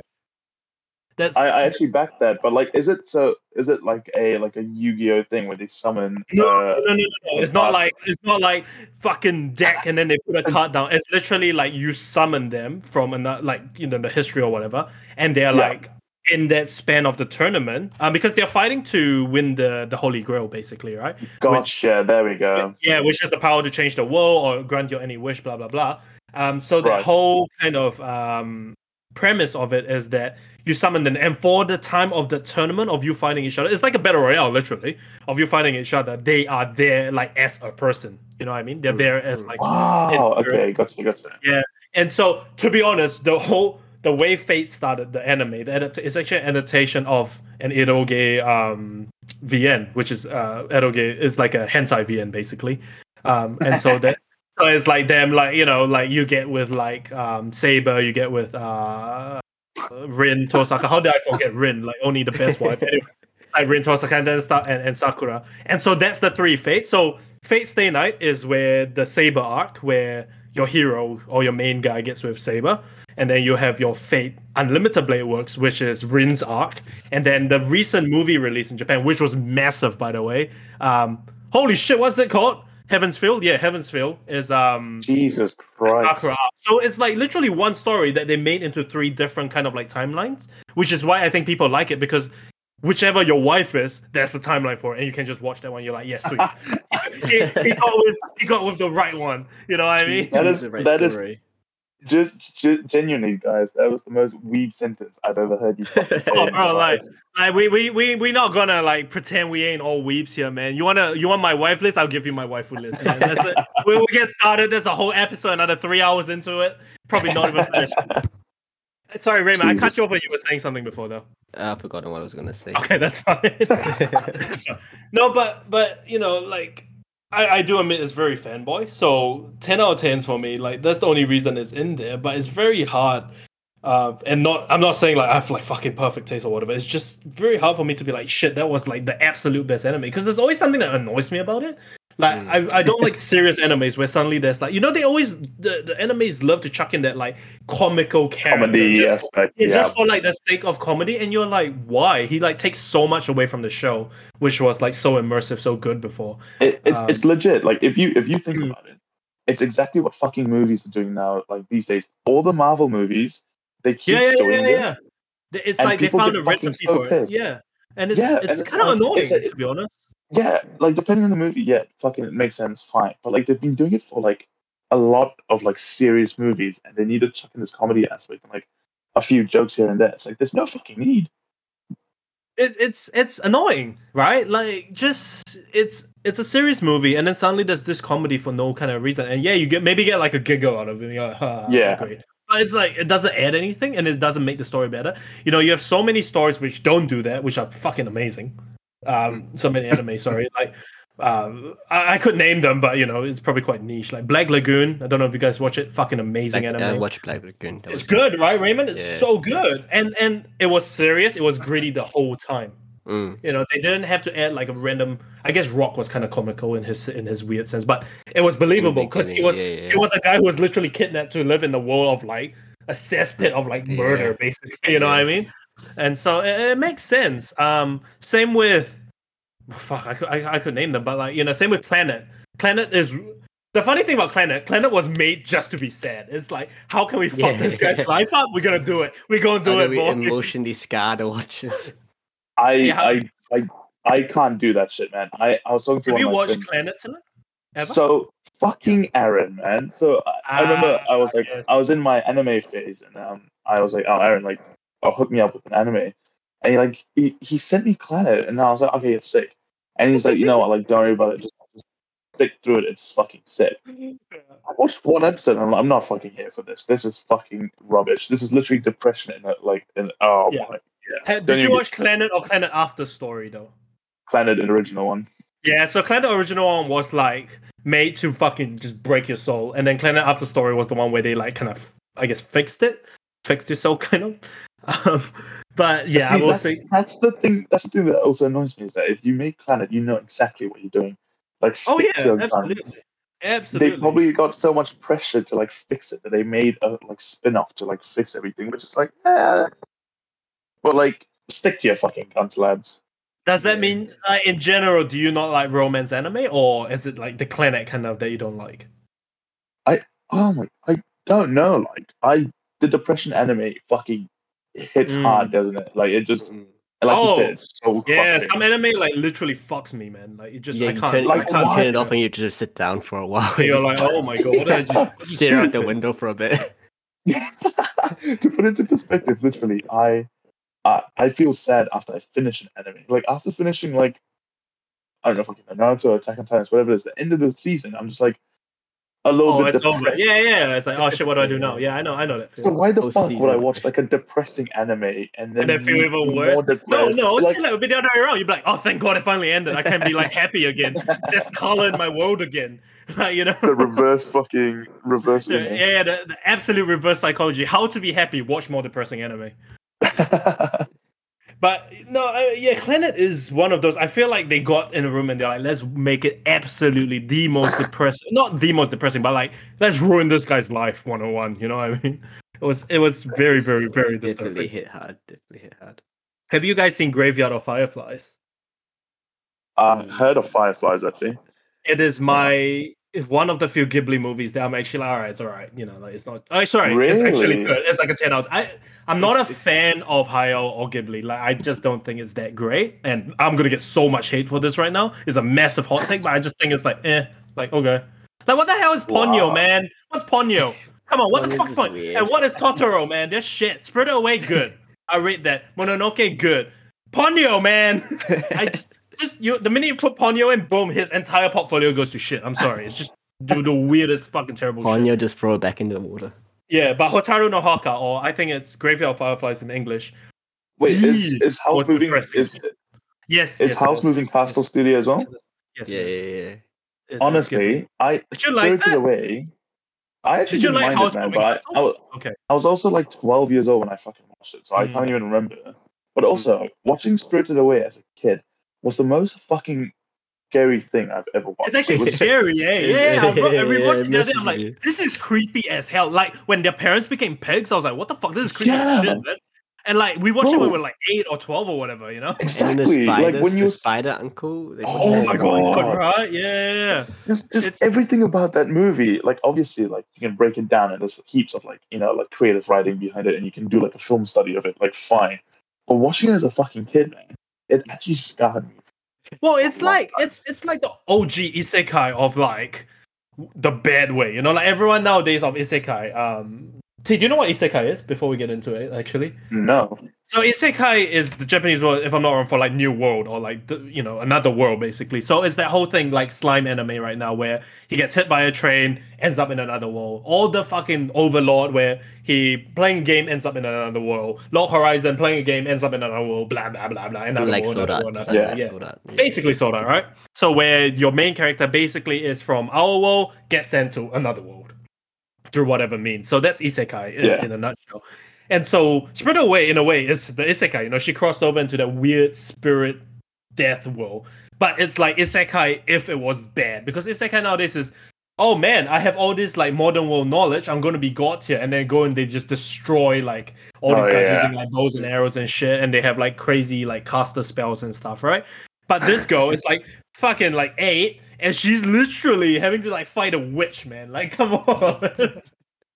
That's I, I actually back that, but like, is it so? Is it like a like a Yu-Gi-Oh thing where they summon? No, uh, no, no, no, no. It's not like it's not like fucking deck and then they put a card down. It's literally like you summon them from another, like you know, the history or whatever, and they're Yeah. like in that span of the tournament, um, because they're fighting to win the the Holy Grail, basically, right? Gotcha. There we go. Yeah, which has the power to change the world or grant you any wish, blah blah blah. Um, so the Right. whole kind of um premise of it is that you summon them, and for the time of the tournament of you fighting each other, it's like a battle royale, literally, of you fighting each other. They are there like as a person. You know what I mean? They're Mm, there as mm. like Wow. Okay. Gotcha. Gotcha. Yeah, and so, to be honest, the whole the way Fate started, the anime, the adapt- it's actually an adaptation of an eroge um, VN, which is uh, eroge is like a hentai VN basically, um, and so that so it's like them like you know like you get with like um, Saber, you get with uh, Rin Tosaka. How did I forget Rin? Like only the best wife. Anyway, like Rin Tosaka and then Sta- and, and Sakura, and so that's the three fates. So Fate Stay Night is where the Saber arc, where your hero or your main guy gets with Saber, and then you have your Fate Unlimited Blade Works, which is Rin's arc, and then the recent movie release in Japan, which was massive by the way. Um, holy shit, what's it called? Heaven's Feel, yeah, Heaven's Feel is um Jesus Christ. Sakura. So it's like literally one story that they made into three different kind of like timelines, which is why I think people like it because whichever your wife is, there's a timeline for it, and you can just watch that one. You're like, yes, sweet. he, he got with he got with the right one. You know what I mean? That Choose is- the right that is- story. Ge- ge- genuinely, guys, that was the most weeb sentence I've ever heard you fucking say. Oh, bro, like, life. like we we we we not gonna like pretend we ain't all weebs here, man. You wanna you want my wife list? I'll give you my wife list, man. That's it. we will get started. There's a whole episode, another three hours into it. Probably not even finished. Sorry, Raymond, I cut you off when you were saying something before, though. Ah, I've forgotten what I was gonna say. Okay, that's fine. So- no, but but you know, like I, I do admit it's very fanboy. So ten out of tens for me. Like that's the only reason it's in there. But it's very hard. Uh, and not I'm not saying like I have like fucking perfect taste or whatever. It's just very hard for me to be like shit. That was like the absolute best anime because there's always something that annoys me about it. Like Mm. I, I don't like serious animes where suddenly there's like you know they always the, the animes love to chuck in that like comical character Comedy just aspect. yeah, Yeah. just for like the sake of comedy, and you're like, why? He like takes so much away from the show, which was like so immersive, so good before. It, it's um, it's legit. Like if you if you think Mm. about it, it's exactly what fucking movies are doing now. Like these days, all the Marvel movies, they keep Yeah, yeah, doing yeah, this. yeah. It's like they found a recipe so for it. pissed. Yeah, and it's Yeah, and it's it's kind of annoying it's to be honest. Yeah, like depending on the movie, yeah, fucking it makes sense, fine. But like they've been doing it for like a lot of like serious movies, and they need to chuck in this comedy aspect and like a few jokes here and there. It's like there's no fucking need. it, it's it's annoying, right? Like just it's it's a serious movie, and then suddenly there's this comedy for no kind of reason, and yeah, you get maybe get like a giggle out of it. You're like, "Ah, Yeah. great. But it's like it doesn't add anything, and it doesn't make the story better. You know, you have so many stories which don't do that, which are fucking amazing. Um, so many anime, sorry, like. Um, I, I could name them, but you know it's probably quite niche. Like Black Lagoon. I don't know if you guys watch it. Fucking amazing Like, anime. I watched Black Lagoon. That It's good, right, Raymond? It's Yeah. so good, and and it was serious. It was gritty the whole time. Mm. You know, they didn't have to add like a random. I guess Rock was kind of comical in his in his weird sense, but it was believable because he was yeah, yeah, he was a guy who was literally kidnapped to live in the world of like a cesspit of like murder, Yeah. basically. You know what I mean? And so it, it makes sense. Um, same with fuck, I could I, I could name them, but like you know, same with Clannad. Clannad is the funny thing about Clannad. Clannad was made just to be sad. It's like, how can we fuck Yeah. this guy's life up? We're gonna do it. We're gonna do How it. we boy. emotionally scarred watches. I Yeah. I I I can't do that shit, man. I I was talking to Have you watched friends. Clannad tonight? Ever? So fucking Aaron, man. So I, I remember Ah, I was like, yes. I was in my anime phase, and um, I was like, oh, Aaron, like, oh, hook me up with an anime, and he like, he, he sent me Clannad, and I was like, okay, it's sick, and he's like, you know what, like, don't worry about it, just, just stick through it, it's fucking sick. I watched one episode, and I'm, like, I'm not fucking here for this. This is fucking rubbish. This is literally depression in it, like, in oh Yeah. my, yeah. Don't Did you watch Clannad or Clannad After Story though? Clannad, an original one? Yeah, so Clannad original one was like made to fucking just break your soul, and then Clannad After Story was the one where they like kind of, I guess, fixed it, fixed your soul, kind of. Um, but yeah, I will that's, say, that's the thing. That's the thing that also annoys me is that if you make Clannad, you know exactly what you're doing. Like, oh yeah, absolutely, absolutely. They probably got so much pressure to like fix it that they made a like spin-off to like fix everything, which is like, eh. But like, stick to your fucking guns, lads. Does that Yeah. mean, uh, in general, do you not like romance anime, or is it like the Clannad kind of that you don't like? I oh my, I don't know. Like, I the depression anime fucking hits Mm. hard, doesn't it? Like, it just Mm. like Oh, you said, it's so Yeah, some anime like literally fucks me, man. Like it just yeah, I can't. turn, I like, you can't turn it off and you just sit down for a while. You're like, oh my god, what did I just, stare out the window for a bit. to put it into perspective, literally, I, I I feel sad after I finish an anime. Like after finishing like I don't know if I can Naruto, Attack on Titan, whatever it is, the end of the season, I'm just like a little Oh, bit it's over. Yeah, yeah. It's like, oh shit, what do I do now? Yeah, I know, I know that Feeling. So why the Oh, fuck would I watch like a depressing anime and then And then feel be even more worse. No, no, it's like, like, it would be the other way around. You'd be like, oh, thank God it finally ended. I can be like happy again. There's color in my world again. Like, you know? the reverse fucking reverse. Yeah, yeah, the, the absolute reverse psychology. How to be happy, watch more depressing anime. But no, uh, yeah, Clannad is one of those. I feel like they got in a room and they're like, let's make it absolutely the most depressing, not the most depressing, but like, let's ruin this guy's life 101. You know what I mean? It was, it was very, very, very Definitely hit hard. Definitely hit hard. Have you guys seen Graveyard of Fireflies? I heard of Fireflies I think. It is my one of the few Ghibli movies that I'm actually like, all right, it's all right. You know, like it's not. Oh, sorry, it's actually good. It's like a ten out. I I'm not It's- a it's- fan of Hayao or Ghibli. Like I just don't think it's that great, and I'm gonna get so much hate for this right now. It's a massive hot take, but I just think it's like, eh, like okay, like what the hell is Ponyo, Wow. man? What's Ponyo? Come on, what the Ponyo's fuck's Ponyo? weird. And what is Totoro, man? They're shit. Spirited Away, good. I rate that. Mononoke, good. Ponyo, man. I just, just you. The minute you put Ponyo in, boom, his entire portfolio goes to shit. I'm sorry, it's just do the weirdest fucking terrible shit. Ponyo just throw it back into the water. Yeah, but Hotaru no Haka, or I think it's Graveyard Fireflies in English. Wait, is, is House what's Moving depressing. is, Yes, is yes, it Howl's Moving Castle Yes. Studio as well? Yes, Yeah, yeah, yeah. It's- it's Honestly, I Did you like Spirited that? Away. I actually Did you didn't like mind House it, man, but I, I, was, Okay. I was also like 12 years old when I fucking watched it, so I Mm. can't even remember. But also, watching Spirited Away as a kid was the most fucking scary thing I've ever watched. It's actually It was- scary, yeah, yeah. I, re- I rewatched it the other day. I'm messes with like, this is creepy as hell. Like when their parents became pigs, I was like, what the fuck? This is creepy Yeah. as shit, man. And like we watched it when we Bro. were like eight or twelve or whatever, you know. And the Exactly. spiders, Like when you the spider uncle. Like, Oh my heck? God. right? Yeah, yeah, yeah. just, just It's- everything about that movie, like obviously, like you can break it down and there's heaps of like you know like creative writing behind it, and you can do like a film study of it, like fine. But watching it as a fucking kid, man, it actually scarred me. Well, it's like it's it's like the OG isekai of like the bad way, you know. Like everyone nowadays of isekai. Um, T, do you know what isekai is? Before we get into it, actually. No, So isekai is the Japanese word, if I'm not wrong, for like new world or like the, you know another world basically. So it's that whole thing like slime anime right now where he gets hit by a train, ends up in another world. All the fucking Overlord where he playing a game ends up in another world. Log Horizon playing a game ends up in another world. Blah blah blah blah. Another like world, Sword another Art. world, so- another- Yeah. yeah Sword Art, yeah. basically sort of right so where your main character basically is from our world gets sent to another world through whatever means so that's isekai in, Yeah. in a nutshell and so Spirited Away in a way is the isekai you know she crossed over into that weird spirit death world but it's like isekai if it was bad because isekai nowadays is oh man i have all this like modern world knowledge i'm going to be god here and then go and they just destroy like all these Oh, guys yeah. using like bows and arrows and shit and they have like crazy like caster spells and stuff right but this girl is like fucking like eight, and she's literally having to like fight a witch, man. Like, come on.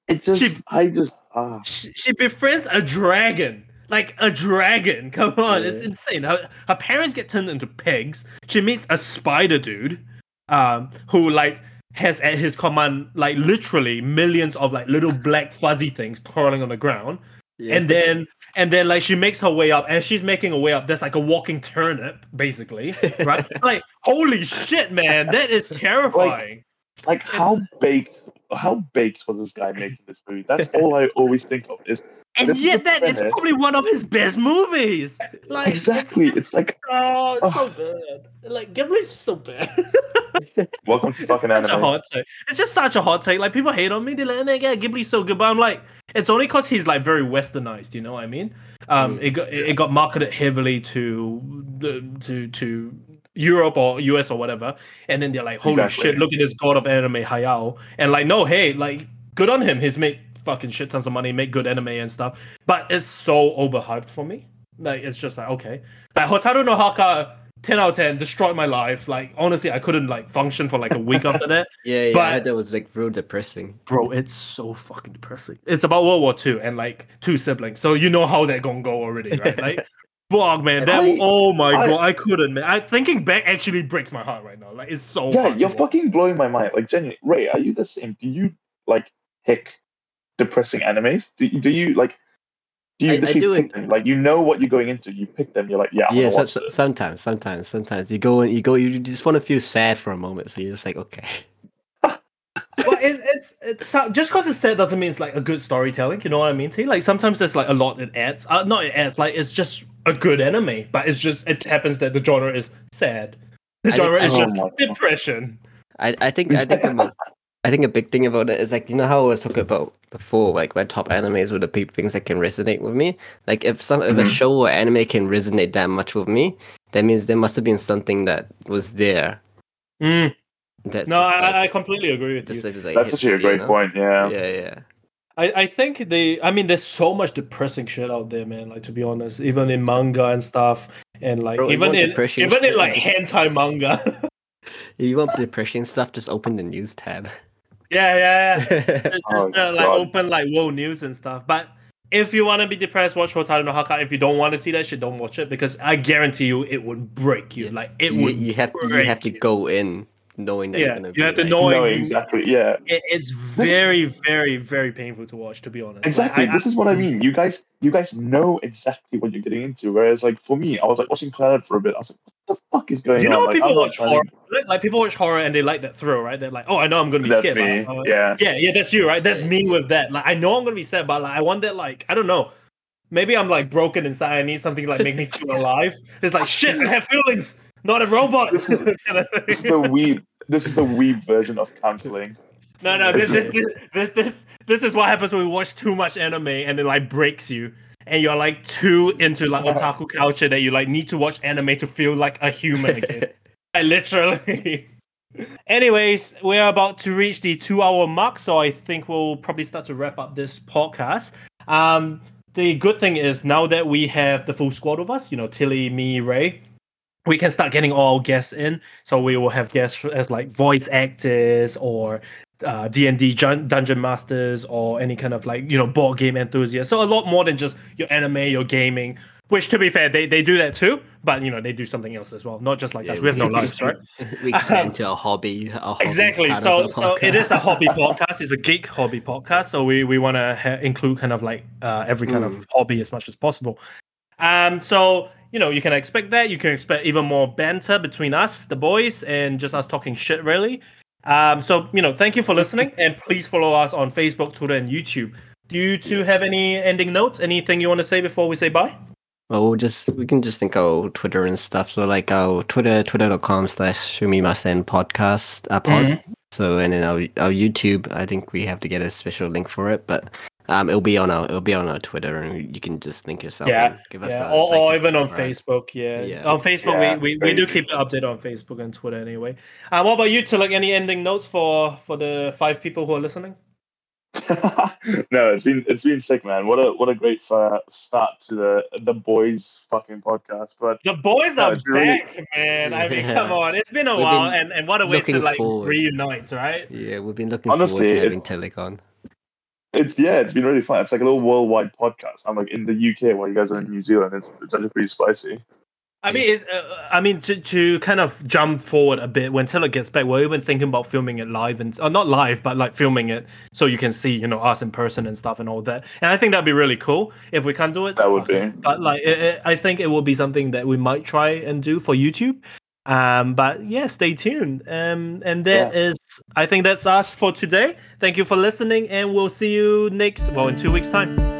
it just She- I just ah she, she befriends a dragon. Like a dragon. Come on, it's insane. Her, her parents get turned into pigs. She meets a spider dude, um, who like has at his command like literally millions of like little black fuzzy things crawling on the ground. Yeah. and then and then like she makes her way up and she's making her way up. That's like a walking turnip basically right? Like holy shit man that is terrifying. like how baked how baked was this guy making this movie? That's all I always think of is and this yet that is probably one of his best movies like exactly. it's, It's like oh it's so Oh. bad like Ghibli's so bad welcome to it's fucking anime. hot take it's just such a hot take like people hate on me they're like oh my god Ghibli's so good but I'm like it's only because he's like very westernized you know what I mean um Mm. it got it got marketed heavily to the to to Europe or US or whatever, and then they're like, "Holy Exactly. shit! Look at this god of anime, Hayao," and like, no, hey, like, good on him. He's made fucking shit tons of money, make good anime and stuff, but it's so overhyped for me. Like, it's just like okay, like Hotaru no Haka, ten out of ten, destroyed my life. Like, honestly, I couldn't like function for like a week after that. yeah, yeah, but- I heard that was like real depressing. Bro, it's so fucking depressing. It's about World War Two and like two siblings, so you know how they're gonna go already, right? Like, fuck, man, that I- oh my I- god, I couldn't, man. I thinking back actually breaks my heart right now. Like, it's so Yeah, hard you're fucking blowing my mind. Like Jenny, Ray, are you the same? Do you like pick depressing animes? Do, do you like do you I- I do pick it- them? Like you know what you're going into, you pick them, you're like, yeah, I'm yeah, so, watch so- this. sometimes, sometimes, sometimes you go and you go, you just want to feel sad for a moment, so you're just like, okay. Well, it, it's it's just because it's sad doesn't mean it's like a good storytelling. You know what I mean? T? Like sometimes there's like a lot it adds. Uh, not it adds. Like it's just a good anime, but it's just it happens that the genre is sad. The genre think- is Oh just my God. depression. I, I think I think about, I think a big thing about it is like you know how I was talking about before, like my top animes were the peop- things that can resonate with me. Like if some if a Mhm. show or anime can resonate that much with me, that means there must have been something that was there. Mm. That's No, I, like, I completely agree with you. just, like, like That's actually a great you know? point. Yeah. Yeah, yeah. I, I think they I mean there's so much depressing shit out there, man. Like to be honest, even in manga and stuff, and like Bro, even in even in like just- hentai manga. If you want depression stuff, just open the news tab. Yeah, yeah, yeah. Just, Oh, uh, like God. open like world news and stuff. But if you want to be depressed, watch Hotaru no Haka. If you don't want to see that shit, don't watch it because I guarantee you it would break you. Yeah. Like it you, would. you have you have to you. go in knowing that Yeah, you're gonna you have to know- Knowing- exactly. Yeah. It, it's very, very, very painful to watch. To be honest, Exactly. I- I- this is what I mean. You guys, you guys know exactly what you're getting into. Whereas, like for me, I was like watching Clannad for a bit. I was like, what the fuck is going on? You know, on? when Like, people I'm watch trying horror, to- like, like people watch horror and they like that thrill, right? They're like, "Oh, I know I'm gonna be That's scared." me. but, uh, Yeah. yeah, yeah, that's you, right? That's me with that. Like, I know I'm gonna be sad, but like, I want that. Like, I don't know. Maybe I'm like broken inside. I need something like make me feel alive. It's like shit. I have feelings, not a robot. This is- This is the weeb. This is the weeb version of counseling. no, no. This, this, this, this, this, this is what happens when we watch too much anime and it like breaks you. And you're like too into like otaku culture that you like need to watch anime to feel like a human again. I literally. Anyways, we're about to reach the two hour mark, so I think we'll probably start to wrap up this podcast. Um, the good thing is now that we have the full squad of us, you know, Tilly, me, Ray, we can start getting all guests in. So we will have guests as like voice actors or uh, D&D dungeon masters or any kind of like, you know, board game enthusiasts. So a lot more than just your anime, your gaming, which to be fair, they, they do that too, but you know, they do something else as well. Not just like us. We have no lives, right? we expand to a hobby. A hobby exactly. So so it is a hobby podcast. It's a geek hobby podcast. So we we want to ha- include kind of like uh, every kind of hobby as much as possible. Um. So you know you can expect that. You can expect even more banter between us, the boys, and just us talking shit, really. Um. So you know, thank you for listening, and please follow us on Facebook, Twitter, and YouTube. Do you two have any ending notes? Anything you want to say before we say bye? Well, we'll just we can just think our Twitter and stuff. So like our Twitter, twitter.com slash Shumimasen podcast uh, pod. Mhm. So and then our our YouTube, I think we have to get a special link for it, but um it'll be on our it'll be on our Twitter and you can just link yourself Yeah, and give us Yeah, a, or, like, or a even on subscribe. Facebook. Yeah, Yeah. on Facebook Yeah, we, we, we do keep it updated on Facebook and Twitter anyway. Uh, what about you, Tilak? Any ending notes for for the five people who are listening? no, it's been it's been sick, man. What a what a great uh, start to the the boys fucking podcast. But The boys No, are it's really- back, man. I mean, Yeah. come on, it's been a We've while, been and, and what a way to like forward. reunite, right? Yeah, we've been looking Honestly, forward to it- having Tilak on. It's yeah, it's been really fun. It's like a little worldwide podcast. I'm like in the UK while you guys are in New Zealand. It's, it's actually pretty spicy. I mean, uh, I mean, to, to kind of jump forward a bit, when Tilak gets back, we're even thinking about filming it live and uh, not live, but like filming it so you can see, you know, us in person and stuff and all that. And I think that'd be really cool if we can't do it. That would be. But like, it, it- I think it will be something that we might try and do for YouTube. Um, but yeah, stay tuned. Um, and that is, I think that's us for today. Thank you for listening, and we'll see you next, well, in two weeks' time.